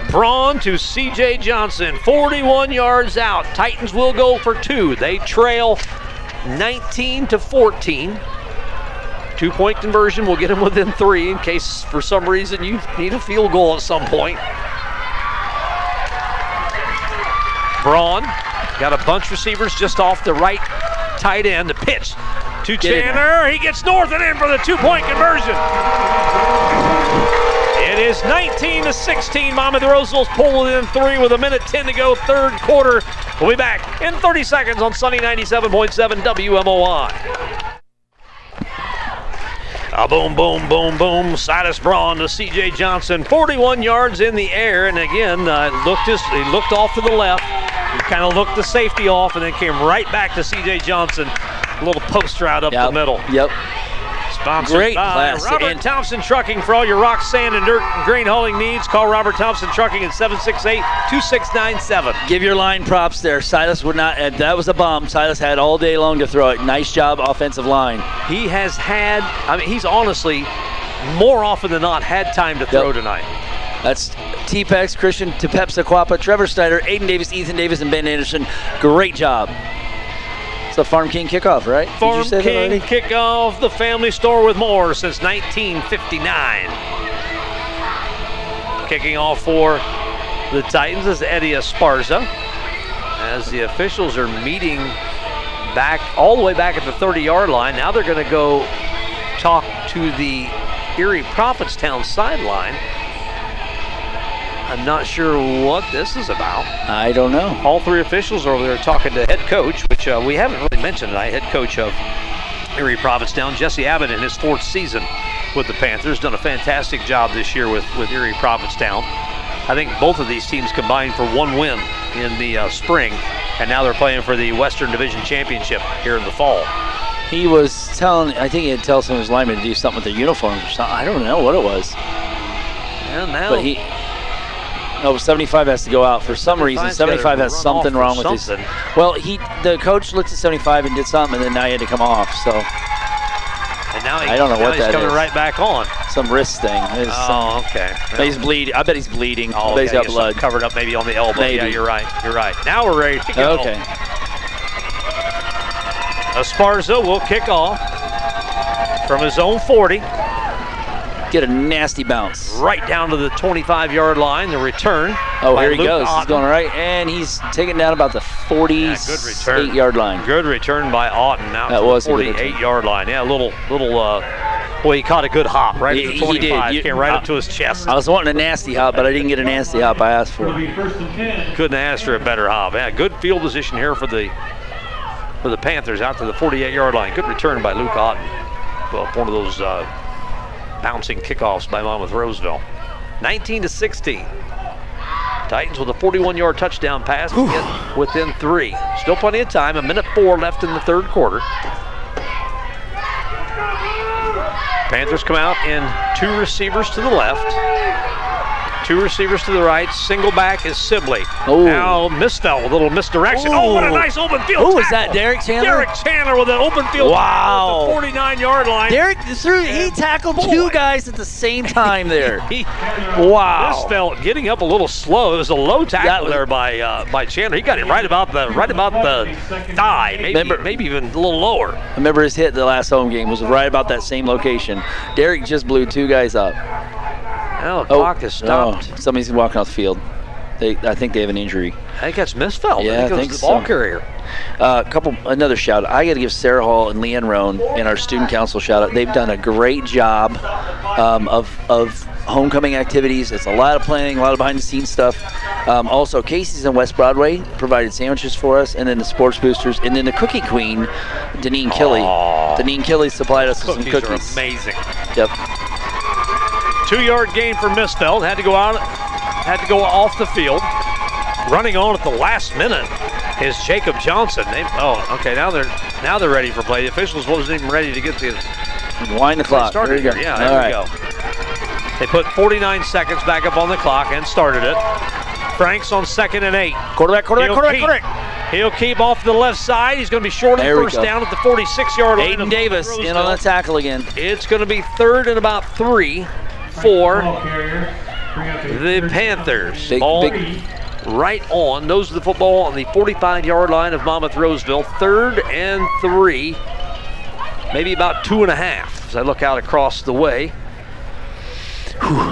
Braun to CJ Johnson, 41 yards out. Titans will go for two. They trail 19 to 14. Two point conversion will get them within three in case for some reason you need a field goal at some point. Braun got a bunch of receivers just off the right tight end. The pitch to Get Chandler. He gets north and in for the two point conversion. Is 19 to 16. Monmouth Rosevilles pull in three with a minute 10 to go, third quarter. We'll be back in 30 seconds on Sunny 97.7 WMOI. A boom, boom, boom, boom. Silas Braun to C.J. Johnson, 41 yards in the air, and again uh, looked his, he looked off to the left. Kind of looked the safety off, and then came right back to C.J. Johnson. A little post route up the middle. Yep. Sponsored Great by class. Robert And- Thompson Trucking for all your rock, sand, and dirt and grain hauling needs. Call Robert Thompson Trucking at 768-2697. Give your line props there. Silas would not. That was a bomb. Silas had all day long to throw it. Nice job, offensive line. He has had, I mean, he's honestly more often than not had time to throw Yep. tonight. That's T-Pex, Christian, Tepepsa, Quapa, Trevor Snyder, Aiden Davis, Ethan Davis, and Ben Anderson. Great job. A Farm King kickoff, right? Did Farm you say King kickoff, the family store with more since 1959. Kicking off for the Titans is Eddie Esparza. As the officials are meeting back all the way back at the 30-yard line. Now they're going to go talk to the Erie Prophetstown sideline. I'm not sure what this is about I don't know. all three officials are over there talking to head coach, which uh, we haven't really mentioned tonight. Head coach of Erie Prophetstown, Jesse Abbott, in his fourth season with the Panthers, done a fantastic job this year with, with Erie Prophetstown. I think both of these teams combined for one win in the uh, spring, and now they're playing for the Western Division Championship here in the fall. He was telling, I think he had tell some of his linemen to do something with their uniforms or something. I don't know what it was. And now But he, no, 75 has to go out for some reason. 75's gotta 75 has something wrong with something. his. Well, he, the coach looked at 75 and did something, and then now he had to come off. So And now he, I don't know now what he's that coming is. right back on. Some wrist thing. Some- Oh, okay. he's bleeding. I bet he's bleeding. Oh, bet he's okay, got blood. covered up maybe on the elbow. Yeah, you're right. You're right. Now we're ready to go. Okay. Esparza will kick off from his own 40, Get a nasty bounce. right down to the 25-yard line. The return. Oh, here he Luke goes. He's going right, and he's taking down about the 48 yard line. Good return by Otten. Now That was a the good 48 return. yard line. Yeah, a little, little. Uh, boy, he caught a good hop right He- at the he did. 25. You- Came right up uh, to his chest. I was wanting a nasty hop, but I didn't get a nasty hop I asked for. be first and 10. Couldn't ask for a better hop. Yeah, good field position here for the for the Panthers out to the 48 yard line. Good return by Luke Otten. Well, one of those uh, bouncing kickoffs by Monmouth Roseville. 19 to 16. Titans with a 41 yard touchdown pass within three. Still plenty of time. A minute four left in the third quarter. Panthers come out in two receivers to the left, two receivers to the right. Single back is Sibley. Oh. Now Misfeld, a little misdirection. Oh, what a nice open field. Who was that. Derek Chandler? Derek Chandler with an open field Wow. tackle at the 49 yard line. Derek threw, he tackled Boy. two guys at the same time there. He Wow. Misfeld, getting up a little slow. It was a low tackle was- there by uh, by Chandler. He got it right about the right about the thigh, maybe Remember- maybe even a little lower. I remember his hit the last home game was right about that same location. Derek just blew two guys up. Now the clock is stopped. oh, somebody's walking off the field. They, I think they have an injury. I think that's Misfeld. Yeah, I think I it think the ball so. carrier. A uh, couple, another shout out. I got to give Sarah Hall and Leanne Roan and our student council shout out. They've done a great job um, of of homecoming activities. It's a lot of planning, a lot of behind the scenes stuff. Um, also, Casey's in West Broadway provided sandwiches for us, and then the sports boosters, and then the Cookie Queen, Deneen Kelly. Aw. Deneen Kelly supplied us with some Cookies, cookies. are amazing. Yep. Two yard gain for Misfeld. Had to go out, had to go off the field. Running on at the last minute is Jacob Johnson. They, oh, okay. Now they're now they're ready for play. The officials wasn't even ready to get the Wind the clock. started There you go. Yeah, All there we right. go. They put 49 seconds back up on the clock and started it. Franks on second and eight. Quarterback, quarterback, He'll quarterback, keep. quarterback. He'll keep off the left side. He's going to be short There we first down at the 46 yard line. Aiden Davis in on the tackle again. It's going to be third and about three for Ball carrier. Bring up a the Panthers. Big- Ball big- right on. Nose of the football on the 45 yard line of Monmouth Roseville. Third and three. Maybe about two and a half as I look out across the way.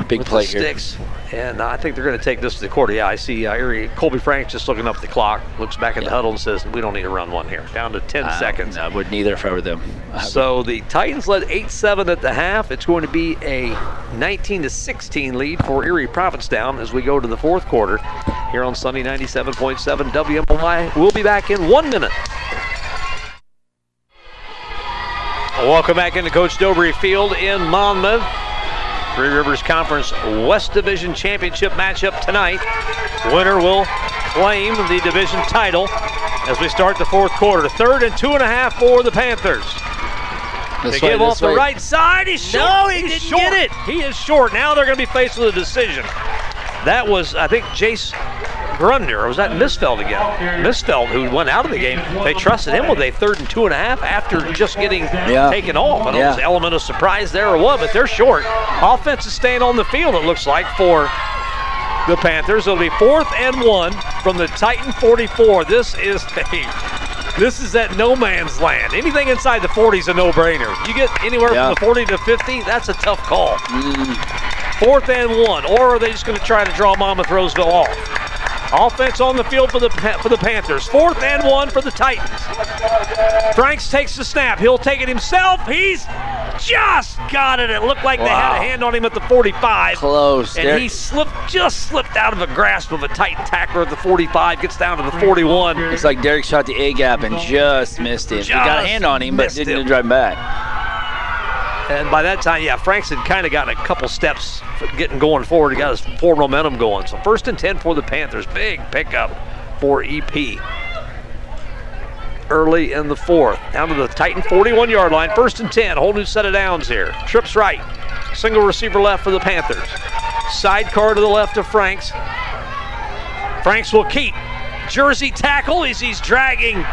Big with play here. sticks. And I think they're going to take this to the quarter. Yeah, I see uh, Erie, Colby Franks just looking up at the clock, looks back at the huddle and says, we don't need to run one here. Down to 10 Uh, seconds. I wouldn't either if I were them. I would- So the Titans led 8-7 at the half. It's going to be a 19 to 16 lead for Erie Prophetstown as we go to the fourth quarter here on Sunny 97.7 WMOI. We'll be back in one minute. Welcome back into Coach Dobry Field in Monmouth. Three Rivers Conference West Division Championship matchup tonight. Winner will claim the division title as we start the fourth quarter. Third and two and a half for the Panthers. This They way, give off the right side. He's short. No, he He's didn't short. get it. He is short. Now they're going to be faced with a decision. That was, I think, Jace Grundner, or was that Misfeld again? Misfeld, who went out of the game. They trusted him with a third and two and a half after just getting Yeah. taken off. I don't know if Yeah. element of surprise there or what, but they're short. Offense is staying on the field, it looks like, for the Panthers. It'll be fourth and one from the Titan 44. This is a this is at no man's land. Anything inside the 40 is a no-brainer. You get anywhere Yeah. from the 40 to 50, that's a tough call. Mm. Fourth and one, or are they just going to try to draw Monmouth Roseville off? Offense on the field for the for the Panthers. Fourth and one for the Titans. Franks takes the snap. He'll take it himself. He's just got it. It looked like they had a hand on him at the 45. Close. And he slipped, just slipped out of the grasp of a Titan tackler at the 45, gets down to the 41. It's like Derek shot the A gap and just missed it. he got a hand on him, but didn't him. drive him back. And by that time, yeah, Franks had kind of gotten a couple steps getting going forward. He got his forward momentum going. So first and 10 for the Panthers. Big pickup for EP. Early in the fourth. Down to the Titan 41 yard line. First and 10. Whole new set of downs here. Trips right. Single receiver left for the Panthers. Sidecar to the left of Franks. Franks will keep. Jersey tackle as he's dragging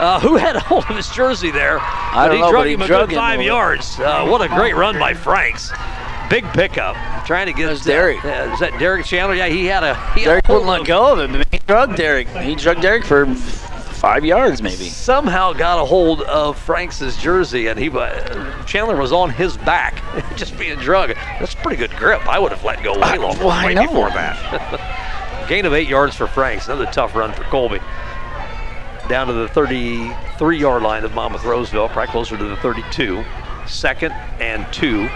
Uh, who had a hold of his jersey there? I don't he know, drug he him a good him five yards. Uh, what a great run by Franks. Big pickup. Trying to get That's Derek. Uh, is that Derek Chandler? Yeah, he had a. He Derek wouldn't let go of him. He drugged Derek. He drugged Derek for five yards, maybe. somehow got a hold of Franks' jersey, and he uh, Chandler was on his back, just being drugged. That's pretty good grip. I would have let go way I- longer, well, way before that. Gain of eight yards for Franks. Another tough run for Colby. Down to the 33-yard line of Monmouth Roseville, probably closer to the 32. Second and two.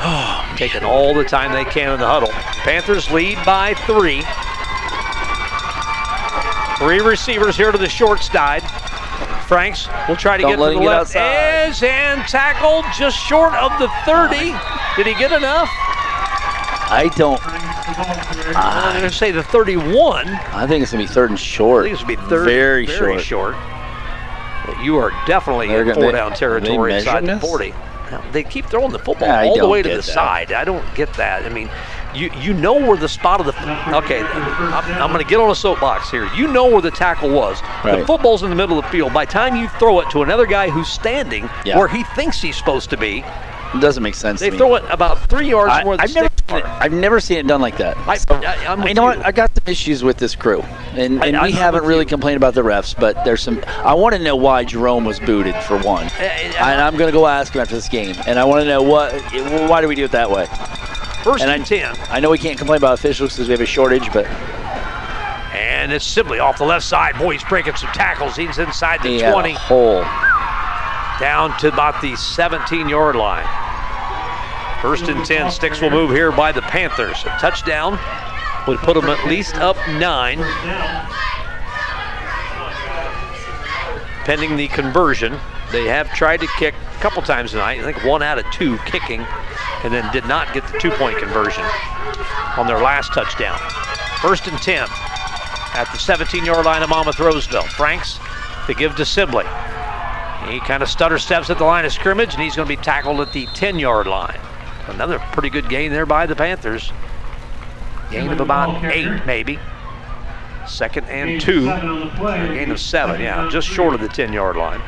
Taking all the time they can in the huddle. Panthers lead by three. Three receivers here to the short side. Franks will try to Don't get to the left edge and tackled just short of the 30. Did he get enough? I don't. Uh, I'm going to say the 31. I think it's gonna be third and short. I think it's going to be third. Very, very short. short. But You are definitely They're in gonna- four they- down territory inside the 40. Now, They keep throwing the football all the way to the that. side. I don't get that. I mean, you you know where the spot of the okay. I'm, I'm going to get on a soapbox here. You know where the tackle was. The football's in the middle of the field. By the time you throw it to another guy who's standing Yeah. where he thinks he's supposed to be, It doesn't make sense. they to me. throw it about three yards I, more than I've never, it. I've never seen it done like that. I- So, I- you know you. what? I got some issues with this crew, and, and we haven't really you. complained about the refs, but there's some. I want to know why Jerome was booted for one, Uh, and I'm going to go ask him after this game, and I want to know what. Why do we do it that way? First and and I- 10. I know we can't complain about officials because we have a shortage, but And it's Sibley off the left side. Boy, he's breaking some tackles. He's inside the he had 20, a hole. down to about the 17 yard line. First and 10. Sticks will move here by the Panthers. A touchdown would put them at least up nine, pending the conversion. They have tried to kick a couple times tonight. I think one out of two kicking, and then did not get the two point conversion on their last touchdown. First and 10 at the 17 yard line of Monmouth Roseville. Franks to give to Sibley. He kind of stutter steps at the line of scrimmage, and he's going to be tackled at the 10 yard line. Another pretty good gain there by the Panthers. Gain of about eight, maybe. Second and two. Gain of seven, yeah, just short of the 10 yard line.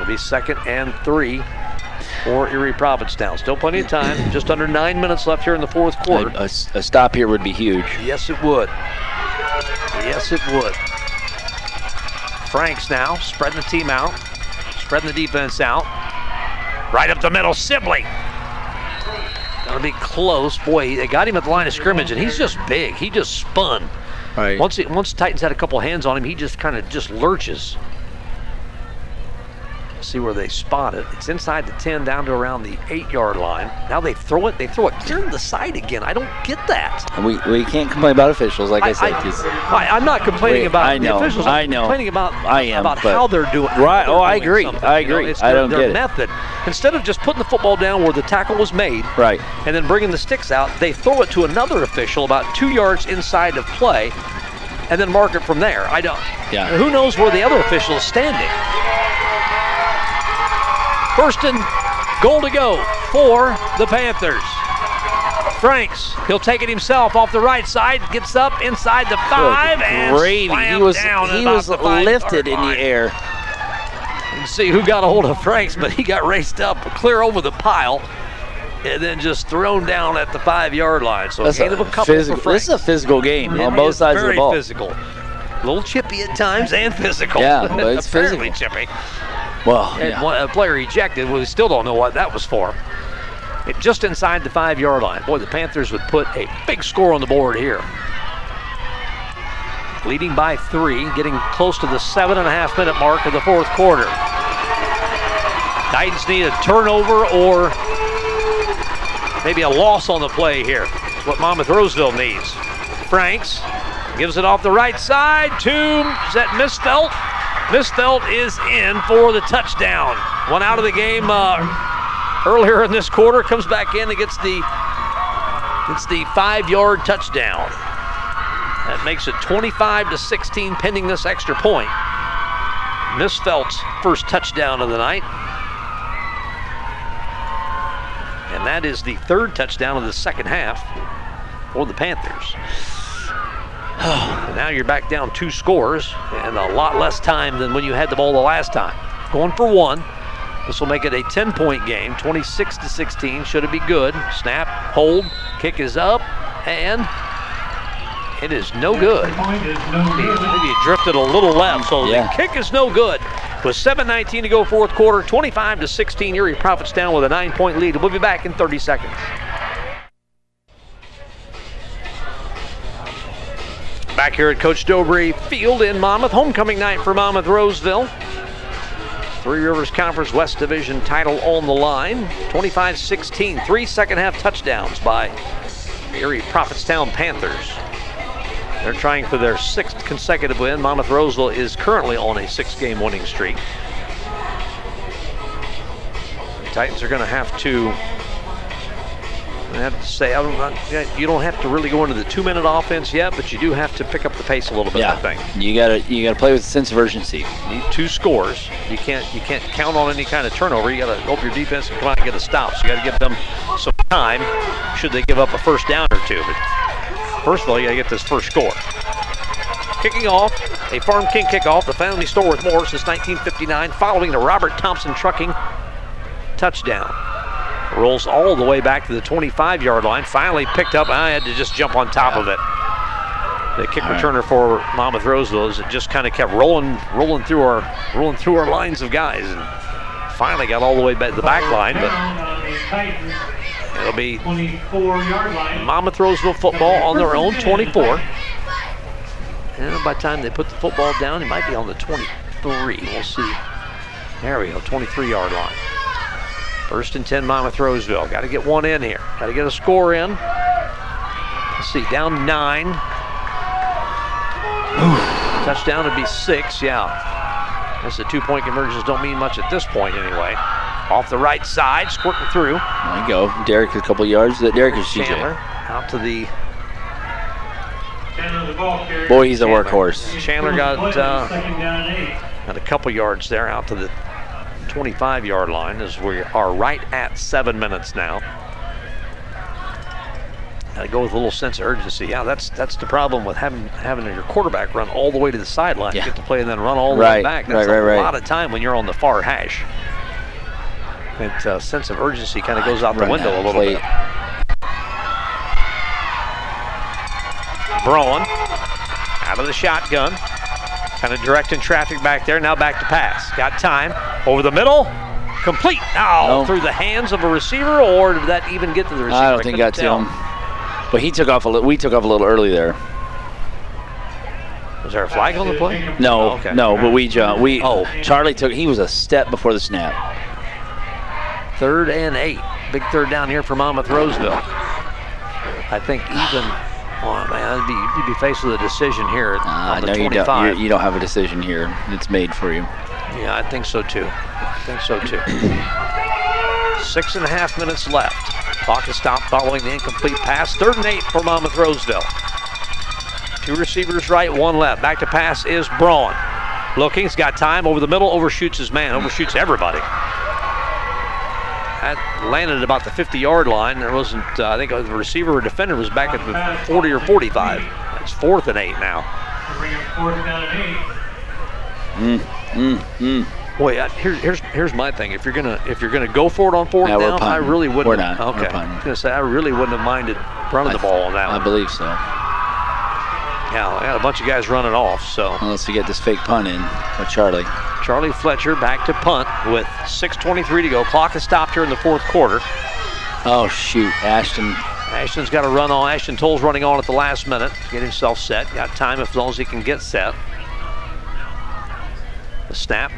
It'll be second and three for Erie Prophetstown. Still plenty of time. Just under nine minutes left here in the fourth A, quarter. a- a stop here would be huge. Yes, it would. Yes, it would. Franks now spreading the team out, spreading the defense out. Right up the middle, Sibley. Gonna be close. Boy, they got him at the line of scrimmage, and he's just big. He just spun. Right. Once he, once Titans had a couple hands on him, he just kind of just lurches. See where they spot it. It's inside the 10 down to around the 8 yard line. Now they throw it, they throw it clear to the side again. I don't get that. And we, we can't complain about officials, like I, said. I, am not complaining about I the officials. I'm I know. complaining about I am, about but- how they're doing. Right, they're oh, I agree, I you know, agree. it's I their, don't their get it. method. Instead of just putting the football down where the tackle was made, right. and then bringing the sticks out, they throw it to another official about two yards inside of play, and then mark it from there. I don't. Yeah. Who knows where the other official is standing? First and goal to go for the Panthers. Franks, he'll take it himself off the right side, gets up inside the five, Good and gravy. He was down he was lifted in line. the air. And see who got a hold of Franks, but he got raced up clear over the pile, and then just thrown down at the five-yard line. So That's a a couple physical, this is a physical game It on both sides of the ball. physical. A little chippy at times and physical. Yeah, but it's Apparently physical. chippy. Well, And yeah. one, a player ejected. We still don't know what that was for. It just inside the five-yard line. Boy, the Panthers would put a big score on the board here. Leading by three, getting close to the seven and a half minute mark of the fourth quarter. Titans need a turnover or maybe a loss on the play here. It's what Monmouth Roseville needs. Franks gives it off the right side to is that Misfeld? Misfeld is in for the touchdown. One out of the game uh, earlier in this quarter, comes back in and gets the gets the five-yard touchdown. That makes it 25 to 16 pending this extra point. Misfeld's first touchdown of the night. And that is the third touchdown of the second half for the Panthers. Now you're back down two scores and a lot less time than when you had the ball the last time. Going for one. This will make it a 10 point game, 26 to 16. Should it be good? Snap, hold, kick is up, and it is no good. Point is no Maybe good. maybe it drifted a little left, so Yeah. the kick is no good. With 7.19 to go, fourth quarter, 25 to 16. Erie Prophetstown with a nine point lead. We'll be back in 30 seconds. Back here at Coach Dobry Field in Monmouth, homecoming night for Monmouth Roseville. Three Rivers Conference West Division title on the line. 25 16, three second half touchdowns by Erie Prophetstown Panthers. They're trying for their sixth consecutive win. Monmouth Roseville is currently on a six game winning streak. The Titans are going to have to. I have to say, I don't, not- you don't have to really go into the two minute offense yet, but you do have to pick up the pace a little bit, I think. Yeah, you gotta you gotta play with a sense of urgency. need two scores. You can't you can't count on any kind of turnover. You got to hope your defense can come out and get a stop. So you got to give them some time. Should they give up a first down or two? But first of all, you got to get this first score. Kicking off, a Farm King kickoff. The family store with more since 1959, following the Robert Thompson Trucking touchdown. Rolls all the way back to the 25-yard line. Finally picked up. I had to just jump on top of it. The kick returner for Monmouth Roseville is it just kind of kept rolling, rolling through our, rolling through our lines of guys, and finally got all the way back to the back line. But Down on the Titans, it'll be 24-yard line. Monmouth Roseville football on their own 24. And by the time they put the football down, it might be on the 23. We'll see. There we go, 23-yard line. First and 10, Monmouth Roseville. Got to get one in here. Got to get a score in. Let's see, down nine. Touchdown would be six, yeah. Guess the two-point conversions don't mean much at this point anyway. Off the right side, squirting through. There you go. Derek a couple yards. That Derek is Chandler CJ. out to the Chandler, the ball carrier. Boy, he's a Chandler. workhorse. Chandler got uh, Second down and eight. got a couple yards there out to the 25 yard line as we are right at seven minutes now. Got to go with a little sense of urgency. Yeah, that's that's the problem with having having your quarterback run all the way to the sideline, Yeah. get to play and then run all the way back. That's right, a right, right. lot of time when you're on the far hash. That uh, sense of urgency kind of goes out the Run window that a little plate. bit. Braun out of the shotgun. Kind of directing traffic back there. Now back to pass. Got time. Over the middle. Complete. Oh, No. through the hands of a receiver, or did that even get to the receiver? I don't think couldn't got to him. But he took off a little. We took off a little early there. Was there a flag on the play? No, Oh, okay. no, but we jumped. We Oh. Charlie took. He was a step before the snap. Third and eight. Big third down here for Monmouth Roseville. I think even, oh man, you'd be, faced with a decision here Uh, on the no, you don't. You, you don't have a decision here. It's made for you. Yeah, I think so too. I think so too. Six and a half minutes left. Clock is stopped following the incomplete pass. Third and eight for Monmouth Roseville. Two receivers right, one left. Back to pass is Braun. Looking, he's got time over the middle, overshoots his man, overshoots everybody. That landed about the 50 yard line. There wasn't, uh, I think the receiver or defender was back at the 40 or 45. That's fourth and eight now. Bring up fourth down and eight. Boy, I, here's here's here's my thing. If you're gonna if you're gonna go for it on fourth Yeah, down, I really wouldn't. We're not. Okay, We're I was gonna say I really wouldn't have minded running the ball on that I one. believe so. Yeah, I got a bunch of guys running off. So Unless we get this fake punt in with Charlie. Charlie Fletcher back to punt with 6:23 to go. Clock has stopped here in the fourth quarter. Oh shoot, Ashton. Ashton's got to run on. Ashton Toll's running on at the last minute. Get himself set. Got time as long as he can get set. The snap.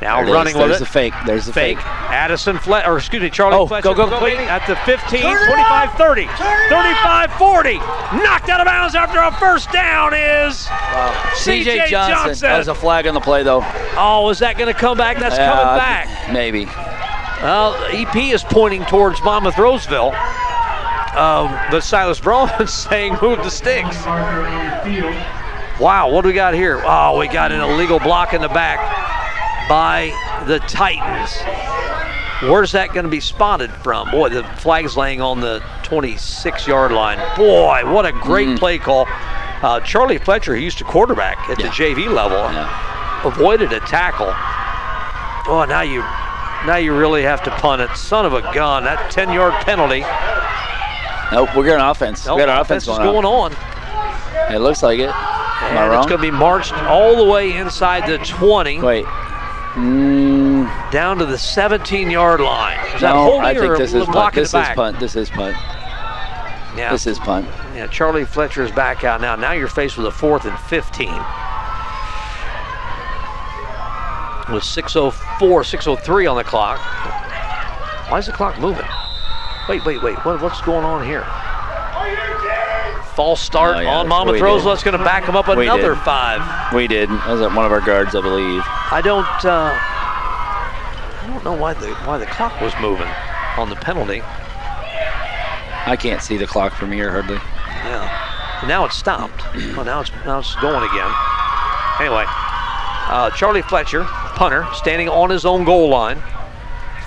Now There is. running with There's it. the fake. There's the fake. fake. Addison Flet, or excuse me, Charlie Oh, Fletcher. go, go, go. At the 15, 25, 30, 35, 40. Knocked out of bounds after a first down is CJ CJ Johnson. Johnson. That was a flag on the play though. Oh, is that going to come back? That's Yeah, coming back. Maybe. Well, EP is pointing towards Monmouth Roseville. Um, but Silas Braun is saying move the sticks. Marker on your field. Wow, what do we got here? Oh, we got an illegal block in the back by the Titans. Where's that going to be spotted from? Boy, the flag's laying on the 26 yard line. Boy, what a great play call. Uh, Charlie Fletcher, who used to quarterback at Yeah. the JV level, Yeah. avoided a tackle. Oh, now you, now you really have to punt it. Son of a gun! That 10-yard penalty. Nope, we're getting offense. Nope, we got our offense offense going, on. on. It looks like it. Am I wrong? it's going to be marched all the way inside the 20, Wait. Mm, down to the 17-yard line. Is no, I think this is punt. This is punt. This is punt. Yeah. This is punt. Yeah, Charlie Fletcher is back out now. Now you're faced with a fourth and 15. With 604, 603 on the clock. Why is the clock moving? Wait, wait, wait. What, what's going on here? False start Oh, yeah, on Monmouth we That's going to back him up another did. five. We did. That was at one of our guards, I believe. I don't. Uh, I don't know why the why the clock was moving on the penalty. I can't see the clock from here hardly. Yeah. Now it's stopped. Well, now it's now it's going again. Anyway, uh, Charlie Fletcher, punter, standing on his own goal line.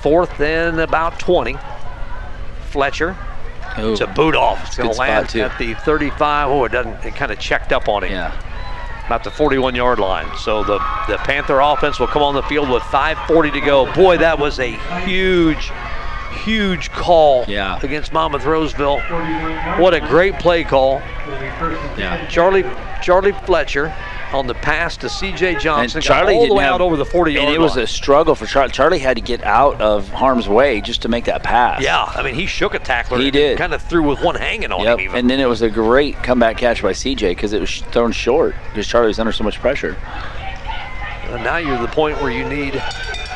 Fourth and about 20. Fletcher. Ooh. It's a boot off. It's going to land at the 35. Oh, it doesn't. It kind of checked up on him. Yeah. About the 41 yard line. So the, the Panther offense will come on the field with 5.40 to go. Boy, that was a huge, huge call Yeah. against Monmouth Roseville. What a great play call. Yeah. Charlie Charlie Fletcher on the pass to C.J. Johnson. And Charlie all the didn't way have, out over the 40 yard And it was a struggle for Charlie. Charlie had to get out of harm's way just to make that pass. yeah, I mean, he shook a tackler. He did. Kind of threw with one hanging on Yep. him even. And then it was a great comeback catch by CJ because it was thrown short because Charlie was under so much pressure. And now you're to the point where you need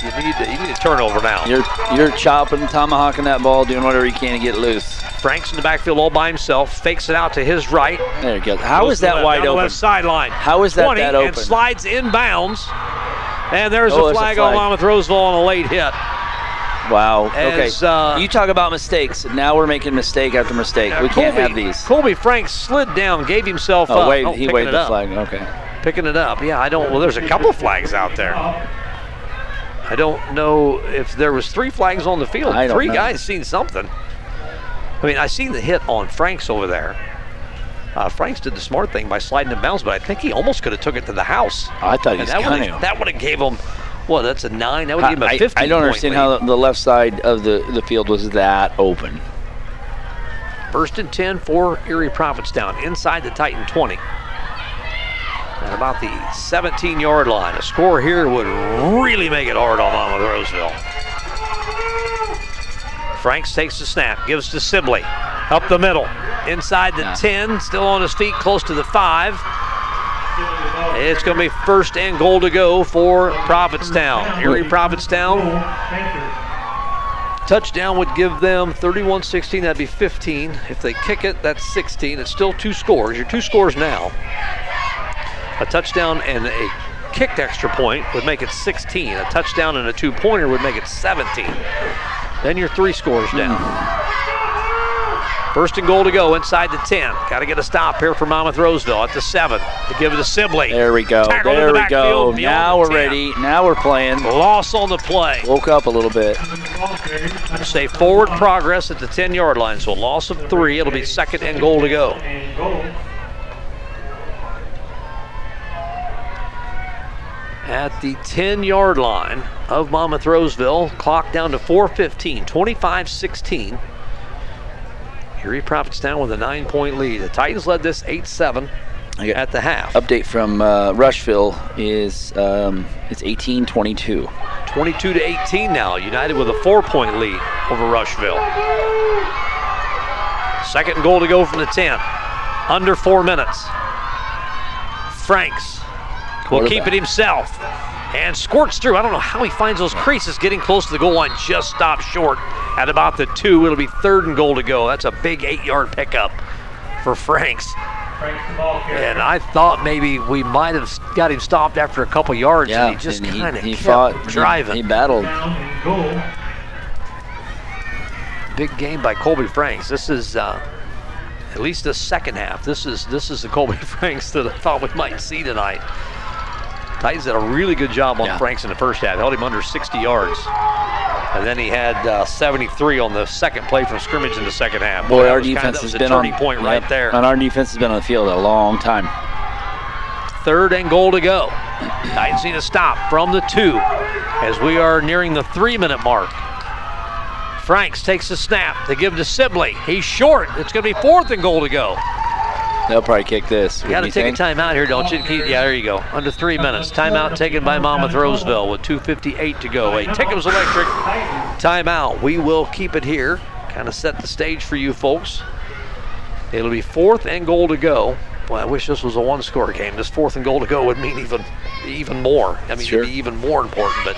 you need you need a turnover now. You're you're chopping, tomahawking that ball, doing whatever you can to get loose. Franks in the backfield all by himself, fakes it out to his right. There you go. How is that left, wide open? left sideline. How is that 20 that and open? slides inbounds. And there's Oh, a there's a flag on flag. Monmouth Roseville on a late hit. Wow. Okay. As, uh, you talk about mistakes. Now we're making mistake after mistake. we can't Colby, have these. Colby Frank slid down, gave himself Oh up. wait, Oh, he waved the up. flag. Okay. Picking it up. Yeah, I don't. Well, there's a couple flags out there. I don't know if there was three flags on the field. I don't three know. guys seen something. I mean, I seen the hit on Franks over there. Uh, Franks did the smart thing by sliding in bounds, but I think he almost could have took it to the house. I thought he that would have that would have gave him. Well, That's a nine. That would give him a 15. I don't point understand lead. how the, the left side of the, the field was that open. First and 10 for Erie Prophetstown inside the Titan 20. At about the 17 yard line. A score here would really make it hard on Monmouth Roseville. Franks takes the snap, gives to Sibley. Up the middle. Inside the Yeah. 10, still on his feet, close to the 5. It's going to be first and goal to go for Prophetstown. Erie Prophetstown Touchdown would give them 31 16. That'd be 15. If they kick it, that's 16. It's still two scores. Your two scores now. A touchdown and a kicked extra point would make it 16. A touchdown and a two pointer would make it 17. Then you're three scores down. First and goal to go inside the 10. Got to get a stop here for Monmouth Roseville at the 7 to give it to Sibley. There we go. Tackled there the we go. Now we're 10. ready. Now we're playing. Loss on the play. Woke up a little bit. Say forward progress at the 10 yard line. So a loss of three. It'll be second and goal to go. And goal. At the 10 yard line of Monmouth Roseville, clock down to 4:15, 25-16. Erie Prophetstown with a nine-point lead. The Titans led this 8-7 I at the half. update from uh, Rushville is um, it's 18-22. 22 to 18 now. United with a four-point lead over Rushville. Second goal to go from the 10. Under four minutes. Franks will keep it himself and squirts through. I don't know how he finds those creases getting close to the goal line. Just stopped short at about the two. It'll be third and goal to go. That's a big eight-yard pickup for Franks. Franks the ball carrier. And I thought maybe we might have got him stopped after a couple yards, Yeah, and he just kind of kept fought, driving. He, battled. And goal. big game by Colby Franks. This is uh, at least the second half. This is this is the Colby Franks that I thought we might see tonight. Titans did a really good job on Yeah. Franks in the first half. Held him under 60 yards. And then he had uh, 73 on the second play from scrimmage in the second half. Boy, that our defense that has a been on point right there. And our defense has been on the field a long time. Third and goal to go. Titans need a stop from the two as we are nearing the three minute mark. Franks takes the snap. They give to Sibley. He's short. It's going to be fourth and goal to go. They'll probably kick this. You got to take think? a timeout here, don't you? Keep- Yeah, there you go. Under three minutes. Timeout taken by Monmouth Roseville with 2.58 to go. A Tinkham's Electric timeout. We will keep it here. Kind of set the stage for you folks. It'll be fourth and goal to go. Boy, I wish this was a one-score game. This fourth and goal to go would mean even, even more. I mean, Sure. it'd be even more important. But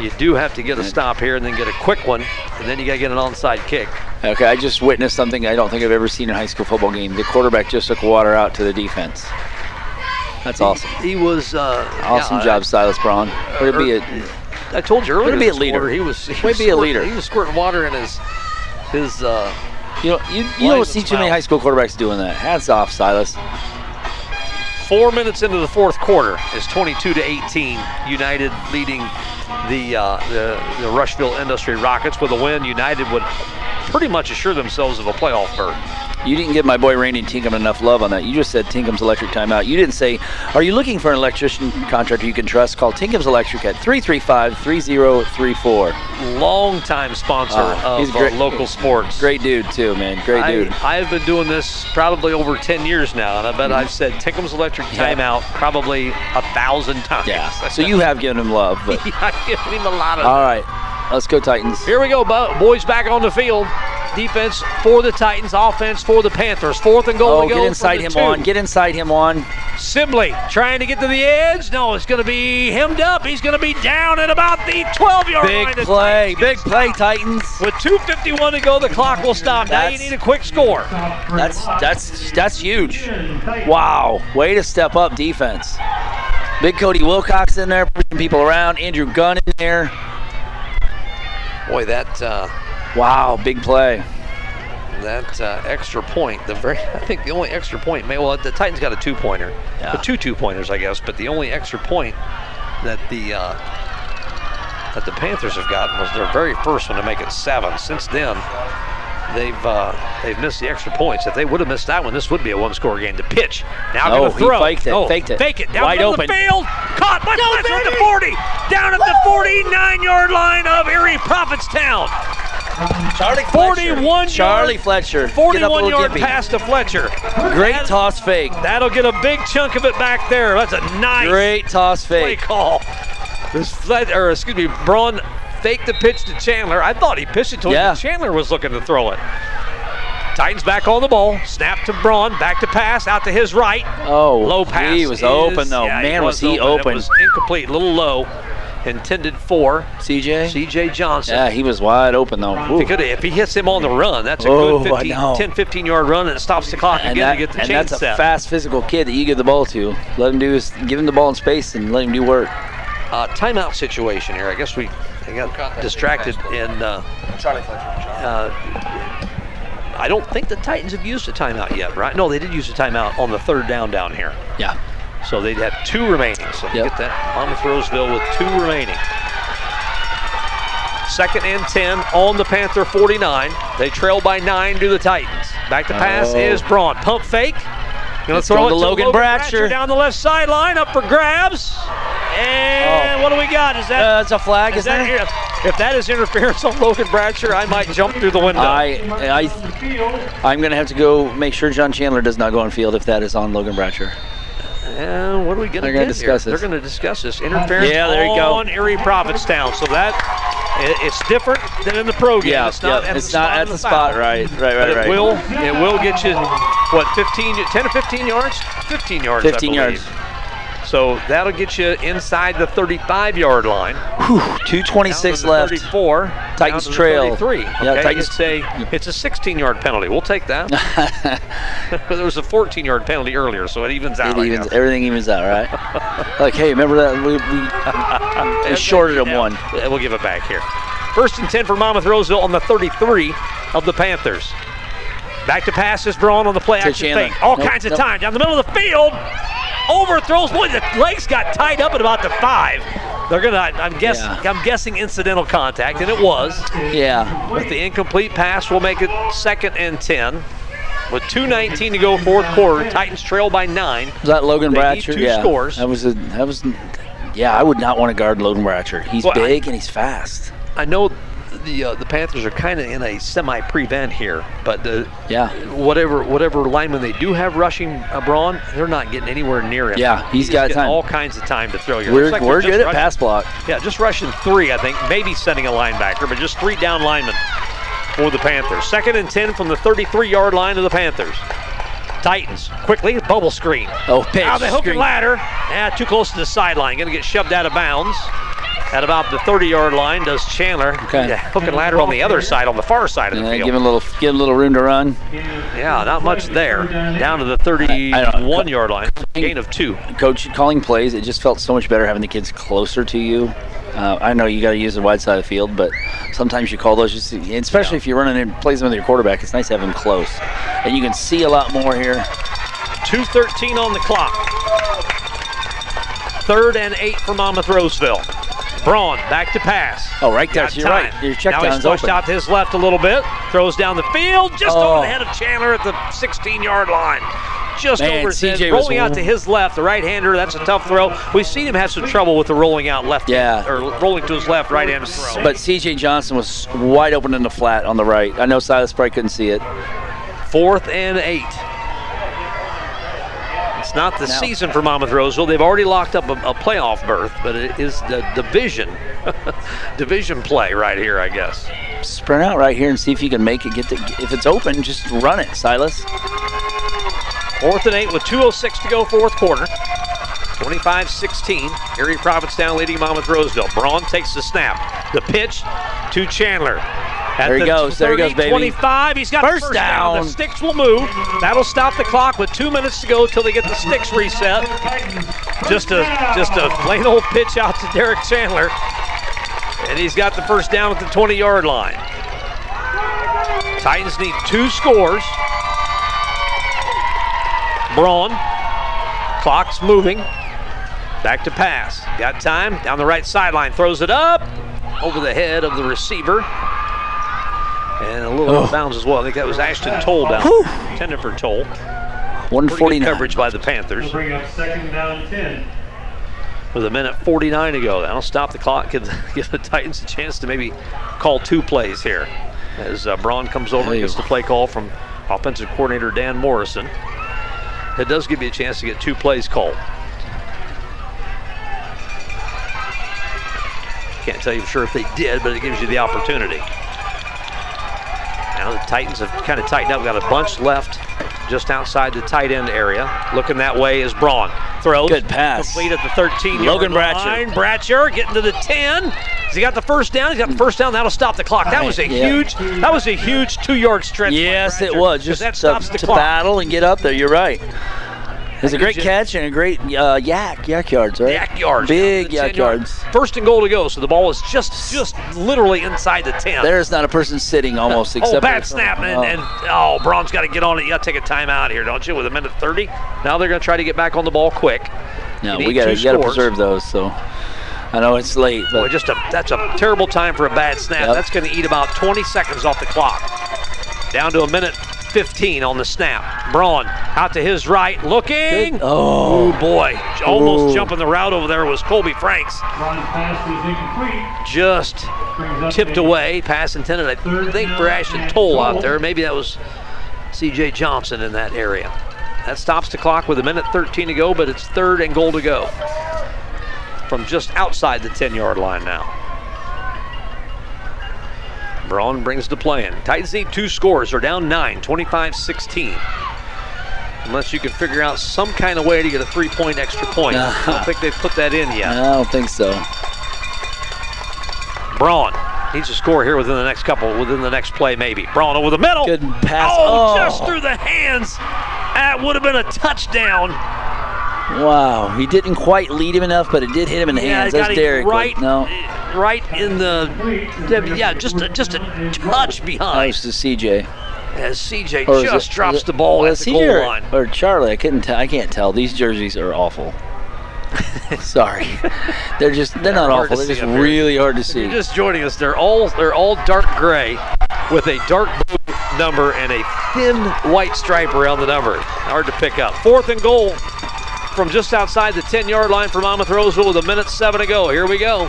you do have to get a stop here and then get a quick one, and then you got to get an onside kick. Okay, I just witnessed something I don't think I've ever seen in a high school football game. The quarterback just took water out to the defense. That's awesome. He was uh, Awesome yeah, job, Silas Braun. Would it be a I told you earlier. Way to be a leader. He was. He Way to be a leader. He was squirting water in his his. Uh, you know you, you don't see too many high school quarterbacks doing that. Hats off, Silas. four minutes into the fourth quarter is 22 to 18. United leading the uh, the the Rushville Industry Rockets with a win. United would pretty much assure themselves of a playoff berth. You didn't give my boy Randy Tinkham enough love on that. You just said Tinkham's Electric timeout. You didn't say, Are you looking for an electrician contractor you can trust? Call Tinkham's Electric at 335 3034. Longtime sponsor Ah, of uh, great. local sports. Great dude, too, man. Great dude. I, I've been doing this probably over 10 years now, and I bet I've said Tinkham's Electric Yeah. timeout probably a thousand times. yeah. So you have given him love, but I've given him a lot of all right. Let's go, Titans. Here we go, boys back on the field. Defense for the Titans, offense for the Panthers. Fourth and goal Oh, to go. get inside him two. on. Get inside him on. Sibley trying to get to the edge. No, it's going to be hemmed up. He's going to be down at about the 12-yard line. Big play. Titans Big play. Titans. With 2:51 to go, the clock will stop. Now you need a quick score. That's that's that's huge. Wow. Way to step up defense. Big Cody Wilcox in there, pushing people around. Andrew Gunn in there. Boy, that uh, Wow, big play. that uh, extra point, the very, I think the only extra point, may well, the Titans got a two-pointer, Yeah. the two two-pointers, I guess, but the only extra point that the uh, that the Panthers have gotten was their very first one to make it seven. Since then, they've uh, they've missed the extra points. If they would have missed that one, this would be a one-score game. The pitch now No, going to he throw. faked it, Oh, faked it. Fake it down Wide the middle of open. the field. Caught by Fletcher at the 40, down at the 49-yard line of Erie Prophetstown. Charlie 41 Charlie yard- Fletcher. Get up a 41 little yard dippy. pass to Fletcher. Great That- toss fake. That'll get a big chunk of it back there. That's a nice Great toss play fake. call. This Flet, or excuse me, Braun faked the pitch to Chandler. I thought he pitched it to him. Yeah. but Chandler was looking to throw it. Titans back on the ball. Snap to Braun. Back to pass. Out to his right. Oh, Low pass. He was is- open though. yeah, Man, was, he It open. was incomplete. A little low. Intended for CJ. C.J. Johnson. Yeah, he was wide open though. If he, could, if he hits him on the run, that's a Oh, good I 15, 10, 15 yard run, and it stops the clock and again that, to get the and chain that's a fast physical kid that you give the ball to. Let him do his, give him the ball in space and let him do work. uh, timeout situation here. I guess we I got distracted and uh, Charlie Fletcher. uh, I don't think the Titans have used a timeout yet, right? No, they did use a timeout on the third down down here. Yeah. So they'd have two remaining. So Yep. get that Monmouth Roseville with two remaining. Second and 10 on the Panther 49. They trail by nine to the Titans. Back to pass Oh. is Braun. Pump fake. Gonna throw it to Logan Bratcher. down the left sideline, up for grabs. And Oh. what do we got? Is that Uh, it's a flag, is is that there? if that is interference on Logan Bratcher, I might jump through the window. I, I, I'm going to have to go make sure John Chandler does not go on field if that is on Logan Bratcher. And what are we going to They're get discuss here? this. They're going to discuss this interference Yeah, there you go. on Erie Prophetstown. So that it- it's different than in the pro game. Yeah, it's not yeah, at it's the not spot at the the spot, foul. right, right, But right, it right. will it will get you what 15 10 to 15 yards 15 yards I 15 believe. yards. So that'll get you inside the 35 yard line Whew, 226 left. 34 Titans down to the trail. 33 Yeah. Titans- it's a it's a 16 yard penalty we'll take that there was a 14 yard penalty earlier so it evens out It evens, everything evens out, right? like, hey, remember that we, we, we shorted him one. We'll give it back here. First and 10 for Monmouth Roseville on the 33 of the Panthers. Back to pass is Braun on the play To action Chandler. fake. All Nope, kinds of nope. time. Down the middle of the field. Overthrows. Boy, the legs got tied up at about the five. They're gonna. I'm guess. Yeah. I'm guessing incidental contact, and it was. Yeah. With the incomplete pass, we'll make it second and ten. With 2:19 to go, fourth quarter, Titans trail by nine. Was that Logan They Bratcher? two yeah. scores. That was a. That was. Yeah, I would not want to guard Logan Bratcher. He's Well, I- big and he's fast. I know the uh, the Panthers are kind of in a semi-prevent here, but the, Yeah. whatever whatever lineman they do have rushing uh, Braun, they're not getting anywhere near him. Yeah, he's just got time. all kinds of time to throw. Here. We're, like we're good at rushing- pass block. Yeah, just rushing three, I think. Maybe sending a linebacker, but just three down linemen for the Panthers. Second and 10 from the 33 yard line of the Panthers. Titans, quickly, bubble screen. Oh, pitch. Now the hook and ladder. Yeah, too close to the sideline. Going to get shoved out of bounds. At about the 30 yard line does Chandler. Okay. Yeah, hook and ladder on the other side, on the far side of the Yeah, field. give him a little, give him a little room to run. yeah, not much there. Down to the 31 yard line. Gain of two. Coach calling plays, it just felt so much better having the kids closer to you. Uh, I know you got to use the wide side of the field, but sometimes you call those just, especially if you're running in plays them with your quarterback. It's nice to have him close, and you can see a lot more here. 2.13 on the clock. Third and eight for Monmouth Roseville. Braun back to pass. Oh, right there. You're time. right. Your check now he's pushed open. out to his left a little bit. Throws down the field just Oh. over the oh. head of Chandler at the 16-yard line. Just Man, over his head, CJ was rolling out to his left, the right-hander. That's a tough throw. We've seen him have some trouble with the rolling out left, Yeah. or rolling to his left, right-handed throw. But C.J. Johnson was wide open in the flat on the right. I know Silas probably couldn't see it. Fourth and eight. It's not the Now- season for Monmouth Roseville. They've already locked up a, a playoff berth, but it is the division, division play right here, I guess. Sprint out right here and see if you can make it. Get the, if it's open, just run it, Silas. Fourth and eight with 2.06 to go, fourth quarter. 25-16. Erie Prophetstown leading Monmouth Roseville. Braun takes the snap. The pitch to Chandler. At There he the goes, there he goes, baby. 25. He's got the First first down. down. The sticks will move. That'll stop the clock with two minutes to go till they get the sticks reset. Just a just a plain old pitch out to Derek Chandler. And he's got the first down at the 20 yard line. Titans need two scores. Braun. Clock's moving. Back to pass. Got time. Down the right sideline. Throws it up. Over the head of the receiver. And a little out of bounds as well. I think that was Ashton Toll down. there. Intended for Toll. Pretty good 149. coverage by the Panthers. Bring up second down 10. with a minute 49 to go. That'll stop the clock, give, give the Titans a chance to maybe call two plays here. As uh, Braun comes over and gets the play call from offensive coordinator Dan Morrison. It does give you a chance to get two plays called. Can't tell you for sure if they did, but it gives you the opportunity. Now the Titans have kind of tightened up. We've got a bunch left just outside the tight end area. Looking that way is Braun. Throws. Good pass. Complete at the 13 Logan Bratcher. line. Bratcher getting to the 10. Has he got the first down? He's got the first down. That'll stop the clock. That was a Yeah. huge. That was a huge two-yard stretch. Yes, it was. Just that to, stops the to clock. battle and get up there. You're right. It's a great catch and a great uh, YAC, YAC yards, right? YAC yards. Big YAC 10 yard. yards. First and goal to go. So the ball is just, just literally inside the 10. There's not a person sitting almost Oh, except bad for- snap, and, Oh. and oh, Braun's got to get on it. You got to take a timeout here, don't you? With a minute 30. Now they're going to try to get back on the ball quick. no, we got to got to scores. preserve those. So I know it's late, Boy, but just a that's a terrible time for a bad snap. Yep. That's going to eat about 20 seconds off the clock. Down to a minute 15 on the snap. Braun out to his right, looking. Good. Oh. Ooh, boy, almost Ooh. jumping the route over there was Colby Franks. Braun's pass is incomplete. Just tipped away, pass intended. I think down for Ashton and Toll out there. Maybe that was C.J. Johnson in that area. That stops the clock with a minute 13 to go, but it's third and goal to go from just outside the 10-yard line now. Braun brings the play in. Titans need two scores. They're down nine, 25-16. Unless you can figure out some kind of way to get a three-point extra point. I don't think they've put that in yet. I don't think so. Braun needs to score here within the next couple, within the next play, maybe. Braun over the middle. Good pass. Oh, Oh. just through the hands. That would have been a touchdown. Wow, he didn't quite lead him enough, but it did hit him in the Yeah, hands. That's Derek. right, No, right in the, yeah, just a, just a touch behind. was to CJ. As CJ Or just it- drops it- the ball well, at the CJ goal or, line. or Charlie. I couldn't tell. I can't tell. These jerseys are awful. Sorry, they're just they're not hard to awful. They're just up here. really hard to see. you're just joining us, they're all they're all dark gray with a dark blue number and a thin white stripe around the number. Hard to pick up. Fourth and goal from just outside the 10-yard line for Monmouth Roseville with a minute seven to go. Here we go.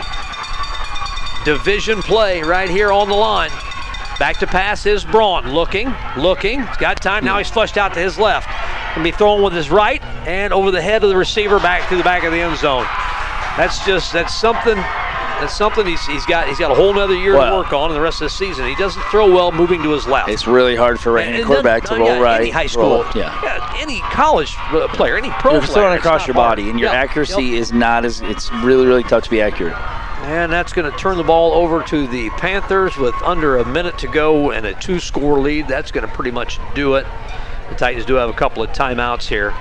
Division play right here on the line. Back to pass is Braun. Looking, looking. He's got time. Now he's flushed out to his left. Gonna be throwing with his right and over the head of the receiver back to the back of the end zone. That's just that's something that's something he's, he's got he's got a whole nother year to work on in the rest of the season. He doesn't throw well moving to his left. It's really hard for a right-handed quarterback to uh, roll yeah, right. Any high school, roll- yeah. any college player, any pro You're player. throwing it's across not your hard. body, and your Yep, accuracy yep. is not as. It's really, really tough to be accurate. And that's going to turn the ball over to the Panthers with under a minute to go and a two score lead. That's going to pretty much do it. The Titans do have a couple of timeouts here.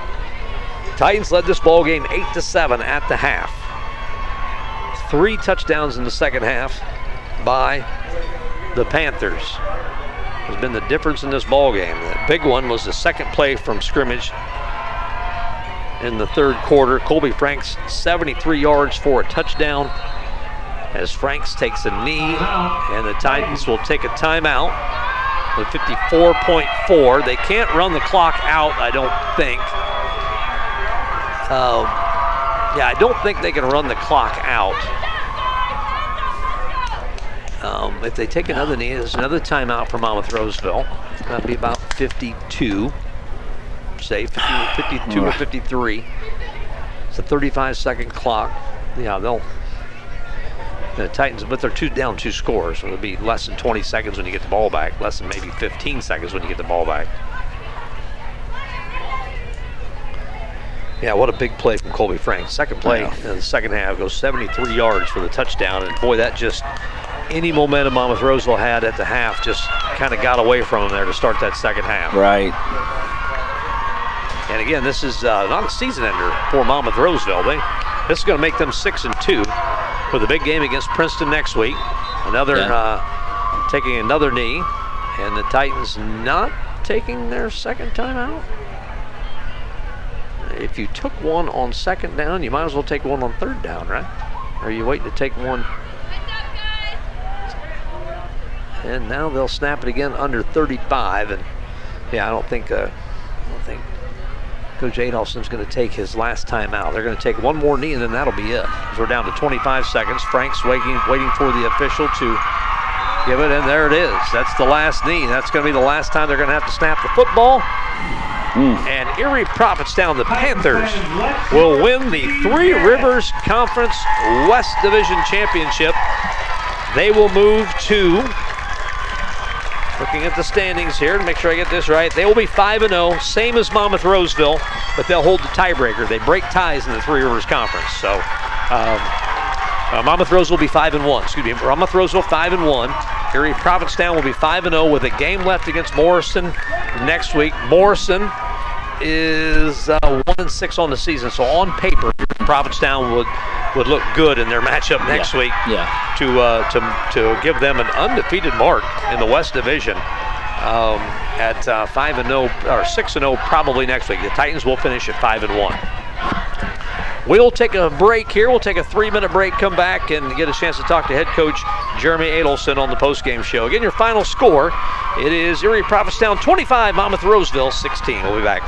Titans led this ball game 8 to 7 at the half. Three touchdowns in the second half by the Panthers. Has been the difference in this ball game. The big one was the second play from scrimmage in the third quarter. Colby Franks 73 yards for a touchdown as Franks takes a knee and the Titans will take a timeout with 54.4. They can't run the clock out, I don't think. Um, yeah, I don't think they can run the clock out. Um, if they take another knee, there's another timeout for Monmouth Roseville. That'd be about 52, say 50, 52 or 53. It's a 35 second clock. Yeah, they'll. The Titans, but they're two down two scores, so it'll be less than 20 seconds when you get the ball back, less than maybe 15 seconds when you get the ball back. Yeah, what a big play from Colby Frank. Second play Yeah. in the second half goes 73 yards for the touchdown, and boy, that just any momentum Monmouth Roseville had at the half just kind of got away from them there to start that second half. Right. And again, this is uh, not a season ender for Monmouth Roseville. They this is going to make them six and two for the big game against Princeton next week. Another Yeah. uh, taking another knee, and the Titans not taking their second time out. If you took one on second down, you might as well take one on third down, right? Or are you waiting to take one? And now they'll snap it again under 35, and yeah, I don't think uh, I don't think Coach Adolphson's going to take his last time out. They're going to take one more knee, and then that'll be it. We're down to 25 seconds. Frank's waiting, waiting for the official to give it, and there it is. That's the last knee. That's going to be the last time they're going to have to snap the football. And Erie Prophetstown, the Panthers, will win the Three Rivers Conference West Division Championship. They will move to Looking at the standings here to make sure I get this right, they will be 5 0, same as Monmouth Roseville, but they'll hold the tiebreaker. They break ties in the Three Rivers Conference. So um, uh, Monmouth Roseville will be 5 and 1. Excuse me, Monmouth Roseville 5 and 1. Erie Prophetstown will be 5 and 0 with a game left against Morrison next week. Morrison is uh, 1 and 6 on the season, so on paper, Prophetstown would would look good in their matchup next Yeah. week Yeah. to uh, to to give them an undefeated mark in the West Division um, at uh, five and zero or six and zero probably next week. The Titans will finish at five and one. We'll take a break here. We'll take a three-minute break, come back, and get a chance to talk to head coach Jeremy Adolphson on the post-game show. Again, your final score: it is Erie Prophetstown 25, Monmouth Roseville 16. We'll be back.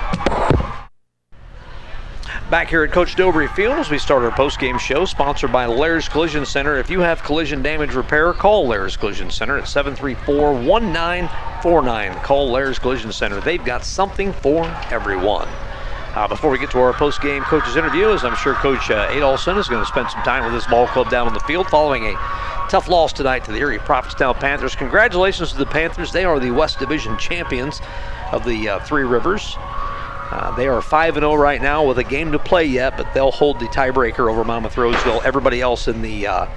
Back here at Coach Dobry Field as we start our post-game show, sponsored by Lairs Collision Center. If you have collision damage repair, call Lairs Collision Center at 734-1949. Call Lairs Collision Center. They've got something for everyone. Uh, before we get to our post-game coaches interview, as I'm sure Coach uh, Adolphson is going to spend some time with his ball club down on the field following a tough loss tonight to the Erie Prophetstown Panthers. Congratulations to the Panthers. They are the West Division champions of the uh, Three Rivers. Uh, they are 5 0 right now with a game to play yet, but they'll hold the tiebreaker over Monmouth Roseville. Everybody else in the uh,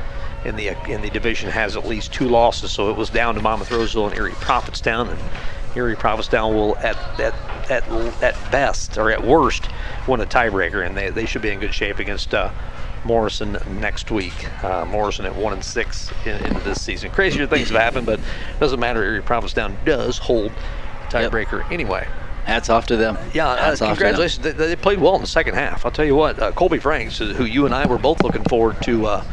in the in the division has at least two losses, so it was down to Monmouth Roseville and Erie Prophetstown, and Erie Prophetstown will at at at at best or at worst win a tiebreaker, and they, they should be in good shape against uh, Morrison next week. Uh, Morrison at one and six in, into this season. Crazier things have happened, but it doesn't matter. Erie Prophetstown does hold tiebreaker anyway. Hats off to them. Yeah, uh, to them. congratulations. They, they played well in the second half. I'll tell you what, uh, Colby Franks, who you and I were both looking forward to, uh,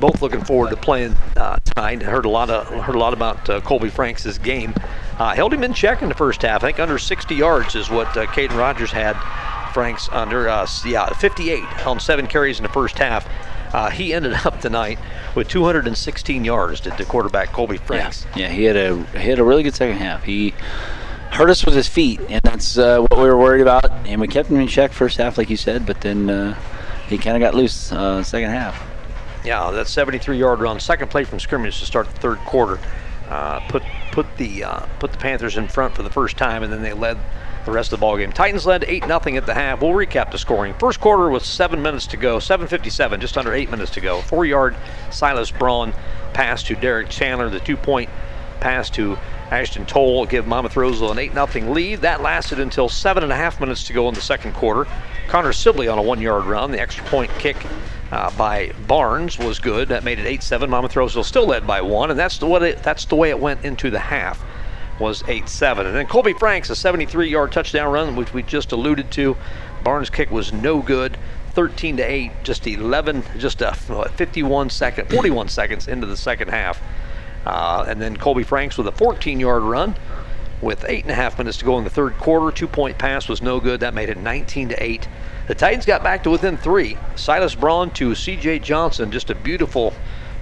both looking forward to playing uh, tonight. Heard a lot of heard a lot about uh, Colby Franks' game. Uh, held him in check in the first half. I think under 60 yards is what uh, Caden Rogers had. Franks under, uh, yeah, 58 on seven carries in the first half. Uh, he ended up tonight with 216 yards. Did the quarterback Colby Yeah, Franks? yeah, he had a he had a really good second half. He hurt us with his feet, and that's uh, what we were worried about. And we kept him in check first half, like you said, but then uh, he kind of got loose uh, second half. Yeah, that 73-yard run, second play from scrimmage to start the third quarter, uh, put put the uh, put the Panthers in front for the first time, and then they led the rest of the ball game. Titans led eight 0 at the half. We'll recap the scoring. First quarter was seven minutes to go, 7:57, just under eight minutes to go. Four-yard Silas Braun pass to Derek Chandler, the two-point pass to Ashton Toll give Monmouth Roseville an 8 0 lead. That lasted until seven and a half minutes to go in the second quarter. Connor Sibley on a one yard run. The extra point kick uh, by Barnes was good. That made it 8 7. Monmouth Roseville still led by one, and that's the, what it, that's the way it went into the half. Was 8 7. And then Colby Franks, a 73 yard touchdown run, which we just alluded to. Barnes' kick was no good. 13 to 8, just 11, just a what, 51 second, 41 seconds into the second half. Uh, and then Colby Franks with a 14 yard run with eight and a half minutes to go in the third quarter. Two point pass was no good. That made it 19 to 8. The Titans got back to within three. Silas Braun to CJ Johnson. Just a beautiful,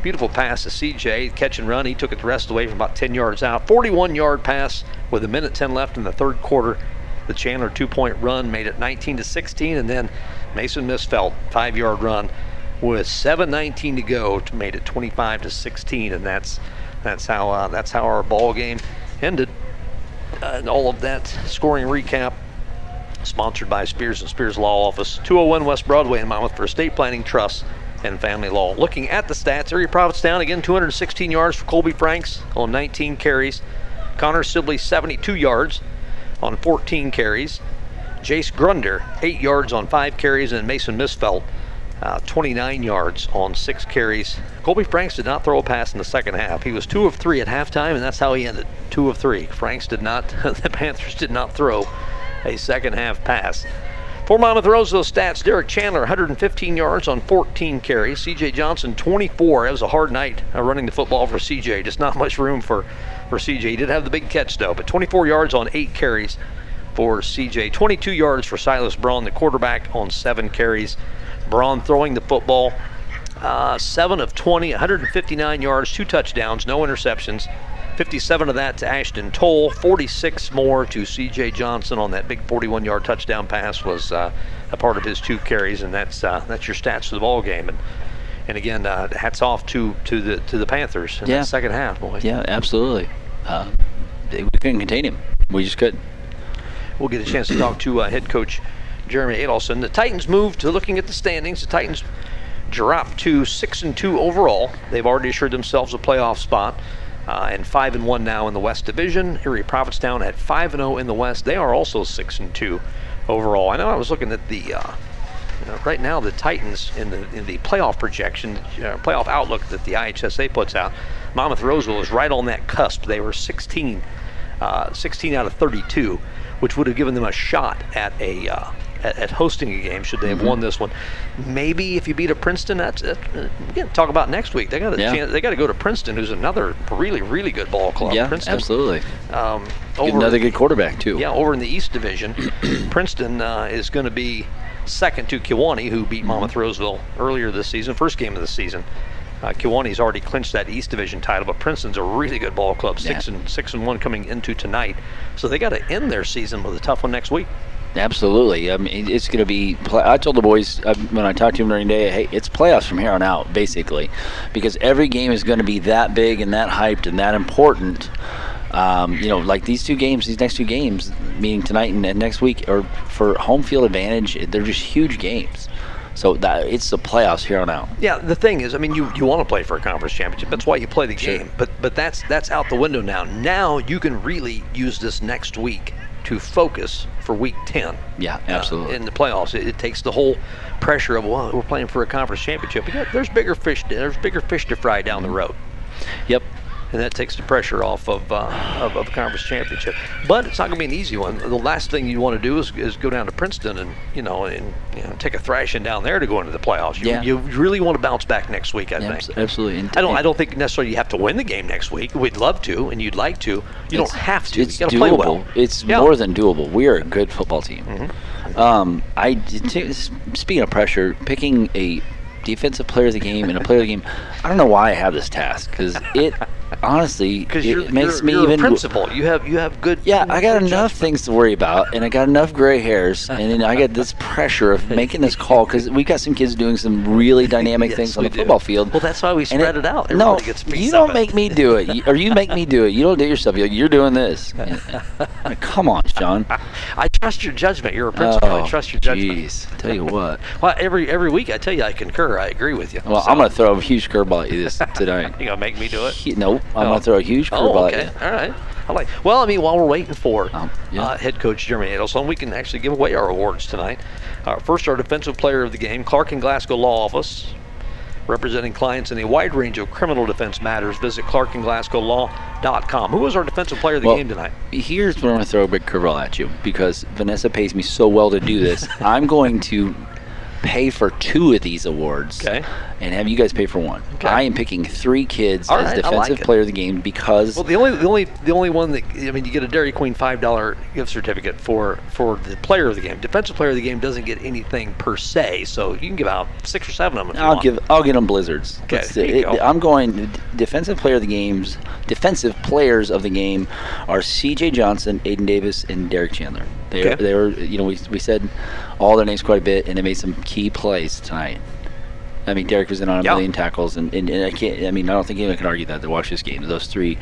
beautiful pass to CJ. Catch and run. He took it the rest of the way from about 10 yards out. 41 yard pass with a minute 10 left in the third quarter. The Chandler two point run made it 19 to 16. And then Mason Misfeld, five yard run with 7:19 to go, made it 25 to 16, and that's that's how uh, that's how our ball game ended. Uh, and all of that scoring recap sponsored by Spears and Spears Law Office, 201 West Broadway in Monmouth for estate planning, trust, and family law. Looking at the stats, Erie Prophetstown again, 216 yards for Colby Franks on 19 carries. Connor Sibley 72 yards on 14 carries. Jace Grunder 8 yards on 5 carries, and Mason Misfeld uh, 29 yards on 6 carries. Colby Franks did not throw a pass in the second half. He was 2 of 3 at halftime, and that's how he ended 2 of 3. Franks did not, the Panthers did not throw a second half pass. For Monmouth Roseville stats, Derek Chandler 115 yards on 14 carries. CJ Johnson 24. It was a hard night uh, running the football for CJ. Just not much room for, for CJ. He did have the big catch though, but 24 yards on 8 carries for CJ. 22 yards for Silas Braun, the quarterback, on 7 carries. Braun throwing the football. Uh, 7 of 20, 159 yards, 2 touchdowns, no interceptions. 57 of that to Ashton Toll, 46 more to C.J. Johnson on that big 41-yard touchdown pass was uh, a part of his two carries, and that's uh, that's your stats for the ball game. And and again, uh, hats off to to the to the Panthers in Yeah. that second half, boys. Yeah, absolutely. Uh, we couldn't contain him. We just couldn't. We'll get a chance to talk to uh, head coach Jeremy Adolphson. The Titans moved to looking at the standings. The Titans dropped to six and two overall. They've already assured themselves a playoff spot. Uh, and five and one now in the West Division. Erie Prophetstown at five and zero in the West. They are also six and two overall. I know I was looking at the uh, you know, right now the Titans in the in the playoff projection, uh, playoff outlook that the IHSA puts out. Monmouth Roseville is right on that cusp. They were 16, uh, 16 out of 32, which would have given them a shot at a uh, at, at hosting a game should they have won this one. Maybe if you beat a Princeton, that's we can talk about next week. They got a Yeah. chance. They got to go to Princeton, who's another really really good ball club. yeah, Princeton, absolutely. Um, over- Another good quarterback too. yeah, over in the East Division, Princeton uh, is going to be second to Kewanee, who beat Monmouth Roseville earlier this season, first game of the season. Uh, Kewanee's already clinched that East Division title, but Princeton's a really good ball club, six Yeah. and six and one coming into tonight. So they got to end their season with a tough one next week. Absolutely. I mean, it's going to be. I told the boys uh, when I talked to them during the day, hey, it's playoffs from here on out, basically, because every game is going to be that big and that hyped and that important. Um, you know, like these two games, these next two games, meaning tonight and next week, are for home field advantage. They're just huge games. So that it's the playoffs here on out. Yeah, the thing is, I mean, you, you want to play for a conference championship. That's why you play the Sure. game. But but that's that's out the window now. Now you can really use this next week to focus for week ten. Yeah, absolutely. Uh, in the playoffs, it, it takes the whole pressure of well, we're playing for a conference championship. But yeah, there's bigger fish. There's bigger fish to fry down the road. Yep. And that takes the pressure off of uh, of, of a conference championship. But it's not going to be an easy one. The last thing you want to do is, is go down to Princeton and you know and you know, take a thrashing down there to go into the playoffs. You, Yeah. you really want to bounce back next week. I Abs- think. Absolutely. And- I don't. I don't think necessarily you have to win the game next week. We'd love to, and you'd like to. You don't have to. It's you got to doable. play well. It's Yeah. more than doable. We are a good football team. Mm-hmm. Um, I t- speaking of pressure, picking a defensive player of the game and a player of the game. I don't know why I have this task because it honestly because it you're, makes you're, me you're even a principal. You have you have good. yeah, I got enough things to worry about, and I got enough gray hairs, and then I got this pressure of making this call because we got some kids doing some really dynamic Yes, things on the do. football field. Well, that's why we spread it, out. No, Everybody gets a you don't it. make me do it, You- or you make me do it. You don't do it yourself. You're, like, you're doing this. Mean, come on, Sean. I trust your judgment. You're a principal. I oh, trust your judgment. Oh, Jeez, tell you what. Well, every every week I tell you I concur. I agree with you. Well, So, I'm gonna throw a huge curveball at you this tonight. You gonna make me do it? He- Nope, I'm Oh. gonna throw a huge curveball Oh, okay. at you. All right. I like. Well, I mean, while we're waiting for Um, yeah. uh, head coach Jeremy Adolphson, we can actually give away our awards tonight. Uh, first, our defensive player of the game, Clark and Glasgow Law Office, representing clients in a wide range of criminal defense matters. Visit clarkandglasgowlaw.com. Who was our defensive player of the Well, game tonight? Here's where I'm gonna throw a big curveball at you because Vanessa pays me so well to do this. I'm going to pay for two of these awards Okay. And have you guys pay for one. Okay. I am picking three kids All as right, I like defensive player of the game because Well, the only the only the only one that I mean, you get a Dairy Queen five dollar gift certificate for for the player of the game. Defensive player of the game doesn't get anything per se, so you can give out six or seven of them. I'll give I'll get them blizzards. Okay, Let's- there you it- go. I'm going defensive player of the games. Defensive players of the game are C.J. Johnson, Aiden Davis, and Derek Chandler. They Okay. they were you know we, we said all their names quite a bit, and they made some key plays tonight. I mean, Derek was in on a Yeah. million tackles, and, and, and I can't. I mean, I don't think anyone can argue that. To watch this game, those three.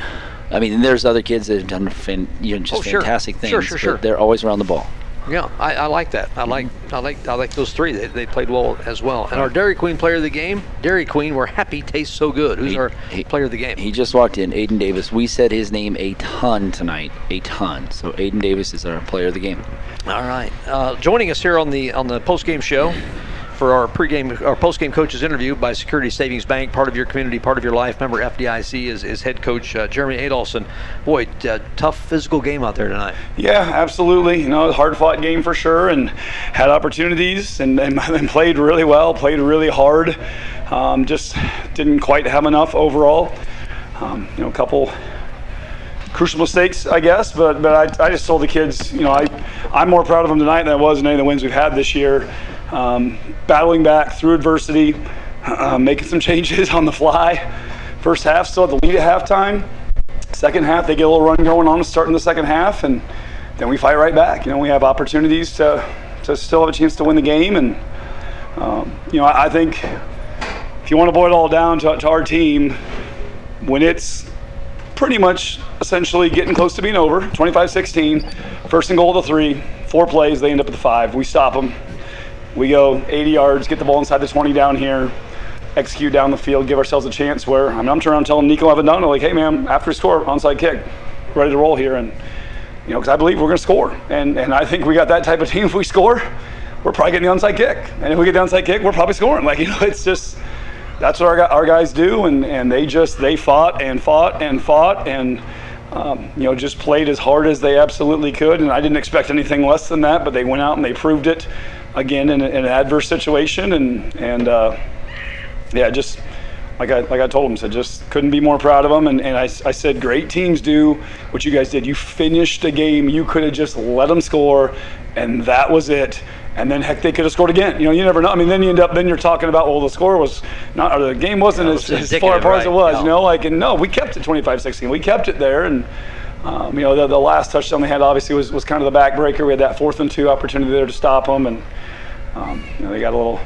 I mean, there's other kids that have done fan, you know, just Oh, sure. fantastic things. Sure, sure, but sure. They're always around the ball. Yeah, I, I like that. I like I like I like those three. They, they played well as well. And our Dairy Queen player of the game, Dairy Queen, where happy tastes so good. Who's He- our he- player of the game? He just walked in, Aiden Davis. We said his name a ton tonight, a ton. So Aiden Davis is our player of the game. All right. Uh, joining us here on the on the post game show for our pregame our post game coaches interview by Security Savings Bank, part of your community, part of your life. Member FDIC is, is head coach uh, Jeremy Adolphson. Boy, uh, tough physical game out there tonight. Yeah, absolutely. You know, hard fought game for sure, and had opportunities and, and, and played really well, played really hard. Um, just didn't quite have enough overall. Um, you know, a couple crucial mistakes, I guess, but but I, I just told the kids, you know, I I'm more proud of them tonight than I was in any of the wins we've had this year. Um, battling back through adversity, uh, making some changes on the fly. First half, still had the lead at halftime. Second half they get a little run going on to start in the second half and then we fight right back. You know we have opportunities to, to still have a chance to win the game and um, you know I, I think if you want to boil it all down to, to our team when it's pretty much essentially getting close to being over 25-16 first and goal of the three four plays they end up at the five. We stop them we go 80 yards get the ball inside the 20 down here execute down the field, give ourselves a chance where I mean, I'm turning around telling Nico Avendano, like, hey, man, after score, onside kick, ready to roll here. And, you know, because I believe we're going to score. And, and I think we got that type of team. If we score, we're probably getting the onside kick. And if we get the onside kick, we're probably scoring. Like, you know, it's just, that's what our, our guys do. And, and they just, they fought and fought and fought and, um, you know, just played as hard as they absolutely could. And I didn't expect anything less than that, but they went out and they proved it again in, a- in an adverse situation. And, and, uh, yeah, just like I like I told him, said just couldn't be more proud of them. And, and I, I said, great teams do what you guys did. You finished a game. You could have just let them score, and that was it. And then heck, they could have scored again. You know, you never know. I mean, then you end up then you're talking about well, the score was not or the game wasn't Yeah, it as, as far apart as it was. yeah. You know, like and no, we kept it 25-16. We kept it there and. Um, you know, the, the last touchdown they had obviously was, was kind of the backbreaker. We had that fourth and two opportunity there to stop them, and um, you know, they got a little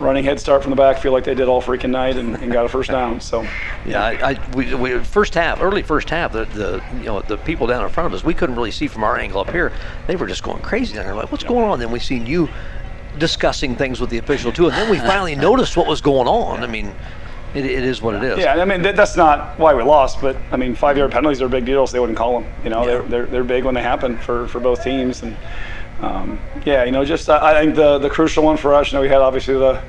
running head start from the back. Feel like they did all freaking night and, and got a first down. So Yeah, I, I we, we first half, early first half, the, the you know the people down in front of us, we couldn't really see from our angle up here. They were just going crazy down there. Like, what's going on? Then we seen you discussing things with the official too, and then we finally noticed what was going on. I mean, it, it is what it is. yeah, I mean that, that's not why we lost, but I mean five yard penalties are a big deal, so they wouldn't call them. You know, Yeah. they're, they're they're big when they happen for, for both teams, and um, yeah, you know, just I, I think the the crucial one for us, you know, we had obviously the,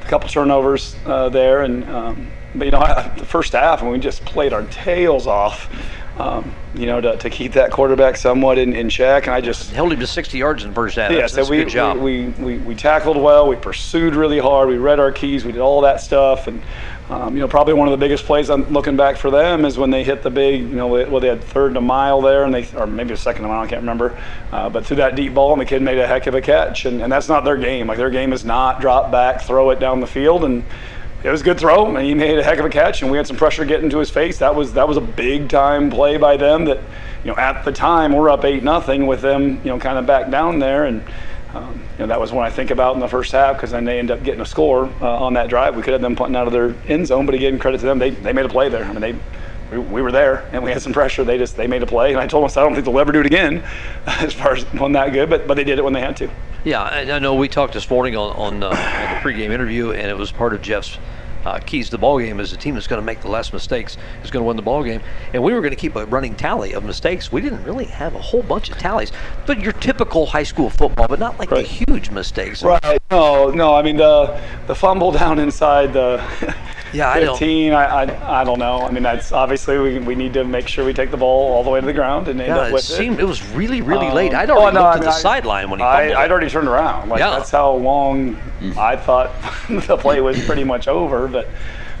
the couple turnovers uh, there, and um, but you know, the first half, and we just played our tails off. Um, you know, to, to keep that quarterback somewhat in, in check, and I just held him to 60 yards in the first half. Yeah, that's, so we, a good job. We, we, we tackled well, we pursued really hard, we read our keys, we did all that stuff, and um, you know, probably one of the biggest plays I'm looking back for them is when they hit the big, you know, well, they had third and a mile there, and they, or maybe a second and a mile, I can't remember, uh, but threw that deep ball, and the kid made a heck of a catch, and, and that's not their game. Like their game is not drop back, throw it down the field, and it was a good throw, and he made a heck of a catch, and we had some pressure getting to his face. That was that was a big time play by them. That you know, at the time we're up eight nothing with them, you know, kind of back down there, and um, you know that was when I think about in the first half because then they end up getting a score uh, on that drive. We could have them punting out of their end zone, but again, credit to them, they they made a play there. I mean, they we, we were there and we had some pressure. They just they made a play, and I told them I don't think they'll ever do it again, as far as one that good, but but they did it when they had to. Yeah, I, know we talked this morning on on, uh, on the pregame interview, and it was part of Jeff's uh, keys to the ball game is the team that's going to make the less mistakes is going to win the ball game. And we were going to keep a running tally of mistakes. We didn't really have a whole bunch of tallies, but your typical high school football, but not like Right. the huge mistakes. Right. No, no. I mean the the fumble down inside the Yeah, I don't- 15. I, I I don't know. I mean that's obviously we, we need to make sure we take the ball all the way to the ground and end Yeah, up it with seemed it was really, really late. Um, I'd already oh, no, looked I at the sideline when he I. I'd already turned around. Like Yeah. that's how long I thought the play was pretty much over. But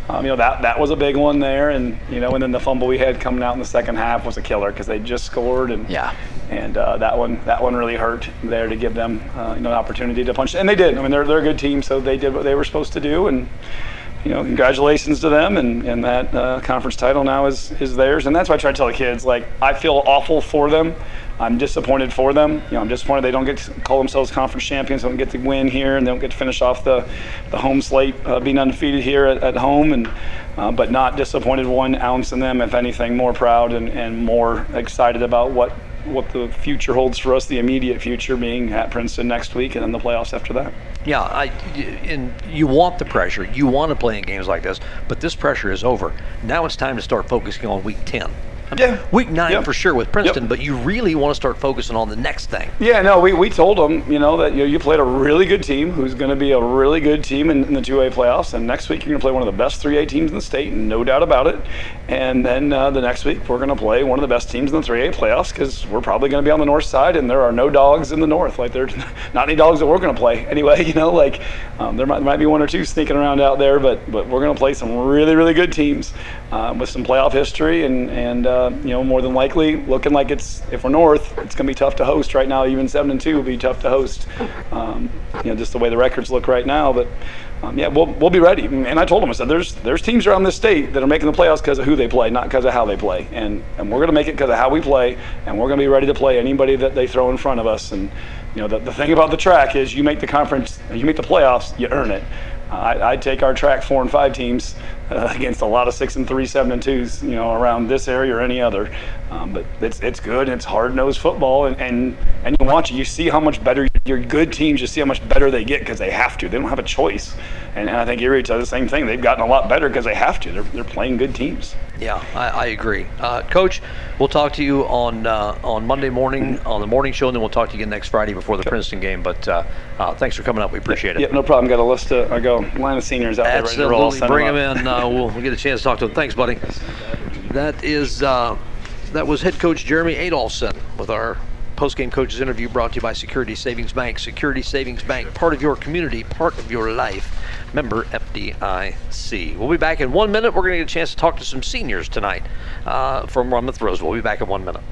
um, you know that that was a big one there, and you know, and then the fumble we had coming out in the second half was a killer because they just scored and Yeah. and uh, that one that one really hurt there to give them uh, you know an opportunity to punch and they did. I mean they're they're a good team, so they did what they were supposed to do and. You know, congratulations to them, and, and that uh, conference title now is, is theirs. And that's why I try to tell the kids, like, I feel awful for them. I'm disappointed for them. You know, I'm disappointed they don't get to call themselves conference champions, don't get to win here, and they don't get to finish off the, the home slate uh, being undefeated here at, at home. And uh, but not disappointed one ounce in them. If anything, more proud and, and more excited about what what the future holds for us. The immediate future being at Princeton next week, and then the playoffs after that. Yeah, I, and you want the pressure. You want to play in games like this, but this pressure is over. Now it's time to start focusing on week 10. Yeah. Week 9 Yep. for sure with Princeton, Yep. but you really want to start focusing on the next thing. Yeah, no, we, we told them, you know, that you, know, you played a really good team who's going to be a really good team in, in the 2A playoffs. And next week you're going to play one of the best 3A teams in the state, no doubt about it. And then uh, the next week we're going to play one of the best teams in the 3A playoffs because we're probably going to be on the north side and there are no dogs in the north. Like, there's not any dogs that we're going to play anyway, you know, like um, there might, might be one or two sneaking around out there, but, but we're going to play some really, really good teams uh, with some playoff history and, and uh, you know, more than likely looking like it's, if we're north, it's going to be tough to host right now. Even 7 and 2 will be tough to host, um, you know, just the way the records look right now. But um, yeah, we'll, we'll be ready. And I told them, I said, there's, there's teams around this state that are making the playoffs because of who they play, not because of how they play. And, and we're going to make it because of how we play, and we're going to be ready to play anybody that they throw in front of us. And, you know, the, the thing about the track is you make the conference, you make the playoffs, you earn it. I, I'd take our track four and five teams uh, against a lot of six and three, seven and twos, you know, around this area or any other. Um, but it's it's good it's hard nosed football, and, and and you watch it, you see how much better your good teams. You see how much better they get because they have to. They don't have a choice. And, and I think Erie does the same thing. They've gotten a lot better because they have to. They're they're playing good teams. Yeah, I, I agree. Uh, Coach, we'll talk to you on uh, on Monday morning on the morning show, and then we'll talk to you again next Friday before the Princeton game. But uh, uh, thanks for coming up. We appreciate it. Yeah, no problem. Got a list of I go line of seniors out there ready to roll. Absolutely, bring them them in. Uh, we'll, we'll get a chance to talk to them. Thanks, buddy. That is uh, that was head coach Jeremy Adolphson with our post-game coaches interview brought to you by Security Savings Bank. Security Savings Bank, part of your community, part of your life. Member FDIC. We'll be back in one minute. We're going to get a chance to talk to some seniors tonight uh, from Monmouth Roseville. We'll be back in one minute.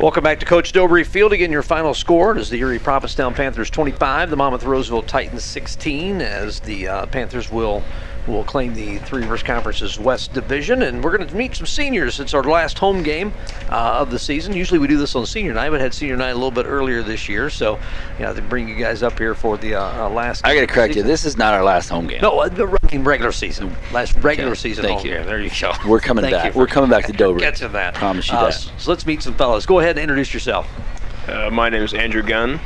Welcome back to Coach Dobry Field. Again, your final score is the Erie Prophetstown Panthers 25, the Monmouth Roseville Titans 16, as the uh, Panthers will will claim the Three Rivers Conference's West Division. And we're going to meet some seniors. It's our last home game uh, of the season. Usually we do this on senior night, but had senior night a little bit earlier this year. So, you know, to bring you guys up here for the uh, uh, last. I got to correct you. This is not our last home game. No, uh, the regular season. Last regular Okay, season thank home you. game. There you go. We're coming Thank back. We're coming back to Dover. Get to that. Promise you Uh, that. So let's meet some fellows. Go ahead and introduce yourself. Uh, my name is Andrew Gunn.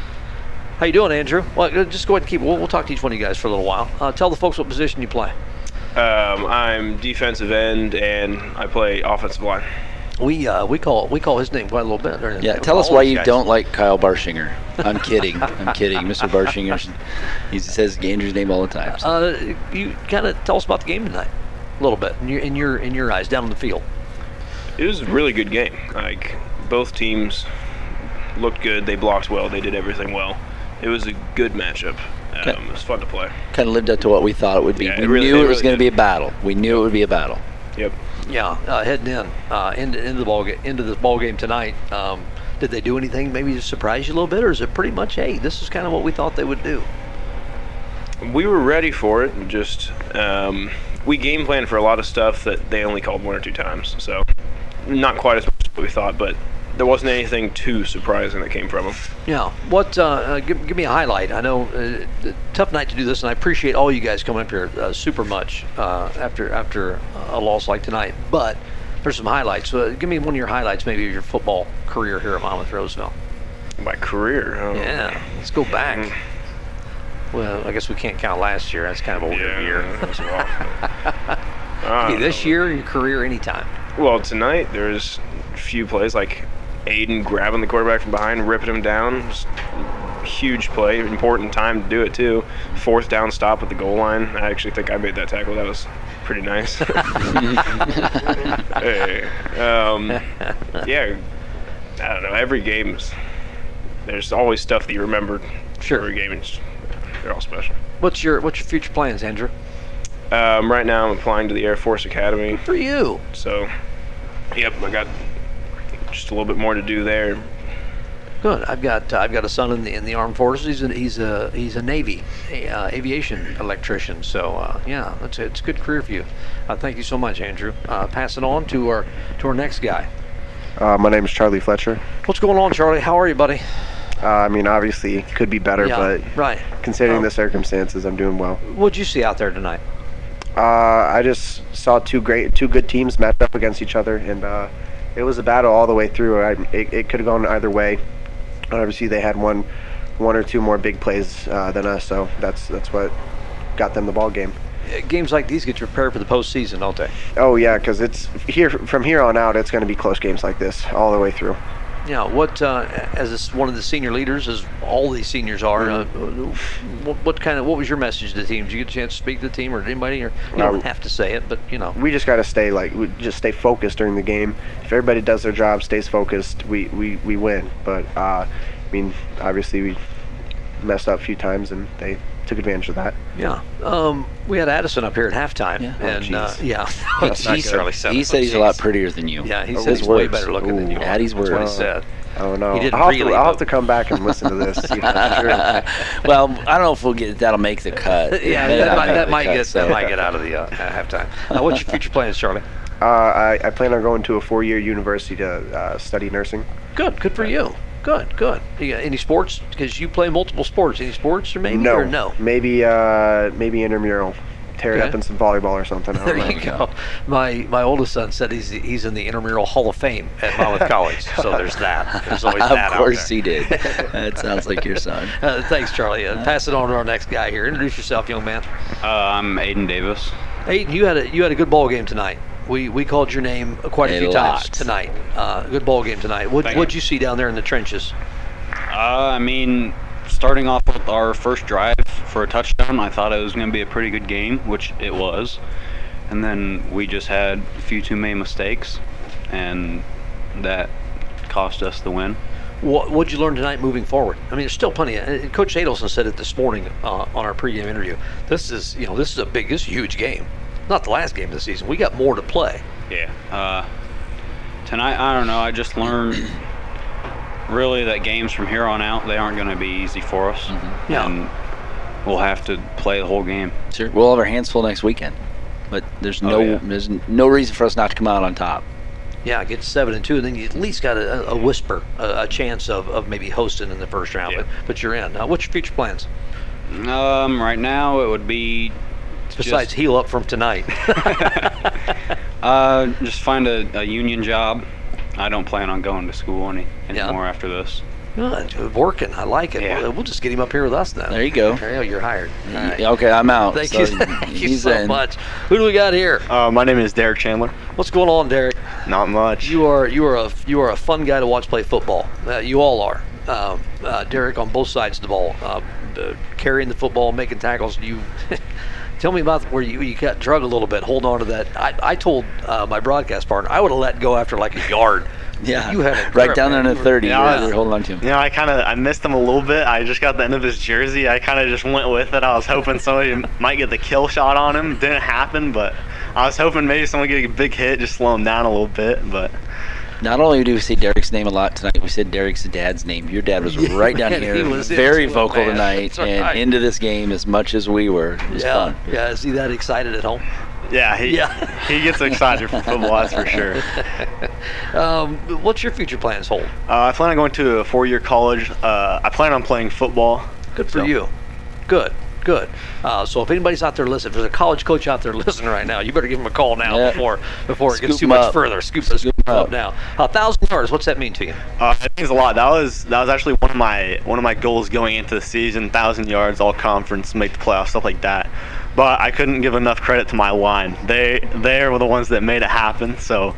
How you doing, Andrew? Well, uh, just go ahead and keep. We'll, we'll talk to each one of you guys for a little while. Uh, tell the folks what position you play. Um, I'm defensive end and I play offensive line. We uh, we call we call his name quite a little bit. or- Yeah, tell us why you guys. don't like Kyle Barshinger. I'm kidding. I'm kidding. Mr. Barshinger, he says Andrew's name all the time. so. Uh, you kind of tell us about the game tonight, a little bit in your in your in your eyes down on the field. It was a really good game. Like both teams looked good. They blocked well. They did everything well. It was a good matchup. Um, it was fun to play. kind of lived up to what we thought it would be. Yeah, we it really- knew it it was going to be a battle. We knew it would be a battle. Yep. Yeah, uh, heading in uh, into into the ball ga- into this ball game tonight. Um, did they do anything maybe to surprise you a little bit, or is it pretty much hey, this is kind of what we thought they would do? We were ready for it. and Just um, we game planned for a lot of stuff that they only called one or two times. So not quite as much as we thought, but there wasn't anything too surprising that came from them. Yeah. What? Uh, uh, give, give me a highlight. I know uh, tough night to do this, and I appreciate all you guys coming up here uh, super much uh, after after a loss like tonight. But there's some highlights. Uh, give me one of your highlights, maybe of your football career here at Monmouth Roseville. My career. Oh. Yeah. Let's go back. Mm. Well, I guess we can't count last year. That's kind of a weird Yeah, year. that was rough. Could be this year, your career, anytime. Well, tonight there's a few plays like Aiden grabbing the quarterback from behind, ripping him down. Huge play, important time to do it too. Fourth down stop at the goal line. I actually think I made that tackle. That was pretty nice. Hey, um, yeah, I don't know. Every game's there's always stuff that you remember. Sure. Every game, is, they're all special. What's your What's your future plans, Andrew? Um, right now, I'm applying to the Air Force Academy. For you. So, yep, I got just a little bit more to do there. Good. I've got uh, I've got a son in the in the armed forces. He's a, he's a he's a Navy a, uh, aviation electrician. So uh, yeah, it's a, it's a good career for you. Uh, thank you so much, Andrew. Uh, pass it on to our to our next guy. Uh, my name is Charlie Fletcher. What's going on, Charlie? How are you, buddy? Uh, I mean, obviously, could be better, yeah. but right. considering Oh. the circumstances, I'm doing well. What'd you see out there tonight? Uh, I just saw two great, two good teams match up against each other, and uh, it was a battle all the way through. I, it it could have gone either way. Obviously, they had one, one or two more big plays uh, than us, so that's that's what got them the ball game. Uh, Games like these get you prepared for the postseason, don't they? Oh yeah, because it's here from here on out. It's going to be close games like this all the way through. Yeah. What uh, as one of the senior leaders, as all these seniors are, uh, what, what kind of what was your message to the team? Did you get a chance to speak to the team or anybody? Or you don't have to say it, but you know. we just got to stay like we just stay focused during the game. If everybody does their job, stays focused, we we, we win. But uh, I mean, obviously we messed up a few times, and they took advantage of that. Yeah. Um, we had Addison up here at halftime, Yeah. Oh, and uh, yeah, He, That's not he good. said, he said he's a lot prettier than you. Yeah, he Oh, said his he's way better looking than you. are. Addie's That's what he said. Oh no! He didn't I'll, have really, to, I'll have to come back and listen to this. see if that's true. well, I don't know if we'll get that'll make the cut. yeah, It may that might, that the might cut, get so- that might get out of the uh, at halftime. Uh, what's your future plans, Charlie? Uh, I, I plan on going to a four-year university to uh, study nursing. Good, good for you. Good, good. You got any sports? Because you play multiple sports. Any sports or maybe no, or no? maybe uh, maybe intramural. Tear it Okay. up in some volleyball or something. There don't you go. My my oldest son said he's he's in the intramural Hall of Fame at Monmouth College. So there's that. There's always that of out course there. he did. That sounds like your son. Uh, thanks, Charlie. Uh, pass it on to our next guy here. Introduce yourself, young man. Uh, I'm Aiden Davis. Aiden, you had a you had a good ball game tonight. We we called your name quite a, A few lot. times tonight. Uh, good ball game tonight. What Thank what'd you. you see down there in the trenches? Uh, I mean, starting off with our first drive for a touchdown, I thought it was going to be a pretty good game, which it was. And then we just had a few too many mistakes, and that cost us the win. What what'd you learn tonight moving forward? I mean, there's still plenty. Of, Coach Adolphson said it this morning uh, on our pregame interview. This is you know this is a big, this is a huge game. Not the last game of the season. We got more to play. Yeah. Uh, tonight, I don't know. I just learned really that games from here on out they aren't going to be easy for us, Yeah. and we'll have to play the whole game. Sure. We'll have our hands full next weekend, but there's Oh, no yeah. there's no reason for us not to come out on top. Yeah, get seven and two, and then you at least got a, a whisper, a, a chance of, of maybe hosting in the first round. Yeah. But, but you're in. Uh, what's your future plans Um, right now it would be besides just, heal up from tonight? uh, just find a, a union job. I don't plan on going to school any Yeah. anymore after this. Good. Working. I like it. Yeah. We'll, we'll just get him up here with us now. There you go. There you go. You're hired. All right. Okay, I'm out. Thank So you. Thank you so in. much. Who do we got here? Uh, my name is Derek Chandler. What's going on, Derek? Not much. You are you are a you are a fun guy to watch play football. Uh, you all are. Um, uh, Derek on both sides of the ball, uh, uh, carrying the football, making tackles. You tell me about where you, you got drug a little bit. Hold on to that. I, I told uh, my broadcast partner I would have let go after like a yard. Yeah, you had a right grip, down man. there in You the were- 30. Yeah, you're, you're holding on to him. You know, I kind of I missed him a little bit. I just got the end of his jersey. I kind of just went with it. I was hoping somebody might get the kill shot on him. Didn't happen, but I was hoping maybe someone get a big hit, just slow him down a little bit. But Not only do we say Derek's name a lot tonight, we said Derek's dad's name. Your dad was Yeah, right down man, here, he was very into it, vocal man. tonight, That's and into this game as much as we were. It was Yeah, fun. yeah. Is he that excited at home? yeah, he Yeah. he gets excited for football, that's for sure. Um, what's your future plans hold? Uh, I plan on going to a four-year college. Uh, I plan on playing football. Good for So- you. Good, good. Uh, so if anybody's out there listening, if there's a college coach out there listening right now, you better give him a call now Yeah. before before it gets too much up. further. Scoop, scoop, Scoop up up. now. A thousand yards. What's that mean to you? Uh, it means a lot. That was that was actually one of my one of my goals going into the season. Thousand yards, all conference, make the playoffs, stuff like that. But I couldn't give enough credit to my line. They they were the ones that made it happen. So Y-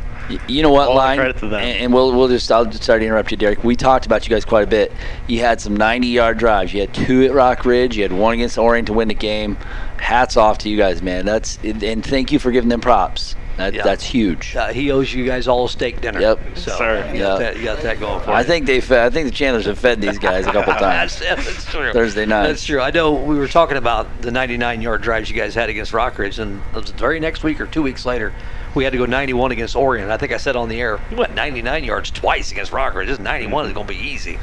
You know what, All line? credit to them. And, and we'll we'll just I'll just start to interrupt you, Derek. We talked about you guys quite a bit. You had some 90-yard drives. You had two at Rockridge. You had one against Orion to win the game. Hats off to you guys, man. That's and thank you for giving them props. That, Yeah. That's huge. Uh, he owes you guys all a steak dinner. Yep. So Sir. You, got that, you got that going for I you. think they fed, I think the Chandlers have fed these guys a couple times. that's true. Thursday night. That's true. I know we were talking about the 99 yard drives you guys had against Rockridge, and the very next week or two weeks later, we had to go 91 against Orion. I think I said on the air, we went 99 yards twice against Rockridge. This 91 is going to be easy.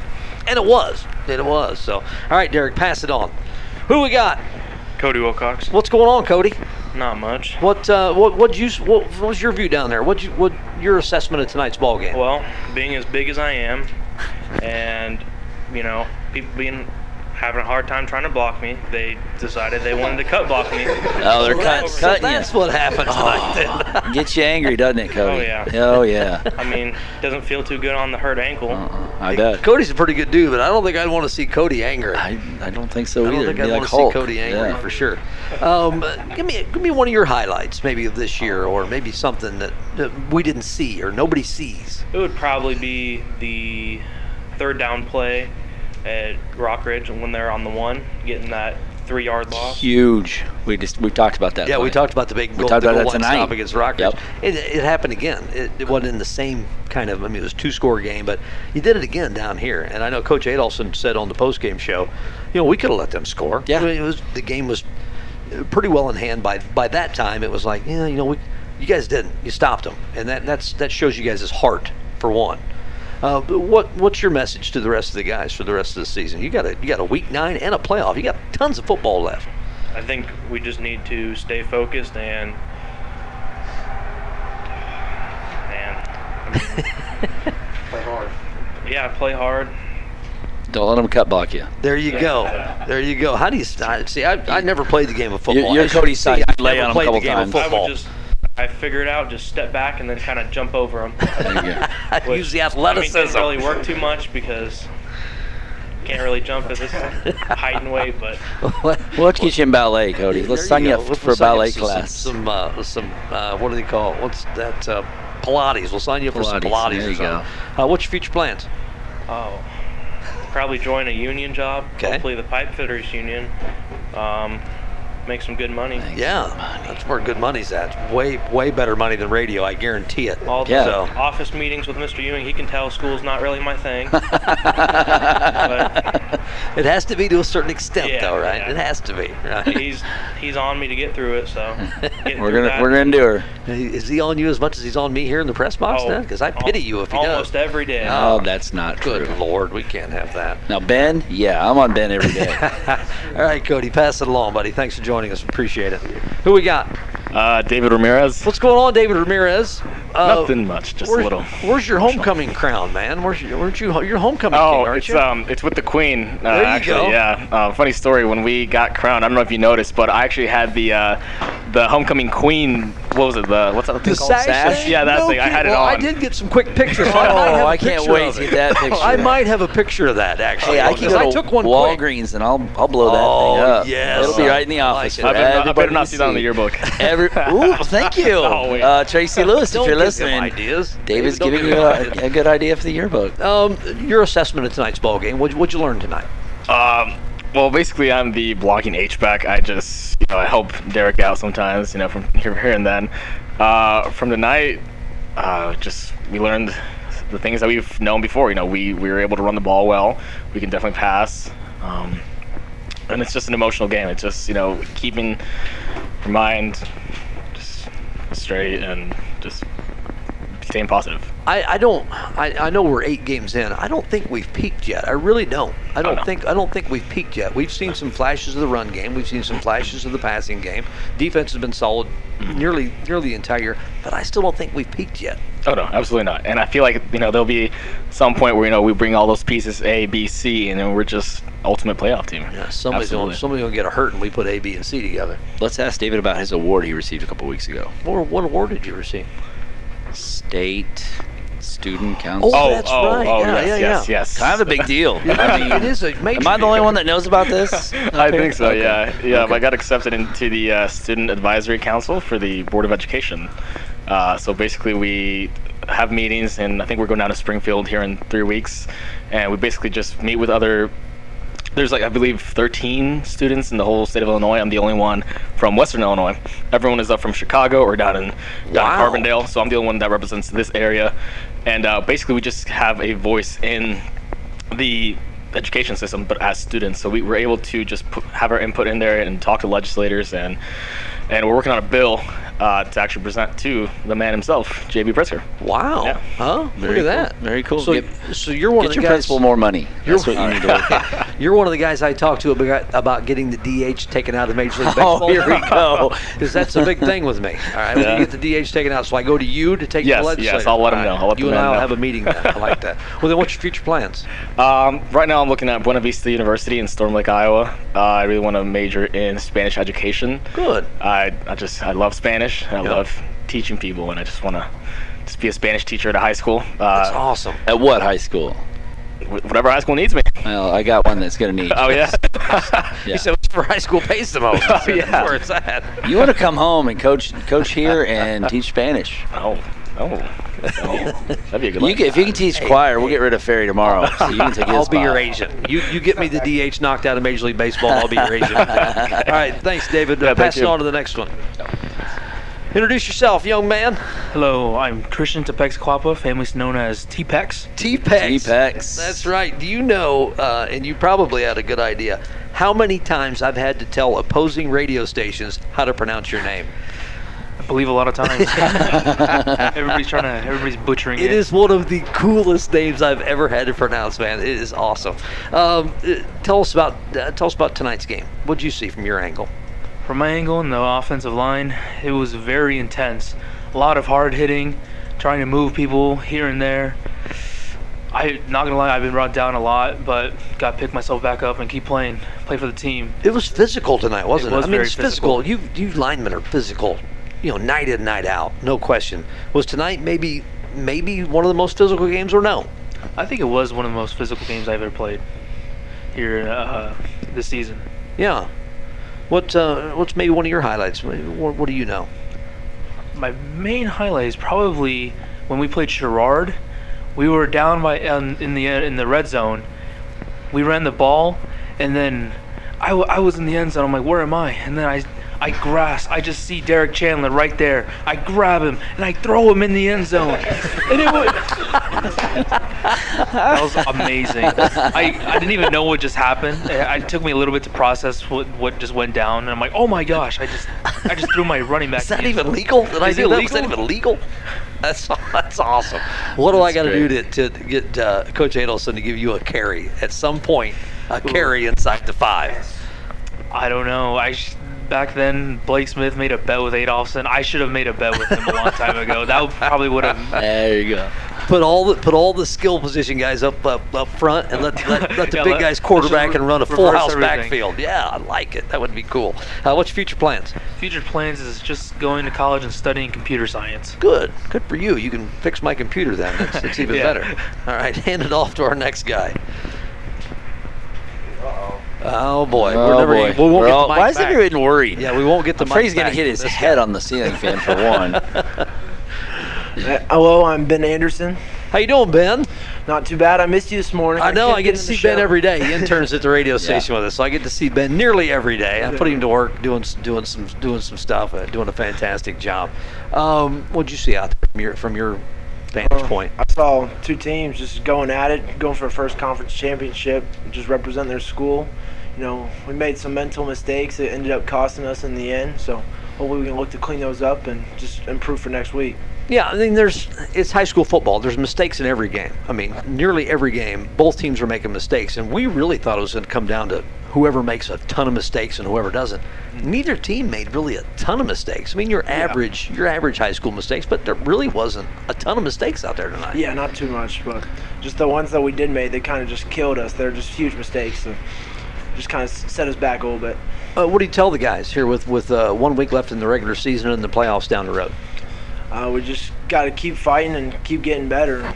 And it was. And it was. So, all right, Derek, pass it on. Who we got? Cody Wilcox. What's going on, Cody? Not much. What uh, what what you what, what was your view down there? What you what your assessment of tonight's ball game? Well, being as big as I am, and you know, people being having a hard time trying to block me, they decided they wanted to cut block me. Oh, they're cut, so cutting that's you. what happened tonight. then. Gets you angry, doesn't it, Cody? Oh, yeah. Oh yeah. I mean, doesn't feel too good on the hurt ankle. Uh-uh. I bet. Cody's a pretty good dude, but I don't think I'd want to see Cody angry. I, I don't think so I don't either. think I'd like want to Hulk. see Cody angry Yeah. for sure. Um, give me give me one of your highlights, maybe of this year, or maybe something that, that we didn't see or nobody sees. It would probably be the third down play at Rockridge when they're on the one, getting that three yard loss. Huge. We just we talked about that. Yeah, we talked about the big goal, We goal, talked the about goal that line tonight. stop against Rockridge. Yep. It, it happened again. It, it wasn't in the same kind of. I mean, it was two score game, but you did it again down here. And I know Coach Adolphson said on the post game show, you know, we could have let them score. Yeah. I mean, it was the game was pretty well in hand by by that time. It was like, yeah, you know, we you guys didn't. You stopped them, and that that's that shows you guys' heart for one. Uh, what what's your message to the rest of the guys for the rest of the season? You got a you got a week nine and a playoff. You got tons of football left. I think we just need to stay focused and. Man. play hard. Yeah, play hard. Don't let them cut block you. There you go. There you go. How do you st- see? I, I never played the game of football. you're As you Cody's can side. You I've lay never a played couple the game of times. I would football. Just, I figure it out, just step back and then kind of jump over them. There you use the athleticism. I mean, athleticism. didn't really work too much because can't really jump at this height and weight, but What- Well, let's get you in ballet, Cody. Let's sign you go. up We'll for a ballet up class. Some, uh, some, uh, what do they call it? What's that? Uh, Pilates. We'll sign you up for some Pilates. Pilates There you go. Uh, what's your future plans? oh, probably join a union job. Okay. Hopefully the pipe fitters union. Um, make some good money. Yeah, that's where good money's at. Way, way better money than radio. I guarantee it. All the Yeah. So, office meetings with Mr. Ewing, he can tell school's not really my thing. it has to be to a certain extent, Yeah, though, right? yeah. It has to be, right? he's he's on me to get through it, so We're gonna that- we're gonna do her. Is he on you as much as he's on me here in the press box Oh, then? Because I pity al- you if he almost does. every day. Oh, that's not Good true. lord, we can't have that. Now Ben, yeah, I'm on Ben every day. All right, Cody, pass it along, buddy. Thanks for joining us. Appreciate it. Who we got? Uh, David Ramirez. What's going on, David Ramirez? Uh, Nothing much, just a where's, little. Where's your homecoming crown, man? Where's your, weren't you? You're homecoming Oh, king, aren't it's you? um, it's with the Queen. Uh, There you actually, go. yeah. Uh, funny story. When we got crowned, I don't know if you noticed, but I actually had the uh, the homecoming Queen what was it? The what's that thing The called? sash, thing? Yeah, that No thing. I had it. Well, on. I did get some quick pictures. Oh, I, might have a I can't picture wait to it. get that picture. I might have a picture of that actually. Hey, I can because go I took one quick. Walgreens and I'll I'll blow that Oh, thing up. yes. It'll be right in the I office. like. I better, not, I better not see that on the yearbook. Every, ooh, thank you, Oh, uh, Tracy Lewis. If you're listening, them ideas. David's David, don't giving you a, a good idea for the yearbook. Um, your assessment of tonight's ball game. What what'd you learn tonight? Um, well, basically, I'm the blocking H back. I just, you know, I help Derek out sometimes, you know, from here, here and then. Uh, from tonight, uh, just we learned the things that we've known before. You know, we we were able to run the ball well. We can definitely pass. Um, and it's just an emotional game. It's just, you know, keeping your mind just straight and just staying positive. I, I don't I, I know we're eight games in. I don't think we've peaked yet. I really don't. I don't oh, no. think I don't think we've peaked yet. We've seen some flashes of the run game. We've seen some flashes of the passing game. Defense has been solid mm-hmm. nearly nearly the entire year, but I still don't think we've peaked yet. Oh no, absolutely not. And I feel like you know there'll be some point where you know we bring all those pieces A, B, C, and then we're just ultimate playoff team. Yeah, somebody's Absolutely. gonna somebody's gonna get a hurt and we put A, B, and C together. Let's ask David about his award he received a couple weeks ago. What, what award did you receive? State Student Council. Oh, that's oh, right. oh, yeah, yes, yeah, yes, yeah. yes. Kind of a big deal. I mean, it is a major. am I the only one that knows about this? I think so. Okay. Yeah, yeah. Okay. I got accepted into the uh, Student Advisory Council for the Board of Education. Uh, so basically, we have meetings, and I think we're going down to Springfield here in three weeks, and we basically just meet with other. There's like I believe 13 students in the whole state of Illinois. I'm the only one from Western Illinois. Everyone is up from Chicago or down in down Wow. in Carbondale. So I'm the only one that represents this area, and uh, basically we just have a voice in the education system, but as students. So we were able to just put, have our input in there and talk to legislators, and and we're working on a bill uh, to actually present to the man himself, J.B. Pritzker. Wow. Yeah. Huh? Very Look at cool. that. Very cool. So, Get- so you're one Get of the your guys. principal more money. You're, That's what you need to work on. you're one of the guys I talked to about, about getting the DH taken out of Major League Baseball. Oh, here we go. Because that's a big thing with me. All right, Yeah. when you get the DH taken out, so I go to you to take Yes, the yes. I'll let All know. I'll let you the and I will have a meeting then. I like that. Well, then, what's your future plans? Um, right now, I'm looking at Buena Vista University in Storm Lake, Iowa. Uh, I really want to major in Spanish education. Good. I, I just I love Spanish. I Yeah. love teaching people, and I just want to just be a Spanish teacher at a high school. Uh, That's awesome. At what high school? Whatever high school needs me. Well, I got one that's gonna need. Oh yeah. Yeah. He said, "Whatever high school pays the most." Oh, That's yeah. where it's at. You want to come home and coach coach here and teach Spanish? oh, oh, oh, that'd be a good. You one. can, if you can teach choir, we'll get rid of Ferry tomorrow. So you can take his I'll be your spot. agent. You you get me the DH knocked out of Major League Baseball. I'll be your agent. All right, thanks, David. Uh, Yeah, thank pass it on to the next one. Introduce yourself, young man. Hello, I'm Christian Tepex Quapa, famously known as T-Pex. T-Pex. T-Pex. That's right. Do you know, uh, and you probably had a good idea, how many times I've had to tell opposing radio stations how to pronounce your name? I believe a lot of times. everybody's trying to, everybody's butchering it. It is one of the coolest names I've ever had to pronounce, man. It is awesome. Um, uh, tell us about uh, tell us about tonight's game. What did you see from your angle? From my angle in the offensive line, it was very intense. A lot of hard hitting, trying to move people here and there. I not gonna lie, I've been brought down a lot, but got to pick myself back up and keep playing, play for the team. It was physical tonight, wasn't it? was I mean, very it's physical. physical. You you linemen are physical, you know, night in night out, no question. Was tonight maybe maybe one of the most physical games, or no? I think it was one of the most physical games I've ever played here uh, this season. Yeah. What uh, what's maybe one of your highlights? What, what do you know? my main highlight is probably when we played Sherrard. We were down by um, in the in the red zone. We ran the ball, and then I, w- I was in the end zone. I'm like, where am I? And then I I grasp. I just see Derek Chandler right there. I grab him and I throw him in the end zone. And it was that was amazing. I, I didn't even know what just happened. It, it took me a little bit to process what, what just went down. And I'm like, oh my gosh! I just I just threw my running back. Is that in the end even legal? Did I do that? Was that even legal? That's that's awesome. What do I got to do to, to get uh, Coach Adolphson to give you a carry at some point? A carry inside the five. I don't know. I sh- back then Blake Smith made a bet with Adolphson. I should have made a bet with him a long time ago. That would- probably would have. There you go. put all the put all the skill position guys up up, up front and let let, let the Yeah, big let- guys quarterback and run a full house everything. backfield. Yeah, I like it. That would be cool. Uh, what's your future plans? Future plans is just going to college and studying computer science. Good. Good for you. You can fix my computer then. It's, that's even Yeah. better. All right, hand it off to our next guy. Oh boy, Oh, we're never. boy. We won't We're get all- the mic why is back. everyone worried? Yeah, we won't get the I'm afraid mic he's gonna hit his head guy. on the ceiling fan for one. Uh, hello, I'm Ben Anderson. How you doing, Ben? Not too bad. I missed you this morning. I know. kept I get to see Ben every day. He interns at the radio station with us, so I get to see Ben nearly every day. I put him to work doing doing some doing some stuff, uh, doing a fantastic job. Um, what'd you see out there from your from your vantage point? I saw two teams just going at it, going for a first conference championship, just representing their school. You know, we made some mental mistakes that ended up costing us in the end. So hopefully we can look to clean those up and just improve for next week. Yeah, I mean, there's it's high school football. There's mistakes in every game. I mean, nearly every game, both teams are making mistakes, and we really thought it was going to come down to whoever makes a ton of mistakes and whoever doesn't. Neither team made really a ton of mistakes. I mean, your average, your average high school mistakes, but there really wasn't a ton of mistakes out there tonight. Yeah, not too much, but just the ones that we did make, they kind of just killed us. They're just huge mistakes. So just kind of set us back a little bit. Uh, what do you tell the guys here with with uh, one week left in the regular season and the playoffs down the road? Uh, we just got to keep fighting and keep getting better.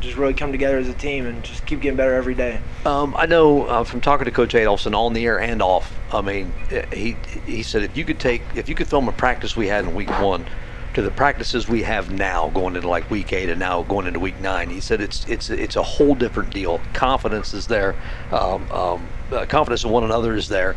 Just really come together as a team and just keep getting better every day. Um, I know uh, from talking to Coach Adolphson on the air and off. I mean, uh, he he said if you could take if you could film a practice we had in week one to the practices we have now going into like week eight and now going into week nine, he said it's it's it's a whole different deal. Confidence is there, um, um, uh, confidence in one another is there.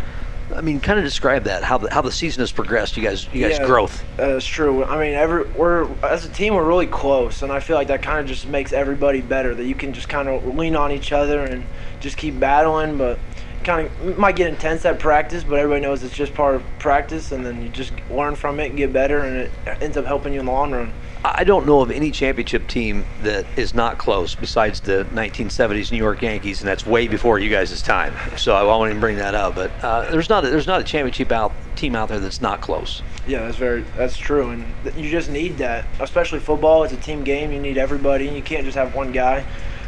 I mean, kind of describe that how the how the season has progressed. You guys, you guys' Yeah, growth. That's true. I mean, every we're as a team we're really close, and I feel like that kind of just makes everybody better. That you can just kind of lean on each other and just keep battling, but kind of might get intense at practice, but everybody knows it's just part of practice, and then you just learn from it and get better, and it ends up helping you in the long run. I don't know of any championship team that is not close besides the 1970s New York Yankees, and that's way before you guys' time. So I won't even bring that up. But uh, there's not a, there's not a championship out team out there that's not close. Yeah, that's very that's true, and you just need that, especially football. It's a team game. You need everybody. You can't just have one guy.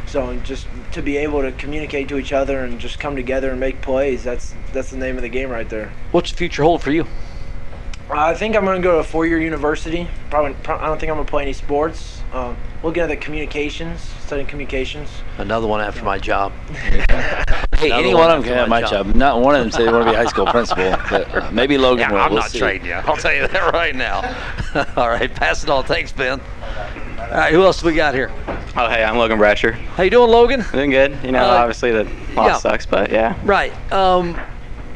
So just to be able to communicate to each other and just come together and make plays, that's that's the name of the game right there. What's the future hold for you? I think I'm going to go to a four-year university. Probably, pro- I don't think I'm going to play any sports. Um, looking at the communications, studying communications. Another one after my job. Hey, Another any one one of them can have my my job. job. Not one of them said they want to be a high school principal. But uh, maybe Logan Yeah, will. I'm We'll not see. trading you. I'll tell you that right now. All right, pass it on. Thanks, Ben. All right, who else we got here? Oh, hey, I'm Logan Bratcher. How you doing, Logan? Doing good. You know, Uh, obviously the loss yeah. sucks, but yeah. Right. Um,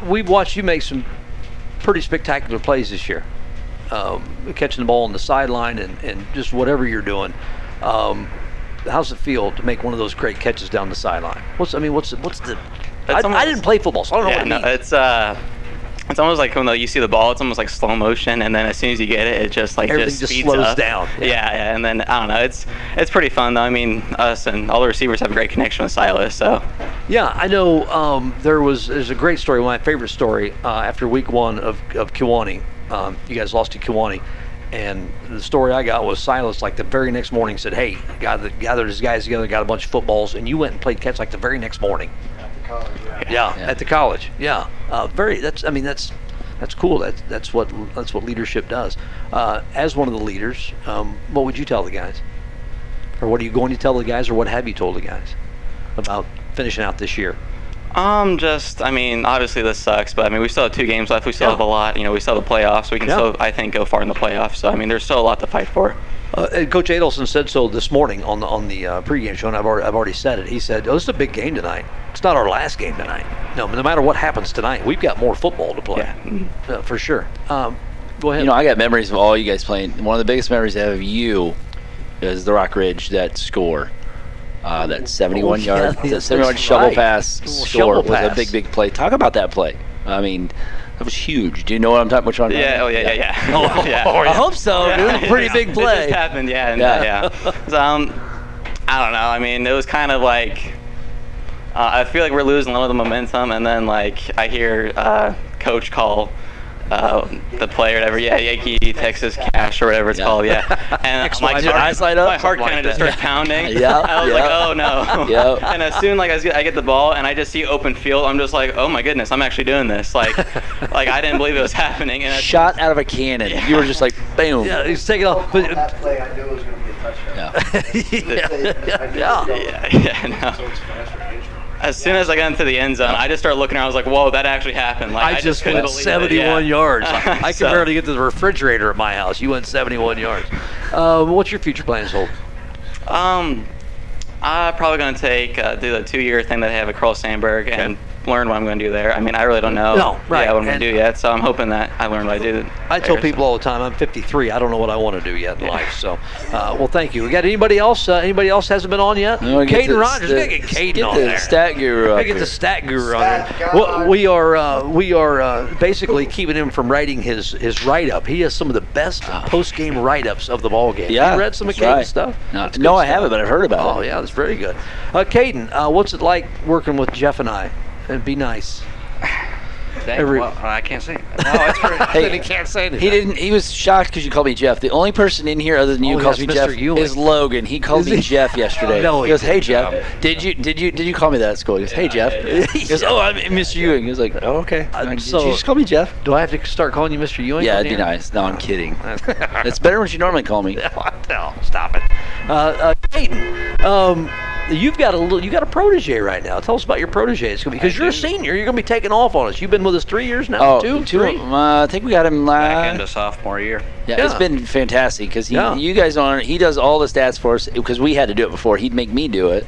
we've watched you make some pretty spectacular plays this year. Um, catching the ball on the sideline and, and just whatever you're doing. Um, how's it feel to make one of those great catches down the sideline? What's I mean, what's what's the? I, It's I didn't play football, so I don't know yeah, what it no, means. it's uh, it's almost like when you see the ball, it's almost like slow motion, and then as soon as you get it, it just like Everything just just slows up. down. Yeah. yeah, and then I don't know, it's it's pretty fun though. I mean, us and all the receivers have a great connection with Silas, so Yeah, I know. Um, there was there's a great story. My favorite story uh, after week one of of Kewanee. Um, you guys lost to Kewanee, and the story I got was Silas. Like the very next morning, said, "Hey, gathered gathered his guys together, got a bunch of footballs, and you went and played catch like the very next morning." Yeah, at the college. Yeah, uh, very. That's. I mean, that's that's cool. That's that's what that's what leadership does. Uh, as one of the leaders, um, what would you tell the guys, or what are you going to tell the guys, or what have you told the guys about finishing out this year? Um, just I mean, obviously this sucks, but I mean, we still have two games left. We still Yeah. have a lot. You know, we still have the playoffs. We can Yeah. still, I think, go far in the playoffs. So I mean, there's still a lot to fight for. Uh, and Coach Adolphson said so this morning on the on the uh, pregame show, and I've already, I've already said it. He said, "Oh, this is a big game tonight. It's not our last game tonight. No, no matter what happens tonight, we've got more football to play, uh, for sure." Um, go ahead. You know, I got memories of all you guys playing. One of the biggest memories I have of you is the Rockridge that score. Uh, that 71 Oh, yeah, yard, that 71 shovel right. pass Little score shovel was a big, big play. Talk about that play. I mean, that was huge. Do you know what I'm talking? Which one? Yeah, oh yeah, about? yeah, yeah. Oh, yeah. I hope so. Yeah. It was a pretty big play. It play. just happened, yeah, and, Yeah. Uh, yeah. So, um, I don't know. I mean, it was kind of like uh, I feel like we're losing a lot of the momentum, and then like I hear uh, coach call uh, the play or whatever. Yeah, Yankee Texas Cash or whatever it's called. Yeah. And my Did heart, eyes light up? my heart kind of like just that. started pounding. Yeah, I was yeah. like, oh no. Yeah. And as soon like as I get the ball and I just see open field, I'm just like, oh my goodness, I'm actually doing this. Like, like I didn't believe it was happening. And Shot out of a cannon. You were just like, boom. Yeah, he's taking off. But, That play, I knew it was going to be a touchdown. yeah. yeah, yeah, no. As soon as I got into the end zone, I just started looking around. I was like, "Whoa, that actually happened!" Like, I, just couldn't went believe it, 71 yeah. yards. I can So- barely get to the refrigerator at my house. You went 71 yards. Uh, what's your future plans, Holt? Um, I'm probably going to take uh, do the two-year thing that they have at Carl Sandburg and learn what I'm going to do there. I mean, I really don't know. No, right, Yeah, what I'm going to do yet. So I'm hoping that I learn what I do. I tell there. people all the time, I'm 53. I don't know what I want to do yet in life. So, uh, well, thank you. We got anybody else? Uh, anybody else hasn't been on yet? No, get Caden the- Rogers. the- we gotta get Caden get on the there. stat guru Gotta up get here. the stat guru on there. Well, we are uh, we are uh, basically keeping him from writing his his write up. He has some of the best post game write ups of the ball game. Yeah, you read some of that's Caden's right. stuff? No, no, good I stuff. haven't, but I've heard about Oh it. Oh yeah, that's very good. Uh, Caden, uh, what's it like working with Jeff and I? And be nice. Every- well, I can't say. No, it's he can't say anything. He didn't. He was shocked because you called me Jeff. The only person in here other than you Oh, calls yes, me Mr. Jeff Ewing. is Logan. He called me? Jeff yesterday. No, he he goes, "Hey. Jeff, did you did you did you call me that at school?" He goes, "Hey Jeff." He goes, "Oh, I'm Mr. Ewing." He was like, "Oh, okay." I'm like, did so- you just call me Jeff? Do I have to start calling you Mr. Ewing? Yeah, it'd be here? nice. No, I'm kidding. it's better when you normally call me. no, stop it. Uh, uh, Caden, um, you've got a little, you got a protege right now. Tell us about your protege. It's gonna be because you're a senior. You're gonna be taking off on us. You've been with us three years now. Oh, two, two- three. uh, I think we got him back last. into sophomore year. Yeah, it's been fantastic because he, Yeah. you guys on. He does all the stats for us because we had to do it before. He'd make me do it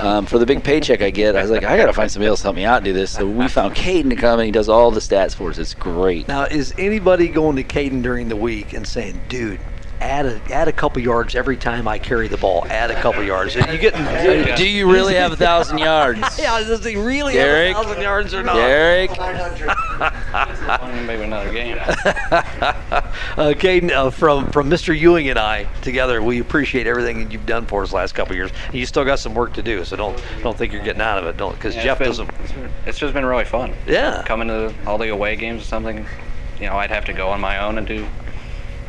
um, for the big paycheck I get. I was like, I gotta find somebody else to help me out and do this. So we found Caden to come and he does all the stats for us. It's great. Now, is anybody going to Caden during the week and saying, "Dude"? Add a, add a couple yards every time I carry the ball. Add a couple yards. You getting? Do you really have a thousand yards? Yeah, does he really Derek? have a thousand yards or not? Derek, Maybe another game. uh, Caden, uh, from from Mr. Ewing and I together, we appreciate everything that you've done for us last couple of years. And you still got some work to do, so don't don't think you're getting out of it. Don't because Yeah, Jeff it's doesn't. been, It's just been really fun. Yeah. Coming to all the away games or something, you know, I'd have to go on my own and do.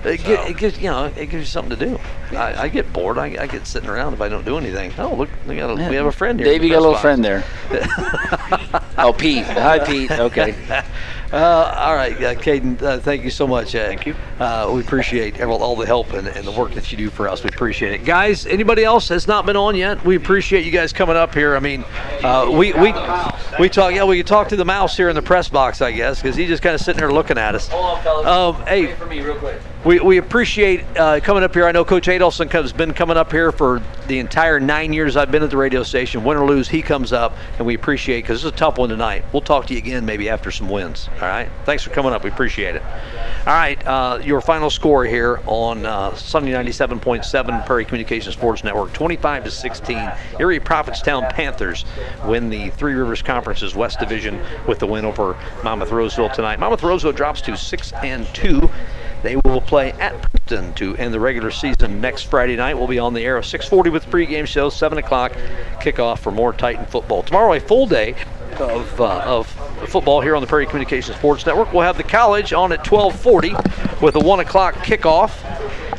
It, gi- it gives you know it gives you something to do. I, I get bored. I, I get sitting around if I don't do anything. Oh look, we, got a, we have a friend here. Dave, you got a little friend there. there. oh Pete. Hi Pete. Okay. Uh, all right, uh, Caden, uh, thank you so much. Uh, thank you. Uh, we appreciate all, the help and, and the work that you do for us. We appreciate it, guys. Anybody else has not been on yet? We appreciate you guys coming up here. I mean, uh, we we we talk. Yeah, we could talk to the mouse here in the press box, I guess, because he's just kind of sitting there looking at us. Hold on, fellas. Um, hey, for me real quick. we, we appreciate uh, coming up here. I know Coach Adolphson has been coming up here for the entire nine years I've been at the radio station. Win or lose, he comes up, and we appreciate because it's a tough one tonight. We'll talk to you again maybe after some wins. All right. Thanks for coming up. We appreciate it. All right. Uh, your final score here on uh, Sunny 97.7 Prairie Communications Sports Network 25 to 16. Erie Prophetstown Panthers win the Three Rivers Conference's West Division with the win over Monmouth Roseville tonight. Monmouth Roseville drops to 6 and 2. They will play at Princeton to end the regular season next Friday night. We'll be on the air at 6:40 with pregame show, 7 o'clock kickoff for more Titan football. Tomorrow, a full day of uh, of football here on the Prairie Communications Sports Network. We'll have the college on at 12:40 with a 1 o'clock kickoff.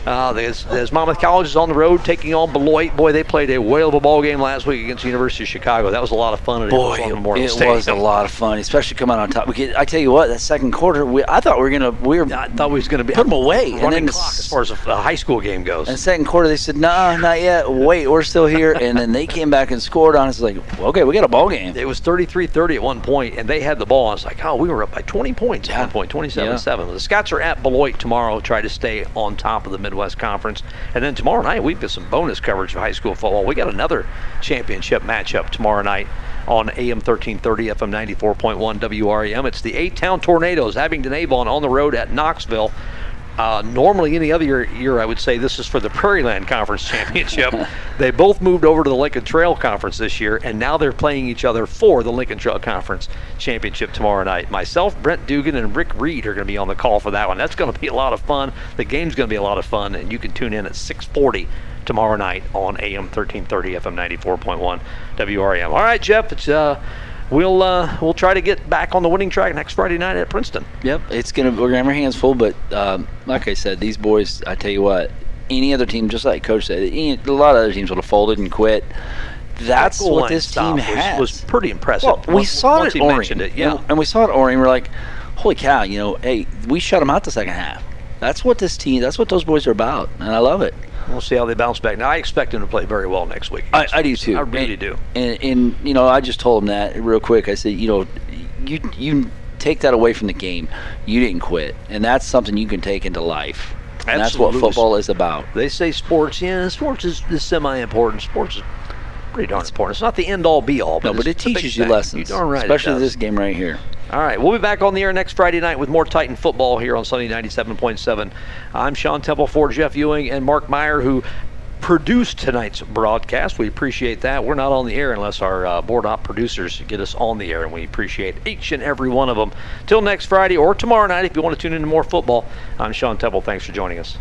Uh, as, Monmouth College is on the road taking on Beloit. Boy, they played a whale of a ball game last week against the University of Chicago. That was a lot of fun at Boy, it, Memorial it Stadium. was a lot of fun, especially coming on top. We could, I tell you what, that second quarter, we, I thought we were gonna, we were, I thought we was going to be put them away, and running then clock as far as a, a high school game goes. And second quarter, they said, "Nah, not yet. Wait, we're still here." And then they came back and scored on us. Like, okay, we got a ball game. It was 33-30 at one point, and they had the ball. I was like, oh, we were up by 20 points at one point, 27-7. The Scots are at Beloit tomorrow, try to stay on top of the Midwest Conference. And then tomorrow night, we've got some bonus coverage of high school football. We got another championship matchup tomorrow night on AM 1330, FM 94.1 WRAM. It's the eight-town Tornadoes, Abingdon Avon on the road at Knoxville. Uh, normally, any other year, year, I would say this is for the Prairie Land Conference Championship. they both moved over to the Lincoln Trail Conference this year, and now they're playing each other for the Lincoln Trail Conference Championship tomorrow night. Myself, Brent Dugan, and Rick Reed are going to be on the call for that one. That's going to be a lot of fun. The game's going to be a lot of fun, and you can tune in at 640 tomorrow night on AM 1330, FM 94.1 WRAM. All right, Jeff, it's uh, we'll uh, we'll try to get back on the winning track next Friday night at Princeton. Yep, it's gonna we're gonna have our hands full, but um, like I said, these boys, I tell you what, any other team, just like Coach said, any, a lot of other teams would have folded and quit. That's That what this team was- has. was pretty impressive. Well, we Once- saw once it he at mentioned Orion, it, yeah. and, and we saw it at Orion. We're like, holy cow, you know, hey, we shut them out the second half. That's what this team. That's what those boys are about, and I love it. We'll see how they bounce back. Now I expect them to play very well next week. I, I do too. I really and, do. And, and you know, I just told him that real quick. I said, you know, you you take that away from the game. You didn't quit, and that's something you can take into life. And that's what football is about. They say sports, yeah, sports is, is semi-important. Sports is pretty darn important. It's not the end all be all, but No, but it it's a big teaches you thing. lessons, You darn right, especially this game right here. All right, we'll be back on the air next Friday night with more Titan football here on Sunny 97.7. I'm Sean Temple for Jeff Ewing and Mark Meyer, who produced tonight's broadcast. We appreciate that. We're not on the air unless our uh, board op producers get us on the air, and we appreciate each and every one of them. Till next Friday or tomorrow night, if you want to tune into more football, I'm Sean Temple. Thanks for joining us.